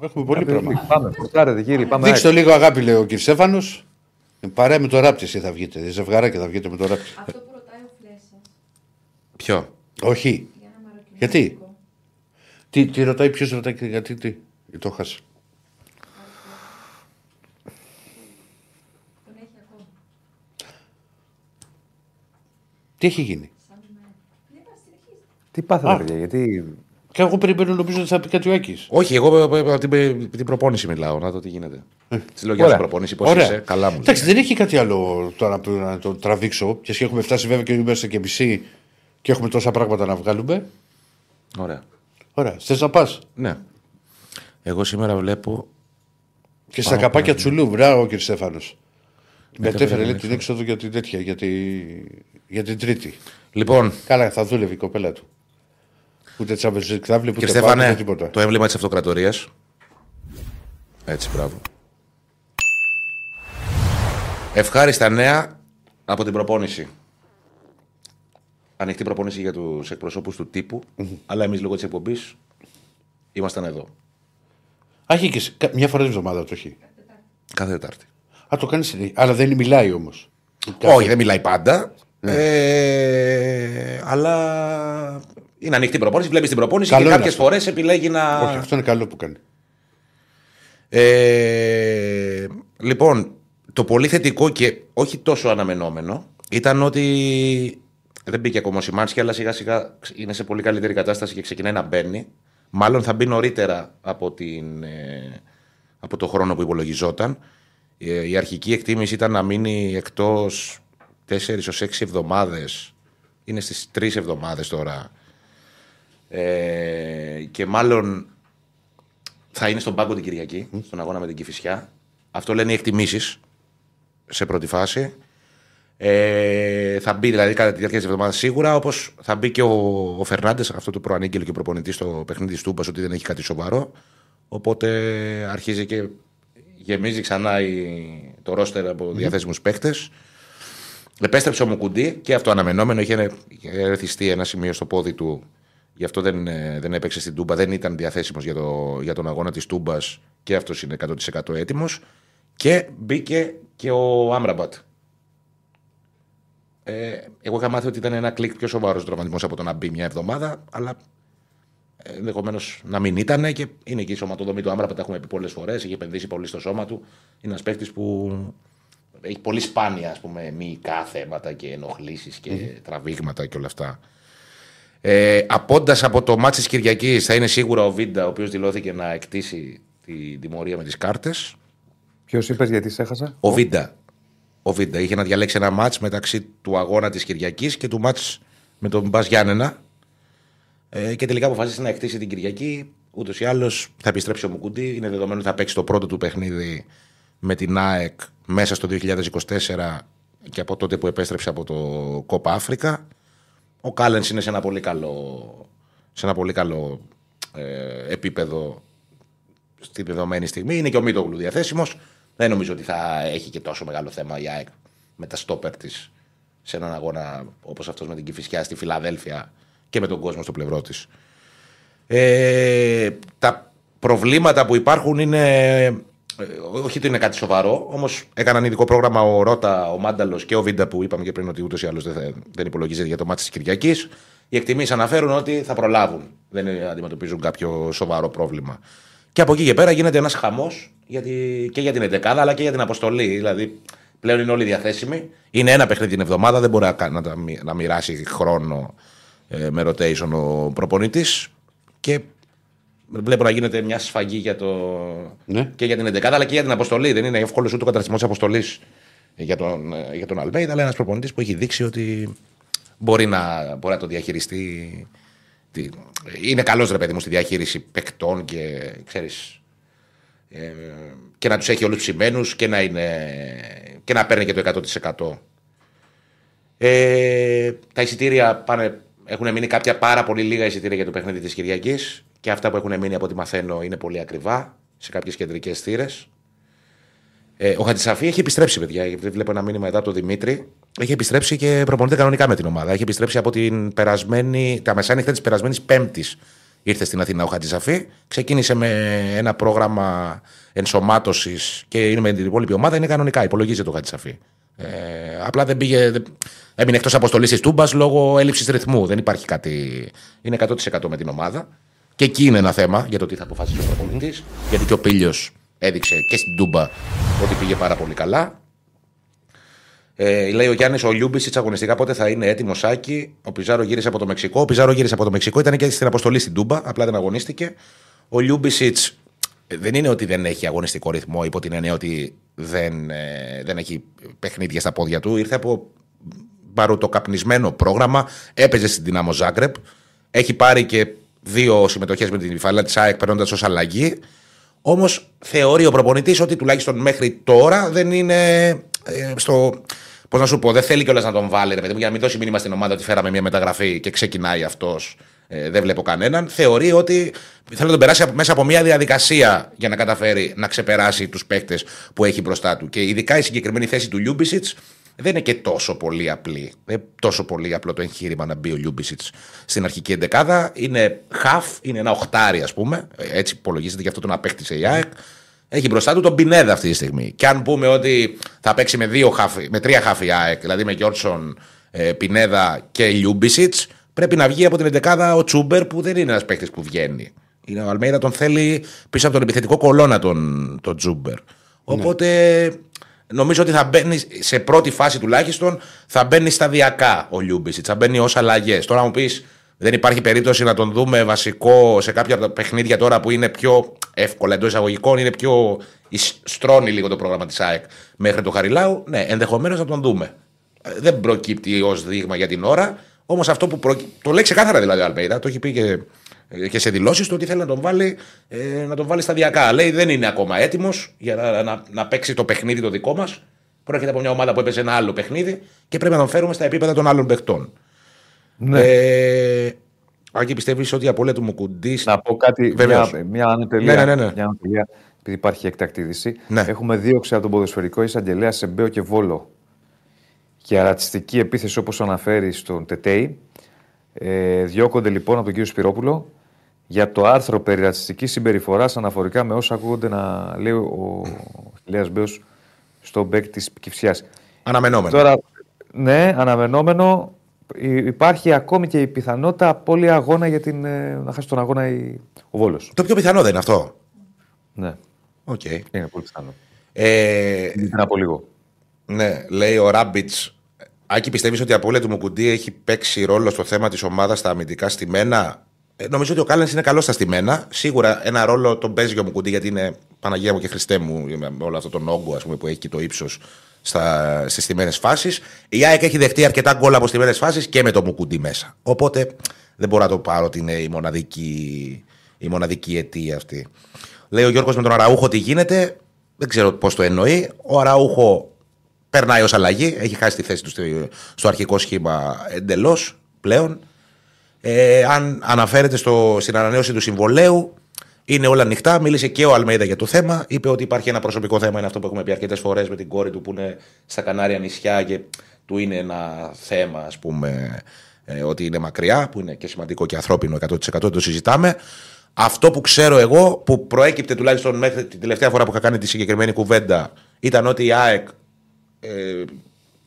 έχουμε πολύ πράγμα. Πάμε, φορτσάρετε κύριε. Πάμε Δείξτε ΑΕΚ. το λίγο αγάπη, λέει ο κ. Στέφανος. Παρέα με το ράπτη εσύ θα βγείτε. Ζευγαράκια θα βγείτε με το ράπτη. Αυτό που ρωτάει ο Φλέσσα Ποιο; Όχι. για ένα μαροκινό. Γιατί; Τι, τι ρωτάει, ποιος ρωτάει και γιατί, τι; Ή Το χάσε. Τον έχει ακόμα. Τι έχει γίνει; Σαν με. Δεν πα συνεχίζει. Τι πάθατε, παιδιά, γιατί. Και εγώ περιμένω νομίζω ότι θα πει κάτι ο Άκης. Όχι, εγώ ε, ε, από την, την προπόνηση μιλάω. Να δω τι γίνεται. Τη λόγια Ωραία. σου προπόνηση, πώς είσαι; Καλά μου. Εντάξει, λέει. δεν έχει κάτι άλλο τώρα που να το τραβήξω. Και έχουμε φτάσει βέβαια και είμαστε και μισή και έχουμε τόσα πράγματα να βγάλουμε. Ωραία. Ωραία. Θες να πας; Ναι. Εγώ σήμερα βλέπω Και στα καπάκια τσουλού, μπράβο κύριε Στέφανος. Μετέφερε λέει, την έξοδο για την τέτοια, για, τη... για την Τρίτη. Λοιπόν, Καλά, θα δούλευε η κοπέλα του. Ούτε Champions League θα βλέπει, κύριε ούτε πάμε, Στέφανε, ούτε τίποτα. το έμβλημα της αυτοκρατορίας. Έτσι, μπράβο. Ευχάριστα νέα από την προπόνηση. Ανοιχτή προπόνηση για τους εκπροσώπους του τύπου, αλλά εμείς λόγω της εκπομπής ήμασταν εδώ. Α, έχει και σε- κα- μια φορά την εβδομάδα το έχει. Κάθε Τετάρτη. Α, το κάνεις συνέχεια. Αλλά δεν μιλάει όμως. Όχι, δεν μιλάει πάντα. Ναι. Ε, αλλά είναι ανοιχτή προπόνηση. Βλέπεις την προπόνηση Καλό και είναι κάποιες αυτό. φορές επιλέγει να. Όχι, αυτό είναι καλό που κάνει. Ε, λοιπόν, το πολύ θετικό και όχι τόσο αναμενόμενο ήταν ότι δεν μπήκε ακόμα ο Σιμάνσκι, αλλά σιγά σιγά είναι σε πολύ καλύτερη κατάσταση και ξεκινάει να μπαίνει. Μάλλον θα μπει νωρίτερα από, την, ε, από το χρόνο που υπολογιζόταν. Ε, η αρχική εκτίμηση ήταν να μείνει εκτός 4 ως 6 εβδομάδες. Είναι στις 3 εβδομάδες τώρα. Ε, και μάλλον θα είναι στον πάγκο την Κυριακή, στον αγώνα με την Κηφισιά. Αυτό λένε οι εκτιμήσεις σε πρώτη φάση. Ε, θα μπει δηλαδή κατά τη διάρκεια της εβδομάδας σίγουρα, όπως θα μπει και ο, ο Φερνάντες, αυτό το προανήγγειλε και ο προπονητής στο παιχνίδι της Τούμπας, ότι δεν έχει κάτι σοβαρό. Οπότε αρχίζει και γεμίζει ξανά η, το ρόστερ από διαθέσιμους παίκτες. Επέστρεψε ο Μουκουντή και αυτό αναμενόμενο. Είχε ερεθιστεί ένα σημείο στο πόδι του. Γι' αυτό δεν, ε, δεν έπαιξε στην Τούμπα. Δεν ήταν διαθέσιμος για, το, για τον αγώνα της Τούμπας και αυτός είναι 100% έτοιμος. Και μπήκε και ο Άμραμπατ. Ε, εγώ είχα μάθει ότι ήταν ένα κλικ πιο σοβαρός τραυματισμό από το να μπει μια εβδομάδα, αλλά ενδεχομένως να μην ήταν και είναι και η σωματοδομή του Άμραμπατ. Τα έχουμε πει πολλές φορές. Έχει επενδύσει πολύ στο σώμα του. Είναι ένας παίκτης που έχει πολύ σπάνια ας πούμε, μυϊκά θέματα και ενοχλήσεις και τραβήγματα και όλα αυτά. Ε, Απώντα από το μάτι της Κυριακής, θα είναι σίγουρα ο Βίντα, ο οποίος δηλώθηκε να εκτίσει τη τιμωρία με τις κάρτες. Ποιος είπες γιατί σε έχασα; Ο Βίντα. Ο Βίντα είχε να διαλέξει ένα μάτς μεταξύ του αγώνα της Κυριακής και του μάτς με τον Μπας Γιάννενα. Ε, και τελικά αποφάσισε να εκτίσει την Κυριακή. Ούτως ή άλλως θα επιστρέψει ο Μουκούντι. Είναι δεδομένο ότι θα παίξει το πρώτο του παιχνίδι με την ΑΕΚ μέσα στο 2024 και από τότε που επέστρεψε από το Κόπα Αφρικα. Ο Κάλενς είναι σε ένα πολύ καλό, σε ένα πολύ καλό ε, επίπεδο στη δεδομένη στιγμή. Είναι και ο Μίτογλου διαθέσιμος. Δεν νομίζω ότι θα έχει και τόσο μεγάλο θέμα η ΑΕΚ με τα στόπερ της σε έναν αγώνα όπως αυτός με την Κυφυσιά στη Φιλαδέλφια και με τον κόσμο στο πλευρό της. Ε, τα προβλήματα που υπάρχουν είναι. ε, Όχι ότι είναι κάτι σοβαρό, όμως έκαναν ειδικό πρόγραμμα ο Ρότα, ο Μάνταλος και ο Βίντα που είπαμε και πριν ότι ούτως ή άλλως δεν, θα- δεν υπολογίζεται για το μάτι της Κυριακής. Οι εκτιμήσεις αναφέρουν ότι θα προλάβουν. Δεν αντιμετωπίζουν κάποιο σοβαρό πρόβλημα. Και από εκεί και πέρα γίνεται ένας χαμός και για την 11 αλλά και για την αποστολή. Δηλαδή πλέον είναι όλοι διαθέσιμοι. Είναι ένα παιχνίδι την εβδομάδα, δεν μπορεί να, κα- να, τα μοι- να μοιράσει χρόνο ε, με rotation ο προπονητής. Και βλέπω να γίνεται μια σφαγή για το... Ναι. και για την 11 αλλά και για την αποστολή. Δεν είναι εύκολος ούτε ο καταρτισμός της αποστολής για τον, ε, για τον Αλμπέιδα, αλλά ένας προπονητής που έχει δείξει ότι μπορεί να, μπορεί να το διαχειριστεί. Τι- Είναι καλός ρε παιδί μου στη διαχείριση παικτών και ξέρεις, ε, και να τους έχει όλους ψημένους και να, είναι, και να παίρνει και το 100%. Ε, τα εισιτήρια πάνε, έχουν μείνει κάποια πάρα πολύ λίγα εισιτήρια για το παιχνίδι της Κυριακής και αυτά που έχουν μείνει από ό,τι μαθαίνω είναι πολύ ακριβά σε κάποιες κεντρικές θύρες. Ε, ο Χατζησαφή έχει επιστρέψει, παιδιά. γιατί Βλέπω ένα μήνυμα εδώ από τον Δημήτρη. Έχει επιστρέψει και προπονείται κανονικά με την ομάδα. Έχει επιστρέψει από την περασμένη, τα μεσάνυχτα της περασμένης Πέμπτης. Ήρθε στην Αθήνα ο Χατζησαφή. Ξεκίνησε με ένα πρόγραμμα ενσωμάτωσης και είναι με την υπόλοιπη ομάδα. Είναι κανονικά. Υπολογίζεται ο Χατζησαφή. Ε, απλά δεν πήγε. δεν- Έμεινε εκτός αποστολής της Τούμπας λόγω έλλειψης ρυθμού. Δεν υπάρχει κάτι. Είναι 100% με την ομάδα. Και εκεί είναι ένα θέμα για το τι θα αποφασίσει ο προπονητής. Γιατί και ο Πήλιο έδειξε και στην Τούμπα ότι πήγε πάρα πολύ καλά. Ε, λέει ο Γιάννης, ο Λιούμπισιτς αγωνιστικά πότε θα είναι έτοιμος Σάκη. Ο Πιζάρο γύρισε από το Μεξικό. Ο Πιζάρο γύρισε από το Μεξικό, ήταν και στην αποστολή στην Τούμπα, απλά δεν αγωνίστηκε. Ο Λιούμπισιτς δεν είναι ότι δεν έχει αγωνιστικό ρυθμό, υπό την έννοια ότι δεν, ε, δεν έχει παιχνίδια στα πόδια του. Ήρθε από παροτοκαπνισμένο πρόγραμμα, έπαιζε στην Δυνάμο Ζάγκρεπ. Έχει πάρει και δύο συμμετοχές με την υφαλία της ΑΕΚ παίρνοντα ως αλλαγή. Όμως θεωρεί ο προπονητής ότι τουλάχιστον μέχρι τώρα δεν είναι ε, στο. Πώς να σου πω, δεν θέλει κιόλας να τον βάλει, ρε παιδί μου, για να μην δώσει μήνυμα στην ομάδα ότι φέραμε μια μεταγραφή και ξεκινάει αυτός. Ε, δεν βλέπω κανέναν. Θεωρεί ότι θέλει να τον περάσει από- μέσα από μια διαδικασία για να καταφέρει να ξεπεράσει τους παίκτες που έχει μπροστά του. Και ειδικά η συγκεκριμένη θέση του Λιούμπισιτς δεν είναι και τόσο πολύ απλή. Δεν είναι τόσο πολύ απλό το εγχείρημα να μπει ο Λιούμπισιτς στην αρχική εντεκάδα. Είναι χαφ, είναι ένα οχτάρι, ας πούμε. Έτσι υπολογίζεται, γι' αυτό τον απέκτησε η ΑΕΚ. Έχει μπροστά του τον Πινέδα αυτή τη στιγμή. Και αν πούμε ότι θα παίξει με, δύο χαφ, με τρία χαφ η ΑΕΚ, δηλαδή με Γιόνσον, ε, Πινέδα και Λιούμπισιτς, πρέπει να βγει από την εντεκάδα ο Τσούμπερ που δεν είναι ένας παίκτης που βγαίνει. Είναι, ο Αλμέιδα τον θέλει πίσω από τον επιθετικό κολόνα τον, τον Τσούμπερ. Οπότε νομίζω ότι θα μπαίνει σε πρώτη φάση τουλάχιστον θα μπαίνει σταδιακά ο Λιούμπισιτς. Θα μπαίνει ως αλλαγές. Τώρα μου πεις δεν υπάρχει περίπτωση να τον δούμε βασικό σε κάποια από τα παιχνίδια τώρα που είναι πιο εύκολα εντός εισαγωγικών, είναι πιο. εις- στρώνει λίγο το πρόγραμμα της ΑΕΚ μέχρι το Χαριλάου. Ναι, ενδεχομένως να τον δούμε. Ε, Δεν προκύπτει ως δείγμα για την ώρα. Όμως αυτό που προκύπτει. Το λέει ξεκάθαρα δηλαδή ο Αλμέιδα, το έχει πει και, και σε δηλώσεις του ότι θέλει να τον βάλει, ε, να τον βάλει σταδιακά. Λέει δεν είναι ακόμα έτοιμος για να, να, να παίξει το παιχνίδι το δικό μας. Πρόκειται από μια ομάδα που έπαιζε ένα άλλο παιχνίδι και πρέπει να τον φέρουμε στα επίπεδα των άλλων παιχτών. Ναι. Ε, Άκη, πιστεύεις ότι η απώλεια του Μουκουντή. Να πω κάτι, Βεβαίως. μια, μια ανωτελεία. Ναι, ναι, ναι, ναι. Μια ανωτελεία, επειδή υπάρχει εκτακτή είδηση. Ναι. Έχουμε δίωξη από τον ποδοσφαιρικό εισαγγελέα σε Μπέο και Βόλο για ρατσιστική επίθεση όπως αναφέρει στον Τετέι. Ε, διώκονται λοιπόν από τον κύριο Σπυρόπουλο για το άρθρο περί ρατσιστικής συμπεριφοράς αναφορικά με όσα ακούγονται να λέει ο Αχιλλέας Μπέος στο μπακ της Κηφισιάς. Αναμενόμενο. Τώρα, ναι, αναμενόμενο. Υ- Υπάρχει ακόμη και η πιθανότητα απώλεια αγώνα για την, ε, να χάσει τον αγώνα η, ο Βόλος. Το πιο πιθανό δεν είναι αυτό; Ναι, Οκ. είναι πολύ πιθανό. Ε, Πριν από λίγο. ναι, λέει ο Ράμπιτς. Άκη, πιστεύεις ότι η απώλεια του Μουκουντή έχει παίξει ρόλο στο θέμα της ομάδας στα αμυντικά στημένα; Ε, νομίζω ότι ο Κάλενς είναι καλός στα στημένα. Σίγουρα ένα ρόλο τον παίζει και ο Μουκουντή γιατί είναι Παναγία μου και Χριστέ μου με όλο αυτόν τον όγκο ας πούμε, που έχει και το ύψος στις στιμένε φάσεις. Η ΑΕΚ έχει δεχτεί αρκετά γκολ από στιμένε φάσεις και με το Μουκουντή μέσα. Οπότε δεν μπορώ να το πάρω ότι είναι η μοναδική, η μοναδική αιτία αυτή. Λέει ο Γιώργος με τον Αραούχο τι γίνεται. Δεν ξέρω πώς το εννοεί. Ο Αραούχο περνάει ως αλλαγή. Έχει χάσει τη θέση του στη- στο αρχικό σχήμα εντελώς πλέον. Ε, αν αναφέρεται στο, στην ανανέωση του συμβολέου, είναι όλα ανοιχτά. Μίλησε και ο Αλμέιδα για το θέμα. Είπε ότι υπάρχει ένα προσωπικό θέμα, είναι αυτό που έχουμε πει αρκετές φορές με την κόρη του που είναι στα Κανάρια νησιά και του είναι ένα θέμα, ας πούμε, ε, ότι είναι μακριά, που είναι και σημαντικό και ανθρώπινο 100% δεν το συζητάμε. Αυτό που ξέρω εγώ, που προέκυπτε τουλάχιστον μέχρι την τελευταία φορά που είχα κάνει τη συγκεκριμένη κουβέντα, ήταν ότι η ΑΕΚ ε,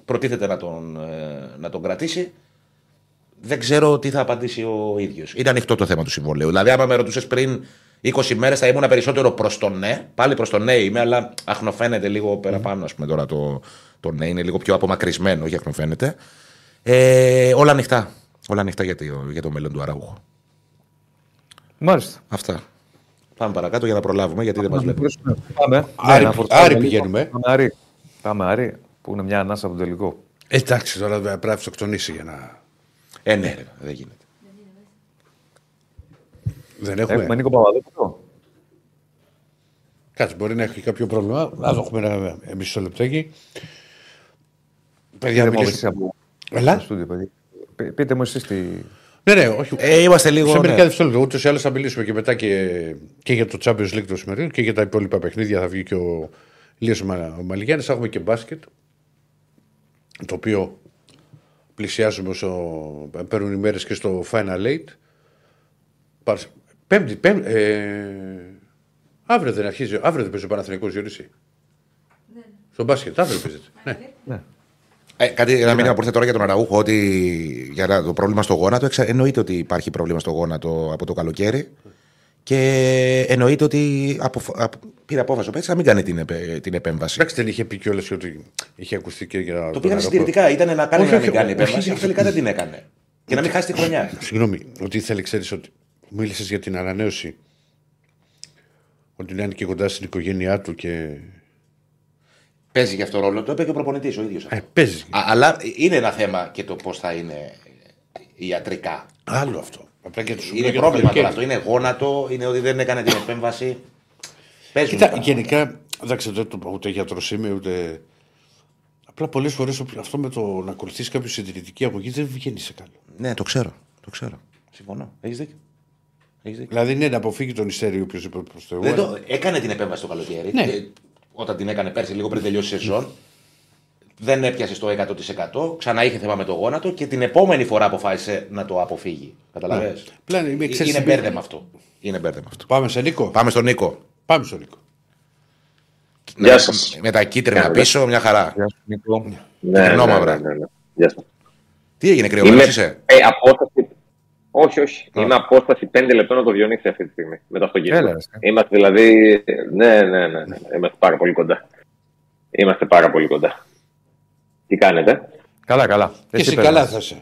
προτίθεται να τον, ε, να τον κρατήσει. Δεν ξέρω τι θα απαντήσει ο ίδιος. Είναι ανοιχτό το θέμα του συμβολέου. Δηλαδή, άμα με ρωτούσες πριν 20 μέρες, θα ήμουν περισσότερο προς το ναι. Πάλι προς το ναι είμαι, αλλά αχνοφαίνεται λίγο παραπάνω, ας πούμε τώρα το, το ναι. Είναι λίγο πιο απομακρυσμένο, όχι αχνοφαίνεται. Ε, όλα ανοιχτά. Όλα ανοιχτά για το, για το μέλλον του Αραούχου. Μάλιστα. Αυτά. Πάμε παρακάτω για να προλάβουμε, γιατί δεν μας βλέπουν. Πάμε. Άρη- Ναι, να φορτώσουμε Άρη λίγο. πηγαίνουμε. Πάμε Άρη. Πάμε Άρη, που είναι μια ανάσα από το τελικό. Εντάξει, τώρα πρέπει να αυτοκτονήσει για να. Ε, ναι, ρε, δεν γίνεται. Δεν έχουμε. Έχουμε Νίκο Παπαδόπουλο. Κάτσε, μπορεί να έχει κάποιο πρόβλημα. Να το έχουμε ένα ε, μισό λεπτάκι. Παιδιά, Πείτε μου μιλήσ- εσείς από Έλα. το στούντιο, παιδί. Π- Πείτε μου εσείς τι... Ναι, ναι, όχι. Ε, είμαστε λίγο. Σε μερικά ναι. δευτερόλεπτα. Ούτως ή άλλως θα μιλήσουμε και μετά και, και για το Champions League το σημερινό και για τα υπόλοιπα παιχνίδια. Θα βγει και ο Λίο ο Μαλιγιάννης. Θα έχουμε και μπάσκετ. Το οποίο πλησιάζουμε όσο παίρνουν οι μέρες και στο Final Eight. Πάρ- Πέμπτη, πέμπτη. Ε, αύριο δεν αρχίζει. Αύριο δεν παίζει ο Παναθηναϊκός Διορίση. Στο μπάσκετ, αύριο παίζεται. Ναι. Ε, κάτι, ένα μήνυμα που ήρθε τώρα για τον Αραούχο ότι για να- το πρόβλημα στο γόνατο. Εξα, εννοείται ότι υπάρχει πρόβλημα στο γόνατο από το καλοκαίρι. Και εννοείται ότι αποφ- απ- πήρε απόφαση ο Πέτσα να μην κάνει την, επε- την επέμβαση. Εντάξει, δεν είχε πει κιόλας ότι είχε ακουστεί και για. Το τον πήγανε Αραούχο. συντηρητικά. Ήταν να κάνει Όχι, να όχι, μην κάνει όχι, επέμβαση. όχι. Και τελικά δεν την έκανε. Και να μην χάσει τη χρονιά. Συγγνώμη, ότι ήθελε, ξέρεις ότι μίλησες για την ανανέωση. Ότι να είναι και κοντά στην οικογένειά του και. Παίζει και αυτό ρόλο. Το είπε και ο προπονητής ο ίδιος. Ε, παίζει. Αλλά είναι ένα θέμα και το πώς θα είναι ιατρικά. Άλλο αυτό. Απλά και του Είναι πρόβλημα τώρα αυτό. Είναι γόνατο, είναι ότι δεν έκανε την επέμβαση. Παίζουν. Κοίτα, τα- γενικά, εντάξει, δεν το ούτε γιατρό είμαι, ούτε. Απλά πολλές φορές αυτό με το να ακολουθείς κάποιο συντηρητική αγωγή δεν βγαίνει σε καλό. Ναι, το ξέρω. Το ξέρω. Συμφωνώ. Έχεις δίκιο. Έχεις δίκιο. Δηλαδή, ναι, να αποφύγει τον υστέριο οποιοδήποτε προς Θεού. Δεν αλλά- το... Έκανε την επέμβαση το καλοκαίρι. Ναι. Και όταν την έκανε πέρσι, λίγο πριν τελειώσει η σεζόν, δεν έπιασε στο 100%. Ξανά είχε θέμα με το γόνατο και την επόμενη φορά αποφάσισε να το αποφύγει. Καταλαβαίνεις. Ναι. Πλέον είμαι, ξέρεις, Είναι είμαι- μπέρδεμα αυτό. Είναι μπέρδεμα αυτό. Πάμε σε Νίκο. Πάμε στον Νίκο. Πάμε στον Νίκο. Γεια Ναι, σας. Με τα κίτρινα Κάνετε. πίσω, μια χαρά. Γεια σου, Νίκο. Ναι, ναι, Κυτρινόμαυρα. ναι, ναι, ναι. Γεια σας. Τι έγινε, κρυωμένο Είμαι είσαι. ε, απόσταση. Όχι, όχι. Είμαι απόσταση 5 λεπτών από το Διονύση αυτή τη στιγμή. Με το αυτοκίνητο. Έλα, εσύ. Είμαστε δηλαδή. Ναι, ναι, ναι, ναι. Είμαστε πάρα πολύ κοντά. Είμαστε πάρα πολύ κοντά. Τι κάνετε; Καλά, καλά. Και εσύ πες καλά μας. θα είσαι.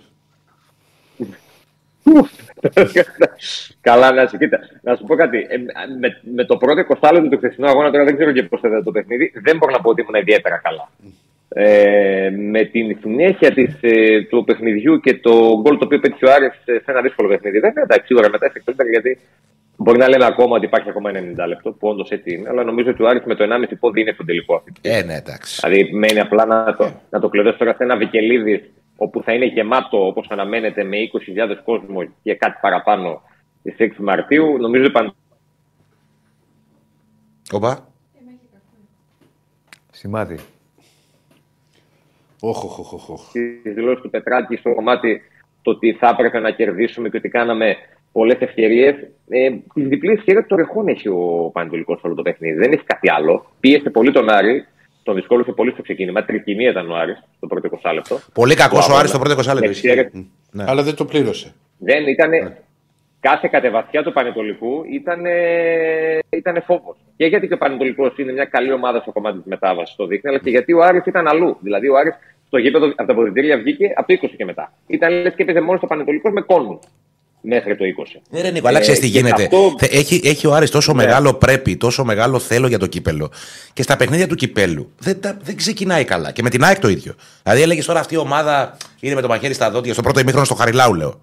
Καλά, να σου κοίτα. Να σου πω κάτι. Ε, με, με το πρώτο εικοσάλεπτο του χθεσινού αγώνα, τώρα δεν ξέρω και πώς θα ήταν το παιχνίδι, δεν μπορώ να πω ότι ήμουν ιδιαίτερα καλά. Ε, με την συνέχεια της, ε, του παιχνιδιού και το γκολ το οποίο πέτυχε ο Άρης ε, σε ένα δύσκολο παιχνίδι. Βέβαια, εντάξει, σίγουρα μετά είσαι καλύτερα γιατί μπορεί να λέμε ακόμα ότι υπάρχει ακόμα 90 λεπτό, που όντως έτσι είναι, αλλά νομίζω ότι ο Άρης με το 1,5 πόδι είναι στο τελικό αυτή. Ε, ναι, εντάξει. Δηλαδή, μένει απλά να το, να το κλειδώσει τώρα σε ένα Βικελίδης όπου θα είναι γεμάτο όπως αναμένεται με 20.000 κόσμο και κάτι παραπάνω στις 6 Μαρτίου. Νομίζω ότι παν- Οπα. Σημάδι. Όχι, όχι, όχι, όχι. τι δηλώσει του Πετράκη στο κομμάτι το ότι θα έπρεπε να κερδίσουμε και ότι κάναμε πολλές ευκαιρίες. Ε, τη διπλή ευκαιρία του ρεχών έχει ο Πανετολικό όλο το παιχνίδι. Δεν έχει κάτι άλλο. Πίεσε πολύ τον Άρη, τον δυσκόλυσε πολύ στο ξεκίνημα. Τρικυμία ήταν ο Άρης στο πρώτο 20 λεπτό. Πολύ κακός Του ο Άρης το αγώνα. πρώτο 20 λεπτό. Με εξαίρεση- ισχύει. Ναι. Αλλά δεν το πλήρωσε. Δεν ήταν. Κάθε κατεβασιά του Πανετολικού ήταν, ήταν φόβος. Και γιατί και ο Πανετολικός είναι μια καλή ομάδα στο κομμάτι της μετάβασης, το δείχνει, αλλά και γιατί ο Άρης ήταν αλλού. Δηλαδή, ο Άρης στο γήπεδο από τα αποδητήρια βγήκε από το 20 και μετά. Ήταν λες και έπαιζε μόνο στο Πανετολικό με κόνους μέχρι το 20. Ναι, ρε Νίκο, αλλά Ε, ξέρεις τι και γίνεται. αυτό- Θε- Έχει, έχει ο Άρης τόσο Ναι. μεγάλο πρέπει, τόσο μεγάλο θέλω για το κύπελο. Και στα παιχνίδια του κυπέλου δεν, τα- δεν ξεκινάει καλά. Και με την ΑΕΚ το ίδιο. Δηλαδή έλεγες τώρα αυτή η ομάδα είναι με το μαχαίρι στα δόντια στο πρώτο ημίχρονο στο Χαριλάου, λέω.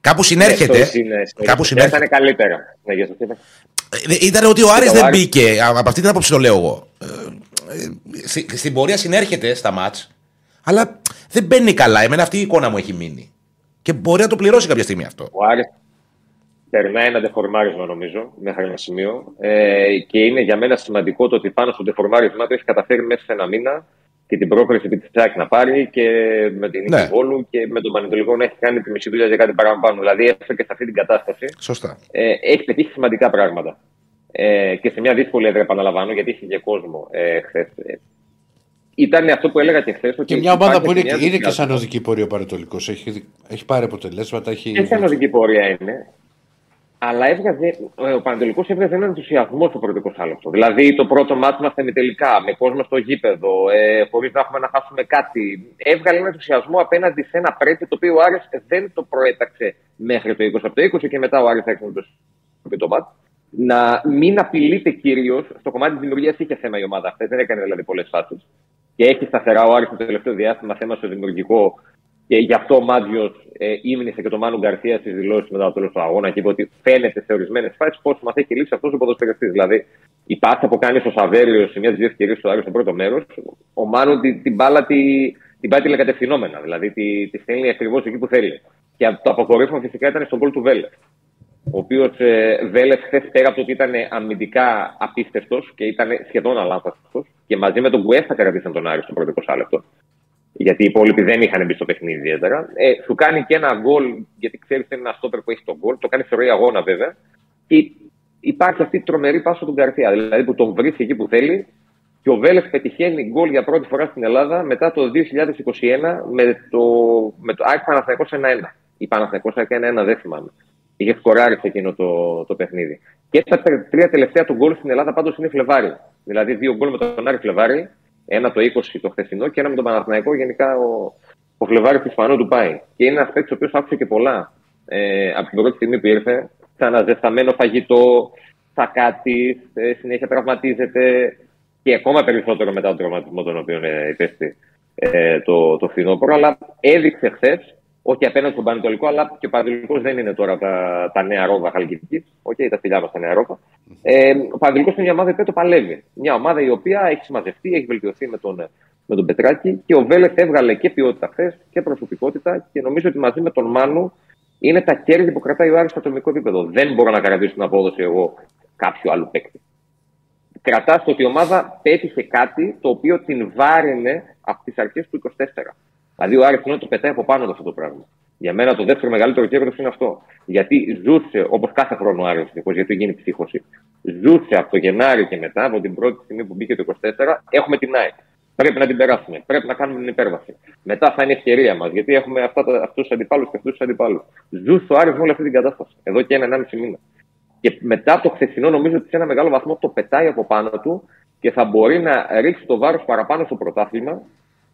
Κάπου συνέρχεται. Ναι, στο- είναι- στο- κάπου θα συνέρχεται. ήταν καλύτερα. Ναι, για σας είπα. Ε, Ήταν ότι ο Άρης ο δεν Άρης- μπήκε. Α- Από αυτή την άποψη το λέω εγώ. Ε, ε, στη- Στην πορεία συνέρχεται στα μάτς, αλλά δεν μπαίνει καλά. Εμένα αυτή η εικόνα μου έχει μείνει. Και μπορεί να το πληρώσει κάποια στιγμή αυτό. Ο Άρης περνάει ένα δεφορμάρισμα νομίζω μέχρι ένα σημείο ε, και είναι για μένα σημαντικό το ότι πάνω στο δεφορμάρισμα του έχει καταφέρει μέσα σε ένα μήνα και την πρόκριση επί της ΤΣΑΚ να πάρει και με την νίκη Ναι. Βόλου και με τον Πανετολικό να έχει κάνει τη μισή δουλειά για κάτι παραπάνω. Δηλαδή έστω και σε αυτή την κατάσταση Σωστά. ε, έχει πετύχει σημαντικά πράγματα. Ε, και σε μια δύσκολη έδρα, επαναλαμβάνω, γιατί είχε και κόσμο ε, χθες. ήταν αυτό που έλεγα και χθες. Και μια ομάδα που είναι, είναι και σαν οδική πορεία ο Παρετολικό. Έχει, δι- έχει πάρει αποτελέσματα. Έχει... Και σαν οδική πορεία είναι. Αλλά έβγαζε, ε, ο Πανατολικός έβγαζε έναν ενθουσιασμό στο πρώτο 20 λεπτό. Δηλαδή το πρώτο μάτι μας τελικά, με κόσμο στο γήπεδο, ε, χωρίς να έχουμε να χάσουμε κάτι. Έβγαλε έναν ενθουσιασμό απέναντι σε ένα πρέπει το οποίο ο Άρης δεν το προέταξε μέχρι το 20 από το 20 και μετά ο Άρης έξω το το μάτι. Να μην απειλείται κυρίως στο κομμάτι της δημιουργίας. Είχε θέμα η ομάδα αυτή, δεν έκανε δηλαδή πολλές φάσεις. Και έχει σταθερά ο Άρης το τελευταίο διάστημα θέμα στο δημιουργικό και γι' αυτό ο Μάτζιος ε, ύμνησε και τον Μάνου Γκαρθία στις δηλώσεις μετά το τέλος του αγώνα και είπε ότι φαίνεται σε ορισμένες φάσεις πώ μας έχει λύσει αυτός ο ποδοσφαιριστής. Δηλαδή, η πάσα που κάνει στο Σαβέριο σε μια-δύο ευκαιρίες του Άρη στο πρώτο μέρος, ο Μάνου την, την μπάλα τη, την πάει τηλεκατευθυνόμενα. Δηλαδή, τη, τη στέλνει ακριβώς εκεί που θέλει. Και το αποκορύφωμα φυσικά ήταν στον κόλ του Βέλε. Ο οποίος ε, Βέλε χθες πέρα από το ότι ήταν αμυντικά απίστευτος και ήταν σχεδόν αλάνθαστο και μαζί με τον Κουέστα κρατήσαν τον Άρη στο πρώτο 20 λεπτό γιατί οι υπόλοιποι δεν είχαν μπει στο παιχνίδι ιδιαίτερα. Ε, σου κάνει και ένα γκολ, γιατί ξέρεις ότι είναι ένα στόπερ που έχει τον γκολ. Το κάνει σε ροή αγώνα βέβαια. Και υπάρχει αυτή η τρομερή πάσο του Γκαρθία. Δηλαδή που τον βρίσκει εκεί που θέλει. Και ο Βέλες πετυχαίνει γκολ για πρώτη φορά στην Ελλάδα μετά το 2021 με το, με το ΑΕΚ Παναθηναϊκός 1-1. Ή Παναθηναϊκός 1-1, δεν θυμάμαι. Είχε σκοράρει σε εκείνο το, το παιχνίδι. Και τα τε- τρία τελευταία του γκολ στην Ελλάδα πάντως είναι Φλεβάρι. Δηλαδή δύο γκολ με τον Άρη Φλεβάρι, ένα το 20 το χθεσινό και ένα με τον Παναθηναϊκό. Γενικά ο, ο Φλεβάρης Ισπανό του πάει. Και είναι ένας παίκτης ο οποίος άκουσε και πολλά ε, από την πρώτη στιγμή που ήρθε. Ξαναζεσταμένο φαγητό, θα κάτι, ε, συνέχεια τραυματίζεται και ακόμα περισσότερο μετά τον τραυματισμό τον οποίο ε, υπέστη ε, το, το φθινόπωρο. Αλλά έδειξε χθες, όχι απέναντι στον Πανετολικό, αλλά και ο Πανετολικός δεν είναι τώρα τα, τα νέα ρόβα χαλκιδικής. Όχι, τα φιλιά μας τα νέα ρόβα. Ε, ο Παναγενικό είναι μια ομάδα που το παλεύει. Μια ομάδα η οποία έχει συμμαζευτεί, έχει βελτιωθεί με τον, με τον Πετράκη και ο Βέλεθ έβγαλε και ποιότητα χθες και προσωπικότητα και νομίζω ότι μαζί με τον Μάνου είναι τα κέρδη που κρατάει ο Άρης στο ατομικό επίπεδο. Δεν μπορώ να κρατήσω την απόδοση εγώ κάποιου άλλου παίκτη. Κρατάς ότι η ομάδα πέτυχε κάτι το οποίο την βάραινε από τις αρχές του 24. Δηλαδή ο Άρης το πετάει από πάνω του αυτό το πράγμα. Για μένα το δεύτερο μεγαλύτερο κέρδος είναι αυτό. Γιατί ζούσε, όπως κάθε χρόνο ο Άρης, γιατί γίνει ψύχωση, ζούσε από το Γενάρη και μετά, από την πρώτη στιγμή που μπήκε το 24, έχουμε την ΑΕΚ. Πρέπει να την περάσουμε. Πρέπει να κάνουμε την υπέρβαση. Μετά θα είναι ευκαιρία μας, γιατί έχουμε αυτούς τους αντιπάλους και αυτούς τους αντιπάλους. Ζούσε ο Άρης με όλη αυτή την κατάσταση. Εδώ και ένα-ενάμιση μήνα. Και μετά το χθεσινό, νομίζω ότι σε ένα μεγάλο βαθμό το πετάει από πάνω του και θα μπορεί να ρίξει το βάρος παραπάνω στο πρωτάθλημα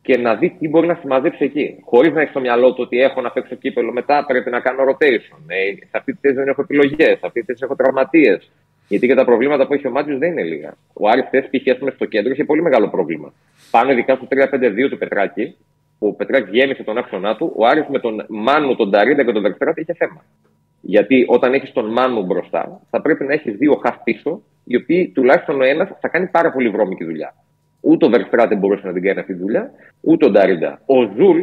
και να δει τι μπορεί να συμμαζέψει εκεί. Χωρίς να έχει στο μυαλό του ότι έχω να παίξω κύπελο μετά, πρέπει να κάνω rotation. Ε, σε αυτή τη θέση δεν έχω επιλογές, σε αυτή τη θέση έχω τραυματίες. Γιατί και τα προβλήματα που έχει ο Μάτιο δεν είναι λίγα. Ο Άρης χθες π.χ. στο κέντρο είχε πολύ μεγάλο πρόβλημα. Πάνω ειδικά στο 3-5-2 του Πετράκη, που ο Πετράκης γέμισε τον άξονά του, ο Άρης με τον Μάνου, τον Νταρίντα και τον Βερστράτε είχε θέμα. Γιατί όταν έχεις τον Μάνου μπροστά, θα πρέπει να έχεις δύο χαφ πίσω, οι οποίοι τουλάχιστον ο ένας θα κάνει πάρα πολύ βρώμικη δουλειά. Ούτε ο Βερστράτε μπορούσε να την κάνει αυτή τη δουλειά, ούτε ο Νταρίντα. Ο Ζουλ,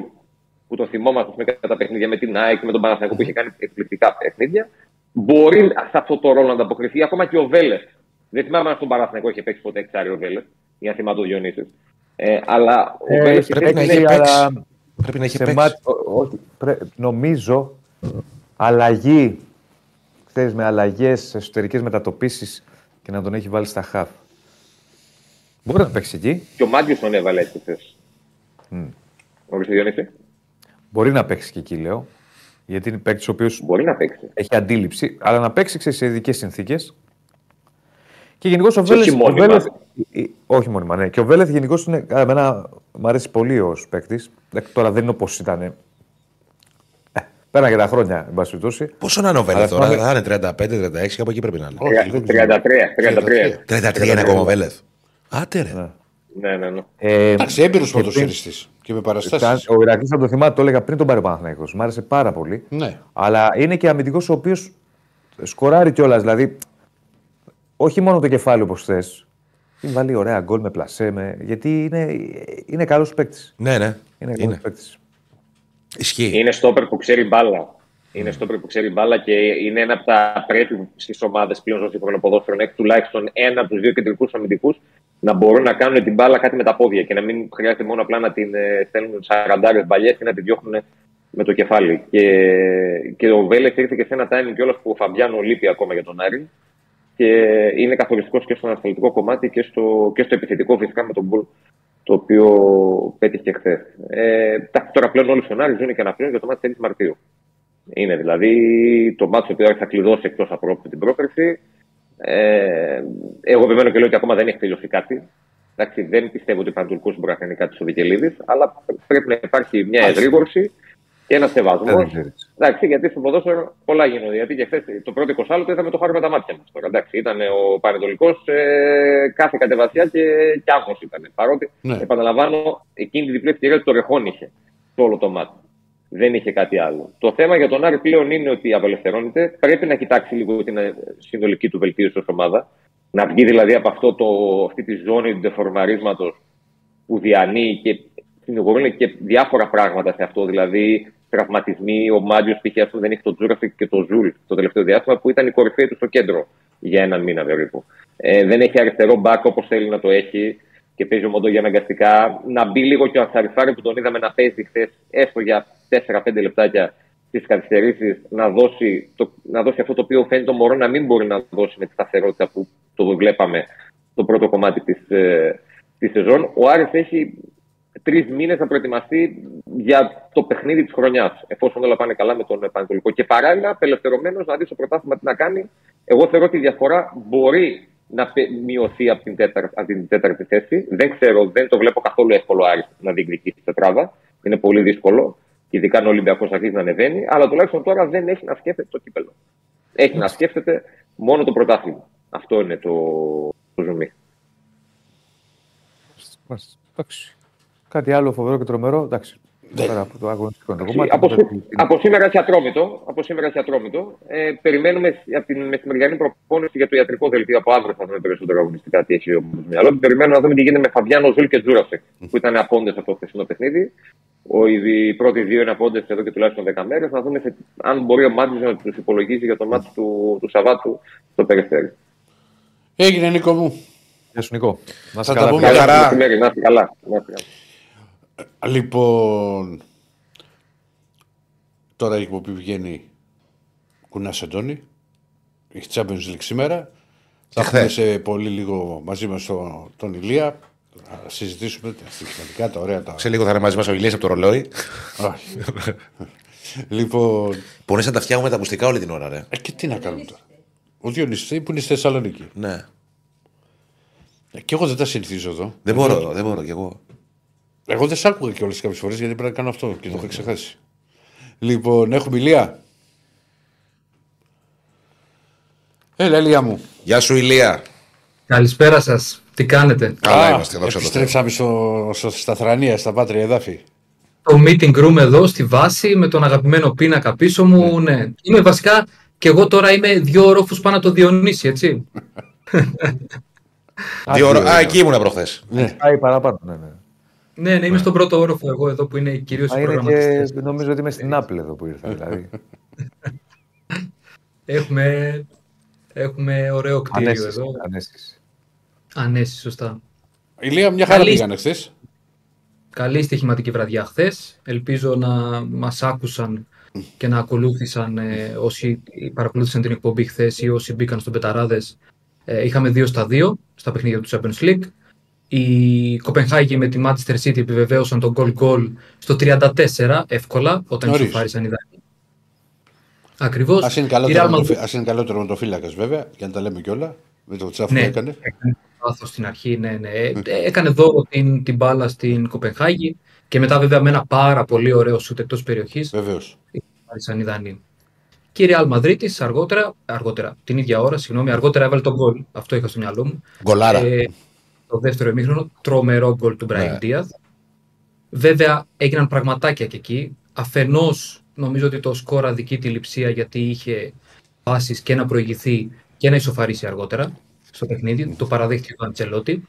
που τον θυμόμαστε με κατά παιχνίδια με την ΑΕΚ, με τον Παναθηναϊκό που είχε κάνει εκπληκτικά παιχνίδια, μπορεί σε αυτό το ρόλο να ανταποκριθεί. Ακόμα και ο Βέλε. Δεν θυμάμαι αν στον Παναθηναϊκό είχε παίξει ποτέ εξάρι ο Βέλε, για να θυμάται ο Διονύσης. Ε, αλλά ο Ε, Βέλες Πρέπει να είναι- έχει αλλά- παίξει. Πρέπει να έχει σε παίξει. μάτ- ο- όχι, πρέ- νομίζω αλλαγή, ξέρεις, με αλλαγές, εσωτερικές μετατοπίσεις και να τον έχει βάλει στα χαφ. Μπορεί να παίξει εκεί. Και ο Μάντιο τον έβαλε έτσι χθε. Ορίστε, Διονύση. Μπορεί να παίξει και εκεί, λέω. Γιατί είναι παίκτης ο οποίος Μπορεί να παίξει. έχει αντίληψη, αλλά να παίξει ξέρεις, σε ειδικές συνθήκες. Και γενικώς ο Και Βέλεθ. όχι ο μόνιμα. Βέλεθ- ε, ε, όχι μόνιμα, ναι. Και ο Βέλεθ γενικώς είναι. Εμένα μου αρέσει πολύ ως παίκτης. Τώρα δεν είναι όπως ήταν. Ε, πέρα για τα χρόνια, εν πάση περιπτώσει. Πόσο να είναι ο Βέλεθ Αλλά τώρα, θυμάμαι- θα είναι 35-36, κάπου εκεί πρέπει να είναι. Όχι, δεν ξέρω. 33. 33. 33 είναι ακόμα ο Βέλεθ. Άτε ρε. Ναι, ναι, ναι. Ε, Εντάξει, έμπειρος και πριν- ποδοσφαιριστή και με Σαν- παραστάσει. Ο Ηρακλής, αν το θυμάται, το έλεγα πριν τον πάρει ο Παναθηναϊκός. Μ' άρεσε πάρα πολύ. Ναι. Αλλά είναι και αμυντικός ο οποίος σκοράρει κιόλας. Δηλαδή, όχι μόνο το κεφάλι όπως θες. Την βάλει ωραία γκολ με πλασέ. Με... Γιατί είναι, είναι καλός παίκτης. Ναι, ναι. Είναι καλός Είναι. παίκτης. Ισχύει. Είναι στόπερ που ξέρει μπάλα. Είναι στόπερ που ξέρει μπάλα και είναι ένα από τα πρέπει στις ομάδες πλέον στο σύγχρονο ποδόσφαιρο να έχει τουλάχιστον ένα από τους δύο κεντρικούς αμυντικούς να μπορούν να κάνουν την μπάλα κάτι με τα πόδια και να μην χρειάζεται μόνο απλά να την ε, στέλνουν 40 μπαλιές και να τη διώχνουν με το κεφάλι. Και, και ο Βέλες ήρθε και σε ένα timing κιόλας που ο Φαμπιάνο λείπει ακόμα για τον Άρη και είναι καθοριστικός και στο ανασταλτικό κομμάτι και στο, και στο επιθετικό φυσικά με τον Μπουλ το οποίο πέτυχε χθες. Ε, εντάξει, τώρα πλέον όλοι στον Άρη ζουν και αναπλέον για το μάτι 4 Μαρτίου. Είναι δηλαδή το μάτι το οποίο θα κλειδώσει εκτός από την πρόκριση. Ε, εγώ επιμένω και λέω ότι ακόμα δεν έχει τελειώσει κάτι. Εντάξει, δεν πιστεύω ότι ο Πανατολικό μπορεί να κάνει κάτι στο Βικελίδης, αλλά πρέπει να υπάρχει μια εγρήγορση και ένας σεβασμός. Δεν ξέρεις. Εντάξει, γιατί στο ποδόσφαιρο πολλά γίνονται. Γιατί και χθες το πρώτο 20 λεπτό είδαμε το χάρη με τα μάτια μας. Τώρα, εντάξει, ήταν ο Πανετολικός ε, κάθε κατεβασιά και, και άγχο ήταν. Παρότι, Ναι. επαναλαμβάνω, εκείνη τη διπλή ευκαιρία του το ρεχόν είχε στο όλο το μάτι. Δεν είχε κάτι άλλο. Το θέμα για τον Άρη πλέον είναι ότι απελευθερώνεται. Πρέπει να κοιτάξει λίγο την ε, συνολική του βελτίωση ως ομάδα. Να βγει δηλαδή από αυτό το, αυτή τη ζώνη του δεφορμαρίσματο που διανύει και συνηγορούν και διάφορα πράγματα σε αυτό. Δηλαδή, τραυματισμοί. Ο Μάτιο π.χ. ας πούμε, δεν έχει τον Τζούραφικ και τον Ζουλ το τελευταίο διάστημα που ήταν η κορυφή του στο κέντρο για έναν μήνα περίπου. Ε, δεν έχει αριστερό μπακ όπως θέλει να το έχει και παίζει ο Μοντό για αναγκαστικά. Να μπει λίγο και ο Ασαριφάρη που τον είδαμε να παίζει χθες, έστω για 4-5 λεπτάκια στις καθυστερήσεις, να, δώσει το, να δώσει αυτό το οποίο φαίνεται ο Μωρό να μην μπορεί να δώσει με τη σταθερότητα που το βλέπαμε στο πρώτο κομμάτι της ε, της σεζόν. Ο Άρης έχει τρεις μήνες να προετοιμαστεί για το παιχνίδι της χρονιάς, εφόσον όλα πάνε καλά με τον Πανετολικό. Και παράλληλα, απελευθερωμένος να δει στο πρωτάθλημα τι να κάνει. Εγώ θεωρώ ότι η διαφορά μπορεί να πε- μειωθεί από την, τέταρτη, από την τέταρτη θέση. Δεν ξέρω, δεν το βλέπω καθόλου εύκολο Άρης να διεκδικήσει τη τετράδα. Είναι πολύ δύσκολο. Ειδικά αν ο Ολυμπιακός αρχίζει να ανεβαίνει. Αλλά τουλάχιστον τώρα δεν έχει να σκέφτεται το κύπελο. Έχει να σκέφτεται μόνο το πρωτάθλημα. Αυτό είναι το, το ζουμί. Μάλιστα. Εντάξει. Κάτι άλλο φοβερό και τρομερό. Εντάξει. Πέρα από το αγωνιστικό. Το Από, κομμάτι από, που σή- δεν- από σήμερα έχει Ατρόμητο. Από σήμερα έχει Ατρόμητο. Ε, περιμένουμε από την μεσημεριανή προπόνηση για το ιατρικό δελτίο από αύριο θα δούμε περισσότερο αγωνιστικά τι έχει ο στο μυαλό. του. Περιμένουμε να δούμε τι γίνεται με Φαβιάνο Ζουλ και Τζούρασεκ που ήταν απόντες από το χθεσινό παιχνίδι. Ο, οι οι πρώτοι δύο είναι απόντες εδώ και τουλάχιστον 10 μέρες. Να δούμε σε- αν μπορεί ο Μάτζη να τους υπολογίσει για το μάτι του, του Σαββάτου στο Περιστέρι. Έγινε Νίκο μου. Γεια σου, Νικό. Να Θα σε τα καλά. πούμε. φίλε. Μια χαρά. Μεσημέρι, να είστε καλά. Να είστε καλά. Λοιπόν, τώρα η εκπομπή βγαίνει κουνά Αντώνη. Έχει Champions League σήμερα. Θα έχουμε χθες. σε πολύ λίγο μαζί μας το- τον Ηλία. Να συζητήσουμε τα στοιχηματικά, τα ωραία τα. Σε λίγο θα είναι μαζί μας ο Ηλίας από το ρολόι. Όχι. λοιπόν, Μπορεί να τα φτιάχνουμε τα ακουστικά όλη την ώρα, ρε. ε, και τι να κάνουμε τώρα. Ο Διονύσης που είναι στη Θεσσαλονίκη. Ναι. Ε, Και εγώ δεν τα συνηθίζω εδώ. Δεν μπορώ, δεν μπορώ κι εγώ. Εγώ δεν σ' άκουγα και όλε κάποιες φορές γιατί πρέπει να κάνω αυτό και το είχα ξεχάσει. Λοιπόν, έχουμε ηλία. Έλα, Ηλία μου. Γεια σου, Ηλία. Καλησπέρα σας. Τι κάνετε; Καλά Α, είμαστε, δόξα τω Θεώ. Επιστρέψαμε στο, στο, στα Θρανία, στα Πάτρια Εδάφη. Το meeting room εδώ στη βάση με τον αγαπημένο πίνακα πίσω μου. Ναι. Είμαι βασικά και εγώ τώρα είμαι δύο ορόφου πάνω από το Διονύση, έτσι. Δύο ώρα- Α, εκεί ήμουν προχθές. Ναι. Πάει παραπάνω. Ναι, ναι. Ναι, ναι, είμαι στον πρώτο όροφο εγώ εδώ που είναι κυρίως οι Α, είναι προγραμματιστέ. και νομίζω ότι είμαι στην Apple εδώ που ήρθα. Δηλαδή. Έχουμε, έχουμε ωραίο κτίριο Ανέσεις, εδώ. ανέσεις. Ανέσεις, σωστά. Ηλία, μια χαρά Καλή- πήγανε χθες. Καλή στοιχηματική βραδιά χθες. Ελπίζω να μας άκουσαν και να ακολούθησαν ε, όσοι παρακολούθησαν την εκπομπή χθες ή όσοι μπήκαν στον Πεταράδες. Ε, είχαμε 2 στα 2 στα παιχνίδια του Champions League. Η Κοπενχάγη με τη Manchester City επιβεβαίωσαν τον goal goal στο 34 εύκολα όταν Νωρίς. ισοφάρισαν οι Δανείοι. Ακριβώς. Α είναι, καλότερο με το- ας είναι καλότερο με το φύλακας βέβαια, για να τα λέμε κιόλα. Με το τσάφ που Ναι, έκανε. έκανε λάθος στην αρχή, ναι, ναι. Ε, Έκανε δώρο την, την μπάλα στην Κοπενχάγη και μετά βέβαια με ένα πάρα πολύ ωραίο σούτ εκτός περιοχής Βεβαίως. Άρισαν οι Δανείοι. Και η Real Madrid αργότερα, αργότερα, την ίδια ώρα, συγγνώμη, αργότερα έβαλε τον γκολ. Αυτό είχα στο μυαλό μου. Γκολάρα. Ε, το δεύτερο ημίχρονο, τρομερό γκολ του Brian Ναι. Diaz. Βέβαια έγιναν πραγματάκια και εκεί. Αφενός νομίζω ότι το σκορ αδικεί τη λειψία γιατί είχε πάσεις και να προηγηθεί και να ισοφαρίσει αργότερα στο παιχνίδι. Το παραδέχτηκε ο Αντσελότη.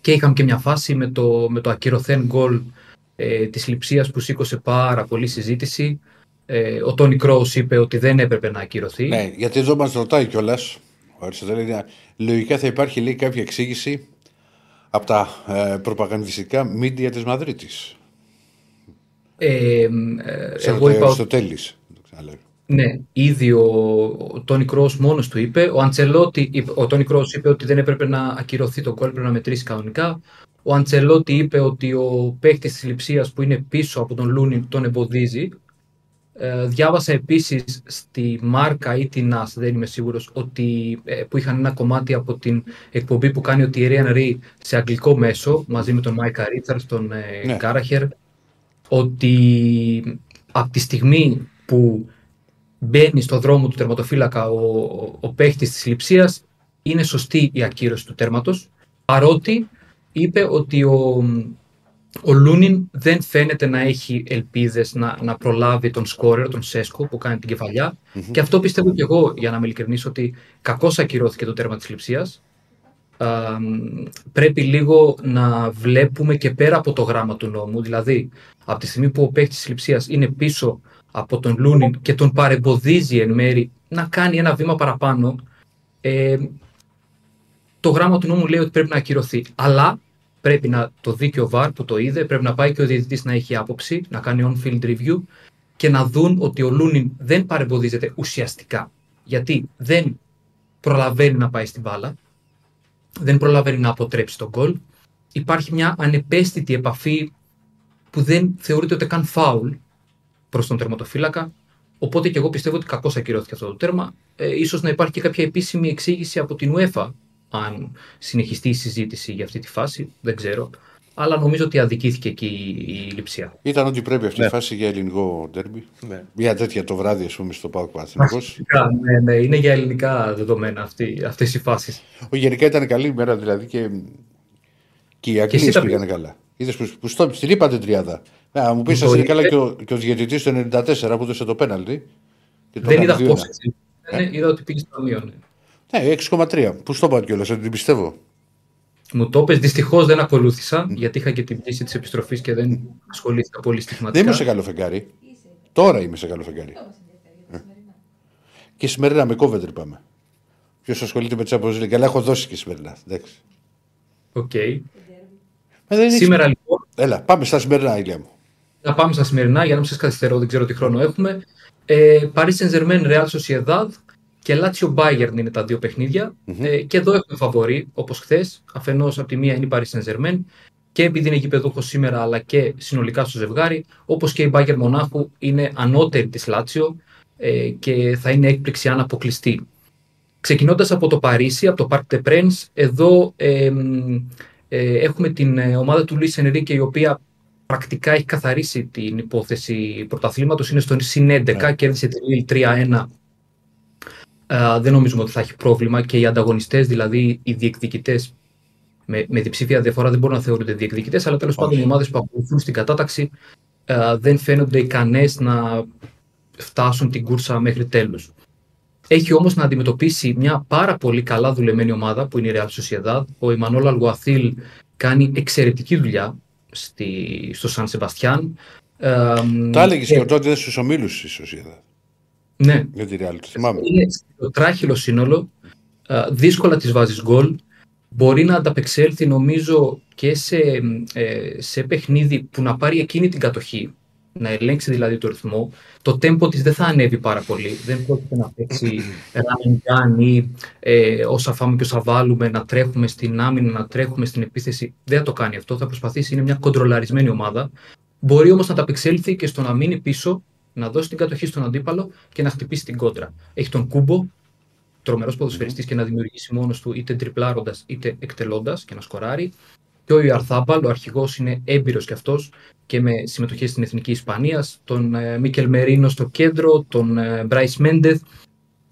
Και είχαμε και μια φάση με το, με το ακυρωθέν γκολ ε, της λειψίας που σήκωσε πάρα πολύ συζήτηση. Ε, ο Τόνι Κρόους είπε ότι δεν έπρεπε να ακυρωθεί. Ναι, γιατί εδώ μας ρωτάει κιόλας. Ο Αριστοτέλη, λέει, λογικά θα υπάρχει λέει, κάποια εξήγηση από τα ε, προπαγανδιστικά μίντια της Μαδρίτης. Ε, ε, Σε εγώ είπα ότι Αριστοτέλης. το ξαναλέω. Ναι, ήδη ο, ο Τόνι Κρός μόνος του είπε. Ο Αντσελότη, είπε- ο Τόνι Κρός είπε ότι δεν έπρεπε να ακυρωθεί το γκολ, πρέπει να μετρήσει κανονικά. Ο Αντσελότη είπε ότι ο παίκτης της λειψίας που είναι πίσω από τον Λούνιν τον εμποδίζει. Ε, διάβασα επίσης στη Μάρκα ή την ΑΣ, δεν είμαι σίγουρος, ότι, ε, που είχαν ένα κομμάτι από την εκπομπή που κάνει ο Thierry Henry σε αγγλικό μέσο, μαζί με τον Μάικα Ρίτσαρτ, τον ε, Ναι. Κάραχερ, ότι από τη στιγμή που μπαίνει στο δρόμο του τερματοφύλακα ο, ο, ο παίχτης της λειψίας, είναι σωστή η ακύρωση του τέρματος, παρότι είπε ότι ο, ο Λούνιν δεν φαίνεται να έχει ελπίδες να, να προλάβει τον σκόρερ, τον Σέσκο που κάνει την κεφαλια Και αυτό πιστεύω και εγώ, για να είμαι ειλικρινής, ότι κακώς ακυρώθηκε το τέρμα της λειψίας. Α, μ, πρέπει λίγο να βλέπουμε και πέρα από το γράμμα του νόμου. Δηλαδή, από τη στιγμή που ο παίκτης της λειψίας είναι πίσω από τον Λούνιν και τον παρεμποδίζει εν μέρη να κάνει ένα βήμα παραπάνω, ε, το γράμμα του νόμου λέει ότι πρέπει να ακυρωθεί. Αλλά πρέπει να το δει και ο ΒΑΡ που το είδε, πρέπει να πάει και ο διαιτητής να έχει άποψη, να κάνει on-field review και να δουν ότι ο Λούνιν δεν παρεμποδίζεται ουσιαστικά. Γιατί δεν προλαβαίνει να πάει στην μπάλα, δεν προλαβαίνει να αποτρέψει τον γκολ. Υπάρχει μια ανεπαίσθητη επαφή που δεν θεωρείται ούτε καν φάουλ προς τον τερματοφύλακα. Οπότε και εγώ πιστεύω ότι κακώς ακυρώθηκε αυτό το τέρμα. Ε, ίσως να υπάρχει και κάποια επίσημη εξήγηση από την UEFA, αν συνεχιστεί η συζήτηση για αυτή τη φάση, δεν ξέρω. Αλλά νομίζω ότι αδικήθηκε εκεί η, η λειψία. Ήταν ό,τι πρέπει αυτή η φάση για ελληνικό ντέρμπι. Ναι. Μια τέτοια το βράδυ, ας πούμε, στο Πάοκ Παναθηναϊκός. Φυσικά, ναι, ναι, είναι για ελληνικά δεδομένα αυτή, αυτές οι φάσεις. Ο, γενικά ήταν καλή ημέρα δηλαδή και, και οι εσύ Αγγλίες τα πήγανε καλά. Είδες που, που στο, στην είπατε τριάδα. Ναι, να μου πεις, Το σα είναι είπε. καλά και ο, και ο διαιτητής του 94 που έδωσε το πέναλτι. Και το Δεν είδα έκανε πώ. 2-1. Ναι, είδα ότι πήγε στο μείον. Ναι. Ναι, 6,3. Πού στο είπα κιόλας, δεν την πιστεύω. Μου το πες, δυστυχώς δεν ακολούθησα, γιατί είχα και την πτήση της επιστροφής και δεν ασχολήθηκα πολύ Δεν στοιχηματικά. είμαι σε καλό φεγγάρι. Τώρα είμαι σε καλό φεγγάρι. Αυτό μας ενδιαφέρει για τα σημερινά. Και σημερινά με Coventry πάμε. Ποιος ασχολείται με Champions League, αλλά έχω δώσει και σημερινά. Εντάξει. Οκ. Ε, δεν έχεις- Σήμερα λοιπόν Έλα, πάμε στα σημερινά, Ηλία μου. να πάμε στα σημερινά για να μην σας καθυστερώ, δεν ξέρω τι χρόνο έχουμε. Ε, Paris Saint-Germain, Real Sociedad και Lazio Bayern είναι τα δύο παιχνίδια. Ε, και εδώ έχουμε φαβορή, όπως χθες. Αφενός από τη μία είναι η Paris Saint-Germain και επειδή είναι γηπεδούχος σήμερα, αλλά και συνολικά στο ζευγάρι, όπως και η Bayern Μονάχου είναι ανώτερη της Lazio ε, και θα είναι έκπληξη αν αποκλειστεί. Ξεκινώντας από το Παρίσι, από το Parc des Princes, εδώ ε, μ, ε, έχουμε την ε, ομάδα του Λουίς Ενρίκε, η οποία πρακτικά έχει καθαρίσει την υπόθεση πρωταθλήματος, είναι στον συν 11, κέρδισε τη Λίλ 3-1. Ε, δεν νομίζουμε ότι θα έχει πρόβλημα και οι ανταγωνιστές, δηλαδή οι διεκδικητές με, με διψήφια διαφορά δεν μπορούν να θεωρούνται διεκδικητές, αλλά τέλος πάντων οι ομάδες που ακολουθούν στην κατάταξη ε, δεν φαίνονται ικανές να φτάσουν την κούρσα μέχρι τέλους. Έχει όμως να αντιμετωπίσει μια πάρα πολύ καλά δουλεμένη ομάδα που είναι η Real Sociedad. Ο Ιμανόλ Αλγουαθίλ κάνει εξαιρετική δουλειά στη, στο Σαν Σεμπαστιάν. Ε, Τα έλεγες και τότε στου ομίλου τη Σοσίδα. Ναι, Για τη Real, το θυμάμαι. είναι στο τράχυλο σύνολο. ε, δύσκολα τις βάζεις γκολ. Μπορεί να ανταπεξέλθει νομίζω και σε, ε, σε παιχνίδι που να πάρει εκείνη την κατοχή. Να ελέγξει δηλαδή το ρυθμό. Το τέμπο της δεν θα ανέβει πάρα πολύ. Δεν πρόκειται να παίξει run and gun ή ε, όσα φάμε και όσα βάλουμε, να τρέχουμε στην άμυνα, να τρέχουμε στην επίθεση. Δεν θα το κάνει αυτό. Θα προσπαθήσει. Είναι μια κοντρολαρισμένη ομάδα. Μπορεί όμως να ανταπεξέλθει και στο να μείνει πίσω, να δώσει την κατοχή στον αντίπαλο και να χτυπήσει την κόντρα. Έχει τον Κούμπο, τρομερός ποδοσφαιριστής και να δημιουργήσει μόνος του είτε τριπλάροντας είτε εκτελώντας και να σκοράρει. Και ο Ιαρθάμπαλ, ο αρχηγός, είναι έμπειρος κι αυτός και με συμμετοχή στην Εθνική Ισπανίας. Τον ε, Μίκελ Μερίνο στο κέντρο, τον Μπράις Μένντεθ.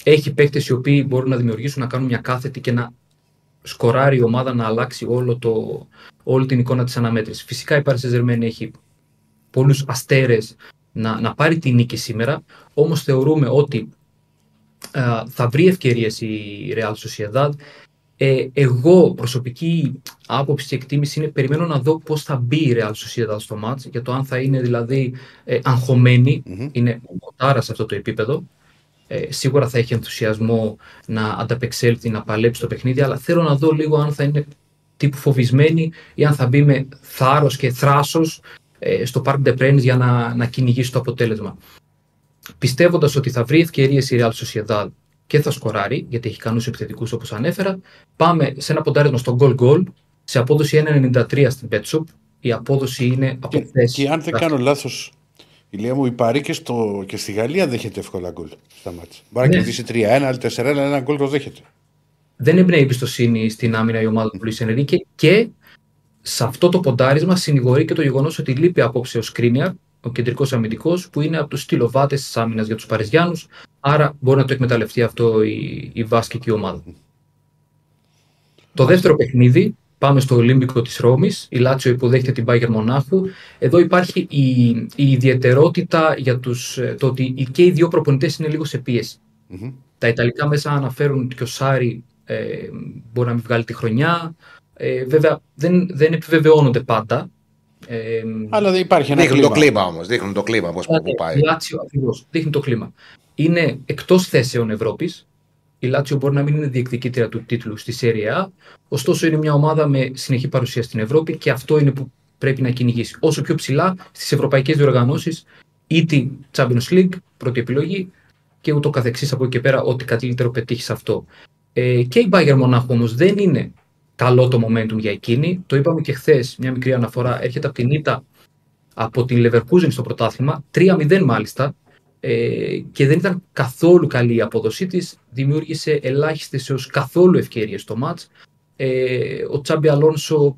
Έχει παίκτες οι οποίοι μπορούν να δημιουργήσουν, να κάνουν μια κάθετη και να σκοράρει η ομάδα να αλλάξει όλο το, όλη την εικόνα της αναμέτρησης. Φυσικά η Paris Saint-Germain έχει πολλούς αστέρες να, να πάρει τη νίκη σήμερα, όμως θεωρούμε ότι ε, θα βρει ευκαιρίες η Real Sociedad. Ε, εγώ προσωπική άποψη και εκτίμηση είναι περιμένω να δω πώς θα μπει η Real Sociedad στο μάτς για το αν θα είναι δηλαδή ε, αγχωμένη, είναι κοτάρα σε αυτό το επίπεδο. Ε, σίγουρα θα έχει ενθουσιασμό να ανταπεξέλθει, να παλέψει το παιχνίδι, αλλά θέλω να δω λίγο αν θα είναι τύπου φοβισμένη ή αν θα μπει με θάρρος και θράσος ε, στο Parc des Princes για να, να κυνηγήσει το αποτέλεσμα πιστεύοντας ότι θα βρει ευκαιρίες η Real Sociedad και θα σκοράρει, γιατί έχει ικανούς επιθετικούς όπως ανέφερα, πάμε σε ένα ποντάρισμα στο goal goal σε απόδοση 1,93 στην Betshop. Η απόδοση είναι από Και, χθες. και αν δεν κάνω λάθος, ηλία μου, η Παρή και, στο, και στη Γαλλία δέχεται εύκολα γκολ στα μάτια. Μπορεί να Ναι. κερδίσει 3-1, αλλά 4-1, αλλά ένα γκολ το δέχεται. Δεν εμπνέει εμπιστοσύνη στην άμυνα η ομάδα του Λουίς Ενρίκε και σε αυτό το ποντάρισμα συνηγορεί και το γεγονός ότι λείπει απόψε ο Σκρίνιαρ, ο κεντρικός αμυντικός, που είναι από τους στυλοβάτες της άμυνας για τους Παριζιάνους. Άρα μπορεί να το εκμεταλλευτεί αυτό η, η βάσκικη ομάδα. Το δεύτερο παιχνίδι, πάμε στο Ολύμπικο της Ρώμης, η Λάτσιο υποδέχεται την Bayern Μονάχου. Εδώ υπάρχει η, η ιδιαιτερότητα για τους, ε, το ότι οι- και οι δύο προπονητές είναι λίγο σε πίεση. Μμμ. Τα Ιταλικά μέσα αναφέρουν ότι ο Σάρι ε, μπορεί να μην βγάλει τη χρονιά. Ε, βέβαια δεν, δεν επιβεβαιώνονται πάντα. Ε, Αλλά δεν υπάρχει ένα Δείχνουν κλίμα. το κλίμα όμως. Δείχνουν το κλίμα πώ που πάει. η Λάτσιο ακριβώς, δείχνει το κλίμα. Είναι εκτός θέσεων Ευρώπης. Η Λάτσιο μπορεί να μην είναι διεκδικήτρια του τίτλου στη Serie A, ωστόσο είναι μια ομάδα με συνεχή παρουσία στην Ευρώπη και αυτό είναι που πρέπει να κυνηγήσει. Όσο πιο ψηλά στις ευρωπαϊκές διοργανώσεις, είτε Champions League, πρώτη επιλογή, και ούτω καθεξής από εκεί και πέρα, ό,τι καλύτερο πετύχεις σε αυτό. Ε, και η Bayern Μονάχου όμως δεν είναι καλό το momentum για εκείνη. Το είπαμε και χθες, μια μικρή αναφορά. Έρχεται από την ήττα από την Leverkusen στο πρωτάθλημα, 3-0 μάλιστα, ε, και δεν ήταν καθόλου καλή η απόδοσή της, δημιούργησε ελάχιστες έως καθόλου ευκαιρίες στο μάτς. Ε, ο Τσάμπι Αλόνσο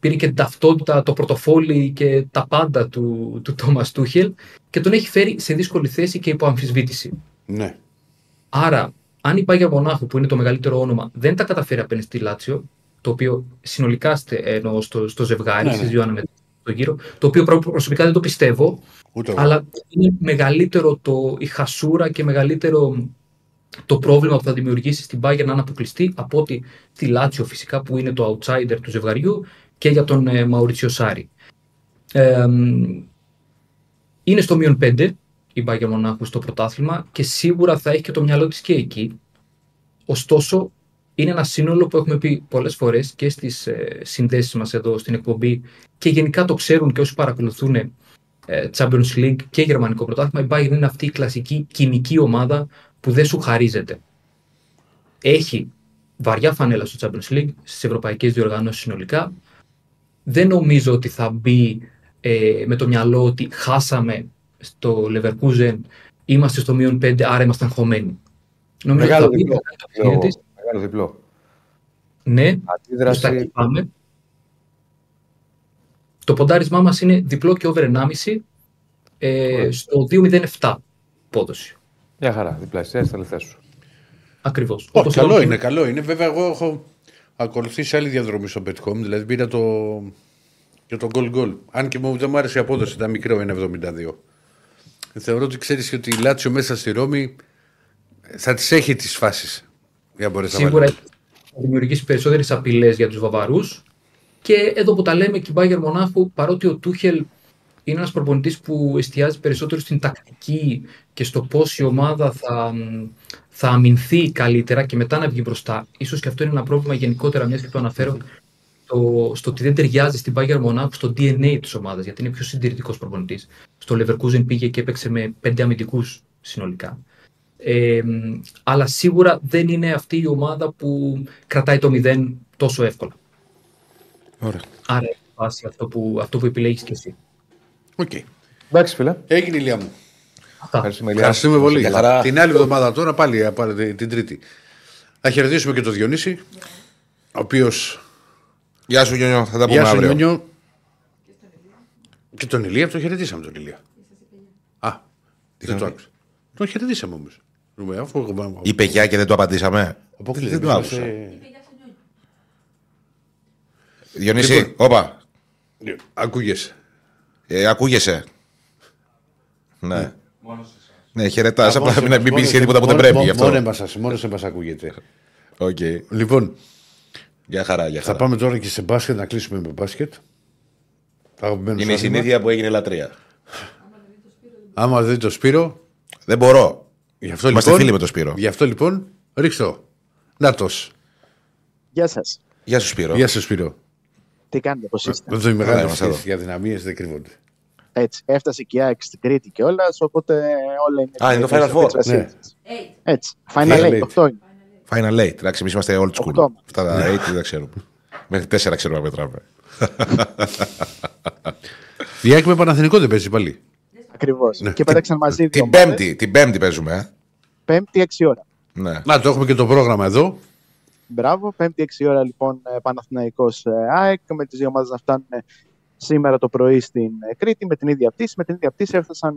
πήρε και την ταυτότητα, το πορτοφόλι και τα πάντα του, του Τόμας Τούχελ και τον έχει φέρει σε δύσκολη θέση και υπό αμφισβήτηση. Ναι. Άρα, αν η Πάγια Μονάχου, που είναι το μεγαλύτερο όνομα, δεν τα καταφέρει απέναντι στη Λάτσιο, το οποίο συνολικά στε- εννοώ στο, στο ζευγάρι, Ναι, στις ναι. δύο αναμετρήσεις, το γύρο. Το οποίο προ- προσωπικά δεν το πιστεύω, Ούτε εγώ. αλλά είναι μεγαλύτερο το, η χασούρα και μεγαλύτερο το πρόβλημα που θα δημιουργήσει στην Bayern να είναι αποκλειστεί από ότι τη Λάτσιο φυσικά που είναι το outsider του ζευγαριού και για τον ε, Μαουρίτσιο Σάρι. Ε, μ, είναι στο μείον 5 η Bayern Μονάχου στο πρωτάθλημα και σίγουρα θα έχει και το μυαλό της και εκεί. Ωστόσο, είναι ένα σύνολο που έχουμε πει πολλές φορές και στις ε, συνδέσεις μας εδώ στην εκπομπή και γενικά το ξέρουν και όσοι παρακολουθούν ε, Champions League και γερμανικό πρωτάθλημα. Η Bayern είναι αυτή η κλασική κοινική ομάδα που δεν σου χαρίζεται. Έχει βαριά φανέλα στο Champions League, στις ευρωπαϊκές διοργανώσεις συνολικά. Δεν νομίζω ότι θα μπει ε, με το μυαλό ότι χάσαμε στο Leverkusen, είμαστε στο μείον 5, άρα ήμασταν χωμένοι. Νομίζω Μεγάλο ότι θα μπει διπλό. με το παιχνίδι της. Μεγάλο διπλό. Ναι, προς τα Αντίδραση. εκεί πάμε. Το ποντάρισμά μας είναι διπλό και over 1,5 ε, στο 2,07 πόδοση. Μια χαρά. Διπλασιάζει τα λεφτά σου. Ακριβώς. Όχι, Όπως καλό λέω, είναι, καλό είναι. Βέβαια, εγώ έχω ακολουθήσει άλλη διαδρομή στο Betcom, δηλαδή πήρα το, και το goal goal. Αν και μου δεν μου άρεσε η απόδοση, ήταν μικρό, είναι 72. Θεωρώ ότι ξέρεις ότι η Λάτσιο μέσα στη Ρώμη θα τις έχει τις φάσεις. Για να μπορέσει να Σίγουρα βάλεις. θα δημιουργήσει περισσότερες απειλές για τους Βαβαρούς. Και εδώ που τα λέμε και η Bayern Μονάχου, παρότι ο Τούχελ είναι ένας προπονητής που εστιάζει περισσότερο στην τακτική και στο πώς η ομάδα θα, θα αμυνθεί καλύτερα και μετά να βγει μπροστά. Ίσως και αυτό είναι ένα πρόβλημα γενικότερα, μιας και το αναφέρω, το, στο ότι δεν ταιριάζει στην Bayern Μονάχου στο DNA της ομάδας, γιατί είναι πιο συντηρητικός προπονητής. Στο Leverkusen πήγε και έπαιξε με πέντε αμυντικούς συνολικά. Ε, αλλά σίγουρα δεν είναι αυτή η ομάδα που κρατάει το 0 τόσο εύκολα. Ωραία. Άρα έχει βάση αυτό που, αυτό που επιλέγεις και εσύ. Οκ. Εντάξει, φίλε. Έγινε Ηλία μου. Αυτά. Ευχαριστούμε, Ηλία. Ευχαριστούμε πολύ. Γεια χαρά. Την άλλη εβδομάδα τώρα πάλι, πάλι την Τρίτη. Θα χαιρετήσουμε και τον Διονύση, ο οποίος. Γεια σου, Νιόνιο. Θα τα πούμε Γεια σου, αύριο. Νιόνιο. Και τον Ηλία, τον χαιρετήσαμε τον Ηλία. Α, δεν το άκουσα. Τον χαιρετήσαμε όμως. Αφού Είπε γεια και δεν το απαντήσαμε. Αποκλείται. Δεν το είμαστε- άκουσα. Είπε γεια σου Νιόνι. Διονύση, Λοιπόν. όπα. Ακούγεσαι. Ε, ακούγεσαι. Ναι. Μόνος σε εσάς. Ναι, χαιρετάς. Μόνος Απλά σε- μην, μην μόνο πεις σε- τίποτα που δεν μόνο- πρέπει γι' Μόνος αυτό. εμάς- Μόνος σε μα ακούγεται. Οκ. Λοιπόν, Για χαρά, για θα χαρά. πάμε τώρα και σε μπάσκετ να κλείσουμε με μπάσκετ. Αγαπημένο Είναι η σου άθλημα. συνήθεια που έγινε λατρεία. Άμα δεν το Σπύρο, Δεν μπορώ. Γι' αυτό Είμαστε λοιπόν. φίλοι με τον Σπύρο. Γι' αυτό λοιπόν, ρίξτο. Νάτος. Γεια σας. Γεια σου, Σπύρο. Γεια σου Σπύρο. Τι κάνετε, πώς είστε; Εδώ οι μεγάλε είμαστε εδώ. για δυναμίες δεν κρύβονται. Έτσι, έφτασε και η ΑΕΚ στην Κρήτη κιόλας, οπότε όλα είναι. Α, είναι το Final Four. Ναι. Eight. Έτσι. Final Final Eight, Eight. 8 είναι. Final eight. Εντάξει, εμείς είμαστε old school. Οκτώ. Αυτά τα eight δεν ξέρουμε. Μέχρι τέσσερα ξέρουμε να μετράμε. Η ΑΕΚ με Παναθηνικό δεν παίζει πάλι. Ακριβώς. Ναι. Και πέταξαν μαζί δύο. Την ομάδες. πέμπτη, την πέμπτη παίζουμε, ε. Πέμπτη, 6 ώρα. Ναι. Να το έχουμε και το πρόγραμμα εδώ. Μπράβο. Πέμπτη, 6 ώρα λοιπόν ε, Παναθηναϊκός ε, ΑΕΚ. Με τις δύο ομάδες να φτάνουν ε, σήμερα το πρωί στην ε, Κρήτη με την ίδια πτήση. Με την ίδια πτήση έφτασαν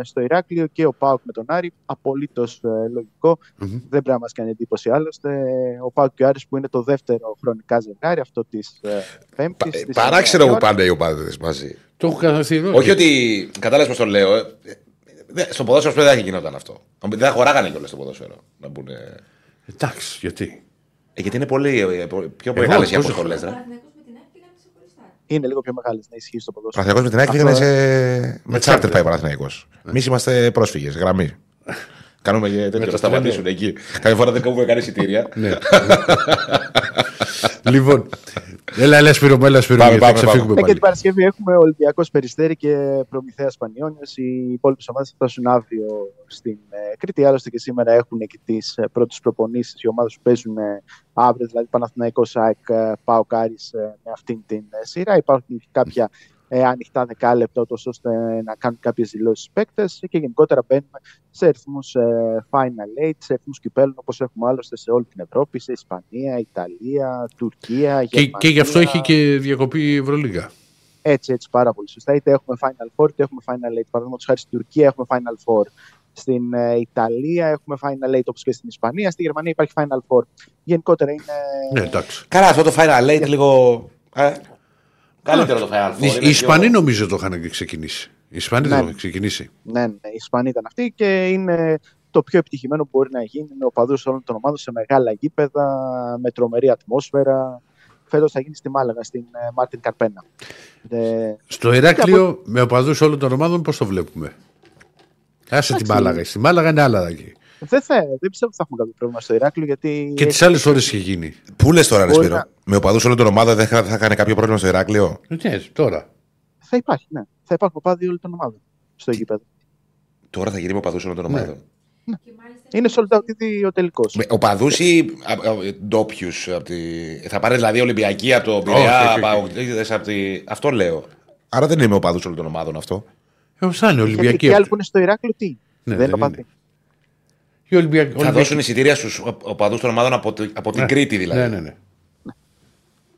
ε, στο Ηράκλειο και ο Πάουκ με τον Άρη. Απολύτως λογικό. Μμμ. Δεν πρέπει να μας κάνει εντύπωση άλλωστε. Ο Πάουκ και ο Άρης που είναι το δεύτερο χρονικά ζευγάρι, αυτό της Πέμπτης. Ε, Παράξενο που πάνε οι ομάδε μαζί. Το έχω καθαρίσει Όχι ότι. Κατάλαβες πώς το λέω. ε, ε, Στο ποδόσφαιρο δεν θα γινόταν αυτό. Δεν θα χωράγανε κιόλας στο ποδόσφαιρο. Να μπουν, ε, Εντάξει, γιατί; ε, γιατί είναι πολύ, ε, πολύ- πιο Εγώ, μεγάλες οι πόσο αποστολέ. Ο Παναθηναϊκός με την ΑΕΚ πήγαν ξεχωριστά. Είναι λίγο πιο μεγάλες να ισχύει στο ποδόσφαιρο. Παναθυνιακό με την ΑΕΚ Αυτό, πήγανε σε... με τσάρτερ τσάρτερ. πάει ο Παναθυνιακό. Εμείς είμαστε πρόσφυγες, γραμμή. Κάνουμε και τέτοιο, το να σταματήσουν εκεί. Κάποια φορά δεν κόβουμε καν εισιτήρια. Ναι. λοιπόν, έλα, έλα Σπύρο, μου, έλα Σπύρο, Πάμε, γιατί θα πάμε, ξεφύγουμε Ε, και πάλι. την Παρασκευή έχουμε Ολυμπιακός Περιστέρη και Προμηθέας Πανιόνιος. Οι υπόλοιπες ομάδες θα φτάσουν αύριο στην ε, Κρήτη. Άλλωστε και σήμερα έχουν και τις πρώτες προπονήσεις. Οι ομάδες που παίζουν ε, αύριο, δηλαδή Παναθηναϊκός ΑΕΚ, ε, ΠΑΟ Κάρις ε, με αυτήν την ε, σειρά. Υπάρχουν και κάποια ε, ανοιχτά δεκάλεπτα, ούτως ώστε να κάνουν κάποιες δηλώσεις παίκτες και γενικότερα μπαίνουμε σε αριθμού Final Eight, σε αριθμού κυπέλων όπως έχουμε άλλωστε σε όλη την Ευρώπη, σε Ισπανία, Ιταλία, Τουρκία. Και, Γερμανία. και γι' αυτό έχει και διακοπή η Ευρωλίγα. Έτσι, έτσι, πάρα πολύ σωστά. Είτε έχουμε Final Four, είτε έχουμε Final Eight. Παραδείγματος χάρη στην Τουρκία έχουμε Final Four. Στην ε, Ιταλία έχουμε Final Eight όπως και στην Ισπανία. Στη Γερμανία υπάρχει Final Four. Γενικότερα είναι. Ναι, εντάξει. Καλά, αυτό το Final Eight λίγο. Ε, Καλύτερο το Final Four. Οι, είναι οι πιο- Ισπανοί νομίζω το είχαν και ξεκινήσει. Οι Ισπανοί Ναι. το είχαν ξεκινήσει. Ναι, ναι, οι Ισπανοί ήταν αυτοί και είναι το πιο επιτυχημένο που μπορεί να γίνει με οπαδού όλων των ομάδων σε μεγάλα γήπεδα, με τρομερή ατμόσφαιρα. Φέτος θα γίνει στη Μάλαγα, στην ε, Μάρτιν Καρπένα. Ε, Στο Ηράκλειο με οπαδού όλων των ομάδων πώς το βλέπουμε; Άσε τη Εντάξει. Μάλαγα. Στη Μάλαγα είναι άλλα εκεί. Δεν, θα, δεν πιστεύω ότι θα έχουμε κάποιο πρόβλημα στο Ηράκλειο γιατί. Και τις άλλες φορέ είχε γίνει. Πού λες τώρα, ρε Μπορεί Σπύρο. να- Με οπαδούς όλων των ομάδων δεν θα, θα κάνει κάποιο πρόβλημα στο Ηράκλειο; Ναι, τώρα. Θα υπάρχει, ναι. Θα υπάρχουν οπαδοί όλων των ομάδων στο γήπεδο. Τώρα θα γίνει με οπαδούς όλων των ομάδων. Και μάλιστα Είναι sold out ήδη ο τελικός. Με οπαδούς ή ντόπιους. Τη... Θα πάρει δηλαδή Ολυμπιακή από το όχι, Πειραιά, όχι. Παοκτήδες από τη... Αυτό λέω. Άρα δεν είναι με οπαδούς όλων των ομάδων αυτό. Ε, θα είναι Και Ολυμπιακή. οι άλλοι αυτή. που είναι στο Ηράκλειο, τι; Ναι, δεν δεν είναι οπαδοί. είναι. Οι Ολυμπιακοί. Θα Ολυμπιακοί. δώσουν εισιτήρια στους οπαδούς των ομάδων από, τη- από την Ναι. Κρήτη δηλαδή. Ναι, ναι, ναι.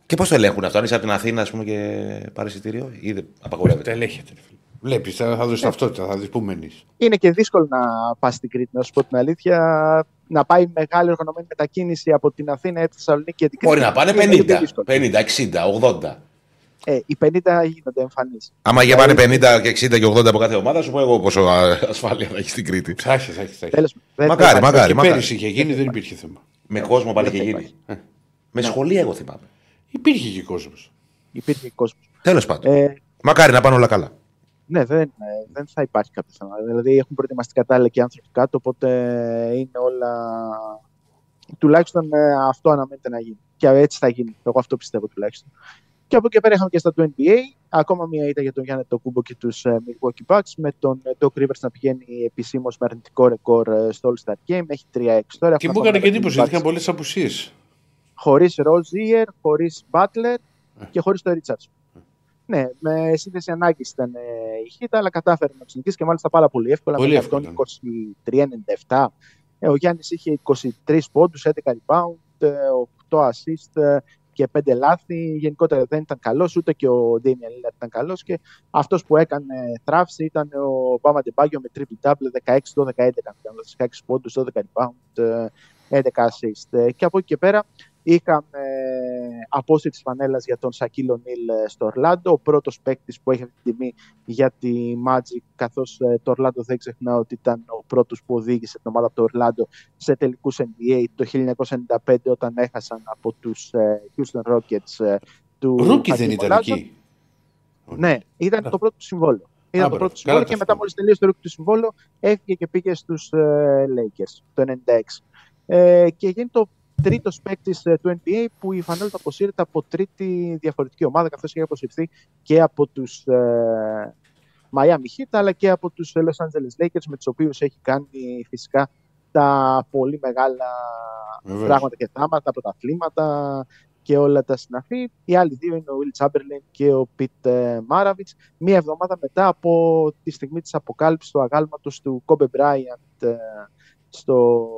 Και πώς το ελέγχουν αυτό, αν είσαι από την Αθήνα ας πούμε, και πάρεις εισιτήριο, ή δεν απαγορεύεται; Τα ελέγχεται. Βλέπεις, θα, θα δώσει ταυτότητα, θα δεις πού μένεις. Είναι και δύσκολο να πας στην Κρήτη, να σου πω την αλήθεια. Να πάει μεγάλη οργανωμένη μετακίνηση από την Αθήνα ή τη Θεσσαλονίκη και την Κρήτη. Μπορεί να πάνε είναι λίγο 50, δύσκολο. 50, 60, 80. Ε, οι 50 γίνονται εμφανείς. Άμα για πάνε 50 και 60 και 80 από κάθε ομάδα, σου πω εγώ πόσο α, ασφάλεια θα έχεις στην Κρήτη. Θα έχεις, θα έχεις. θα έχεις. Τέλος Μακάρι, μακάρι. Και μακάρι. πέρυσι είχε γίνει, δεν υπήρχε θέμα. Με κόσμο πάλι Δεν είχε θα γίνει. Με σχολεία, εγώ θυμάμαι. Υπήρχε και κόσμος. Υπήρχε κόσμος. Τέλος πάντων. Ε, Μακάρι να πάνε όλα καλά. ναι, δεν, ε, δεν θα υπάρχει κάποιο θέμα. Δηλαδή έχουν προετοιμαστεί κατάλληλα και οι άνθρωποι κάτω, οπότε είναι όλα. Τουλάχιστον ε, αυτό αναμένεται να γίνει. Και έτσι θα γίνει. Εγώ αυτό πιστεύω τουλάχιστον. Και από εκεί και πέρα είχαμε και στα του NBA. Ακόμα μία ήττα για τον Γιάννη Τοκούμπο και τους Milwaukee Bucks. Με τον ε, Doc Rivers να πηγαίνει επισήμως με αρνητικό ρεκόρ ε, στο All Star Game. Έχει 3-6 τώρα. Και Έχουν μου έκανε και ακόμα εντύπωση Bucks γιατί είχαν πολλές απουσίες. χωρίς Rozier, χωρίς Butler και χωρίς το Richardson. Ναι, με σύνθεση ανάγκης ήταν ε, η Χίτα, αλλά κατάφερε να του νικήσει και μάλιστα πάρα πολύ εύκολα. Πολύ με εύκολα, 123-97. Ε, ο Γιάννης είχε 23 πόντους, 11 rebound, ε, 8 assist ε, και 5 λάθη. Γενικότερα δεν ήταν καλός, ούτε και ο Damian Lillard ήταν καλός. Και αυτός που έκανε θράψη ήταν ο Μπάμα Ντεμπάγιο με triple double 16-12-11. 16 πόντους, 12 rebound, ε, 11 assist. Ε, Και από εκεί και πέρα είχαμε ε, απόσυρση της φανέλας για τον Σακίλ Ο'Νίλ ε, στο Ορλάντο, ο πρώτος παίκτης που έχει αυτή την τιμή για τη Magic, καθώς ε, το Ορλάντο δεν ξεχνάω ότι ήταν ο πρώτος που οδήγησε την ομάδα από το Ορλάντο σε τελικούς NBA το 1995 όταν έχασαν από τους ε, Houston Rockets ε, του rookie Χακίμ δεν ήταν Ολάζουον. εκεί. Ναι, ήταν το πρώτο του συμβόλαιο. Ήταν Α, το μπράβο. πρώτο Καλά συμβόλαιο τα και μετά θυμάμαι. μόλις τελείωσε το rookie του συμβόλαιο έφυγε και πήγε στους ε, Lakers το 96. Ε, και γίνει το τρίτος παίκτη του NBA που η φανέλα του αποσύρεται από τρίτη διαφορετική ομάδα καθώς έχει αποσυρθεί και από τους ε, Miami Heat αλλά και από τους Los Angeles Lakers με τους οποίους έχει κάνει φυσικά τα πολύ μεγάλα Βεβαίως. πράγματα και θάματα, τα πρωταθλήματα και όλα τα συναφή. Οι άλλοι δύο είναι ο Will Chamberlain και ο Pete ε, Maravich. Μία εβδομάδα μετά από τη στιγμή της αποκάλυψης του αγάλματος του Kobe Bryant ε, στο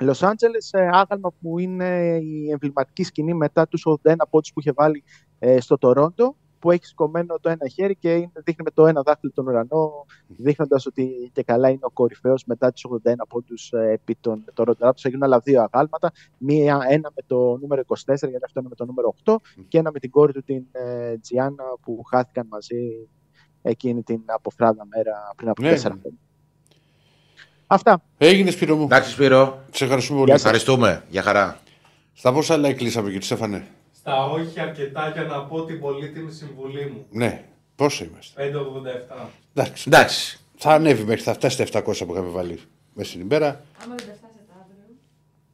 Los Angeles, ε, άγαλμα που είναι η εμβληματική σκηνή μετά τους 81 πόντους που είχε βάλει ε, στο Τορόντο, που έχει σκομμένο το ένα χέρι και είναι, δείχνει με το ένα δάχτυλο τον ουρανό, δείχνοντας ότι και καλά είναι ο κορυφαίος μετά τους 81 πόντους ε, επί των Toronto Raptors. Έγιναν άλλα δύο αγάλματα, μία, ένα με το νούμερο 24, γιατί αυτό είναι με το νούμερο 8, και ένα με την κόρη του την ε, Τζιάννα που χάθηκαν μαζί εκείνη την αποφράδα μέρα πριν από Ναι. τέσσερα χρόνια. Αυτά. Έγινε Σπύρο μου. Εντάξει, Σπύρο. Σε ευχαριστούμε πολύ. Γεια σας. Ευχαριστούμε. Για χαρά. Στα πόσα άλλα κλείσαμε κύριε Στέφανε. Στα όχι αρκετά για να πω την πολύτιμη συμβουλή μου. Ναι. Πόσο είμαστε; 587. Εντάξει. Εντάξει. Θα ανέβει μέχρι θα φτάσει τα 700 που είχαμε βάλει μέσα στην ημέρα. Άμα δεν τα φτάσετε αύριο.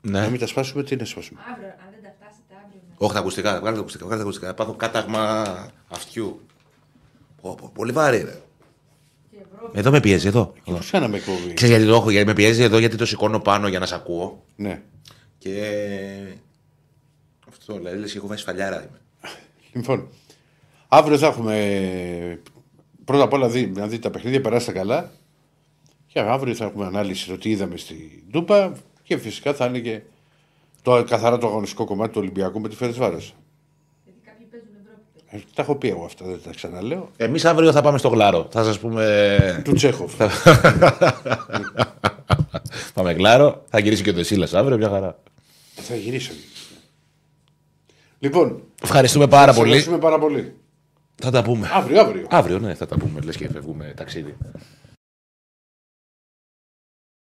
Να Ναι. μην τα σπάσουμε, τι να σπάσουμε; Αύριο, αν δεν τα φτάσετε αύριο. ναι. Όχι τα ακουστικά. Βγάλε τα ακουστικά. Βγάλε τα ακουστικά. Πάθω κάταγμα αυτιού. Πω, πω, πολύ βαρύ, ρε. Και Ευρώπη. Εδώ με πιέζει, εδώ. εδώ. Πώ κάναμε εκπομπή. Ξέρεις γιατί το έχω, γιατί με πιέζει εδώ, γιατί το σηκώνω πάνω για να σε ακούω. Ναι. Και. Αυτό λέει, λες και έχω βάσει φαλιάρα. Είμαι. Λοιπόν. Αύριο θα έχουμε. Πρώτα απ' όλα δει, να δείτε τα παιχνίδια, περάστε καλά. Και αύριο θα έχουμε ανάλυση το τι είδαμε στην Τούπα. Και φυσικά θα είναι και το, καθαρά το αγωνιστικό κομμάτι του Ολυμπιακού με τη Φερεσβάρο. Γιατί κάποιοι παίζουν Ευρώπη. Ε, τα έχω πει εγώ αυτά, δεν τα ξαναλέω. Εμείς αύριο θα πάμε στο γλάρο. Θα σας πούμε. Του Τσέχοφ. πάμε γλάρο. Θα γυρίσει και ο Δεσίλα αύριο, μια χαρά. θα γυρίσω. Λοιπόν, Ευχαριστούμε πάρα σας πολύ. ευχαριστούμε πάρα πολύ. Θα τα πούμε. Αύριο, αύριο. Αύριο, ναι, θα τα πούμε. Λες και φεύγουμε ταξίδι.